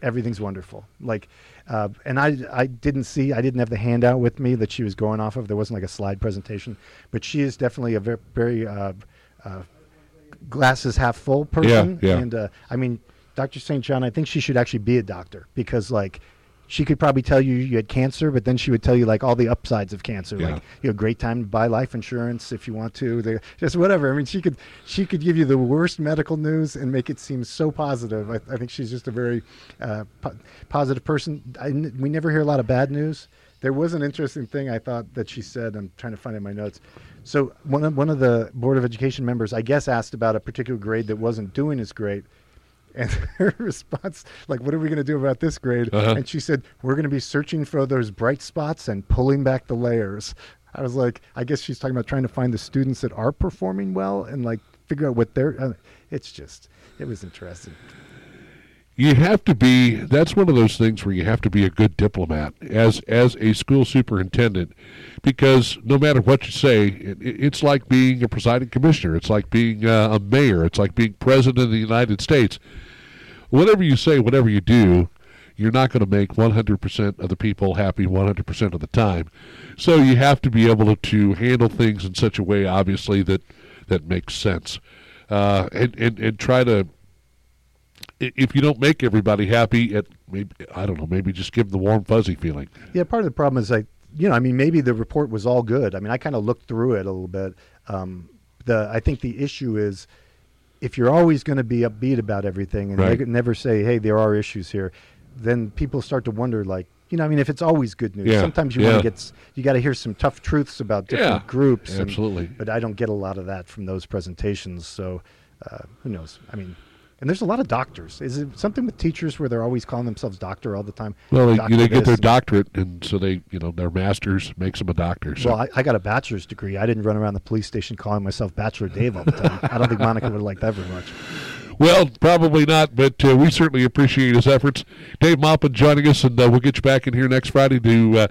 everything's wonderful. Like, uh, and I I didn't see I didn't have the handout with me that she was going off of. There wasn't like a slide presentation, but she is definitely a very very uh, uh, glasses half full person. yeah. And uh, I mean, Dr. St. John, I think she should actually be a doctor because like. she could probably tell you you had cancer, but then she would tell you like all the upsides of cancer, Yeah. like you know, great time to buy life insurance if you want to, the, just whatever. I mean, she could she could give you the worst medical news and make it seem so positive. I, I think she's just a very uh, po- positive person. I we never hear a lot of bad news. There was an interesting thing I thought that she said. I'm trying to find it in my notes. So one of, one of the board of education members, I guess, asked about a particular grade that wasn't doing as great. And her response, like, what are we going to do about this grade? Uh-huh. And she said, we're going to be searching for those bright spots and pulling back the layers. I was like, I guess she's talking about trying to find the students that are performing well and like figure out what they're. Uh, it's just, it was interesting. You have to be that's one of those things where you have to be a good diplomat as as a school superintendent because no matter what you say it, it's like being a presiding commissioner. It's like being uh, a mayor. It's like being president of the united states. Whatever you say whatever you do you're not going to make 100% of the people happy 100% of the time. So you have to be able to handle things in such a way obviously that that makes sense. Uh, and, and and try to if you don't make everybody happy, it maybe I don't know, maybe just give them the warm fuzzy feeling. Yeah, part of the problem is like, you know, I mean, maybe the report was all good. I mean, I kind of looked through it a little bit. Um, the I think the issue is if you're always going to be upbeat about everything and Right. never say, "Hey, there are issues here," then people start to wonder, like, you know, I mean, if it's always good news, Yeah, sometimes you yeah. want to get you got to hear some tough truths about different Yeah, groups. and- absolutely. but I don't get a lot of that from those presentations. So uh, who knows? I mean. And there's a lot of doctors. Is it something with teachers where they're always calling themselves doctor all the time? Well, they, Doctor they get their doctorate, and so they, you know, their masters makes them a doctor. So Well, I, I got a bachelor's degree. I didn't run around the police station calling myself Bachelor Dave all the time. I don't think Monica would have liked that very much. Well, probably not, but uh, we certainly appreciate his efforts. Dave Maupin joining us, and uh, we'll get you back in here next Friday to uh,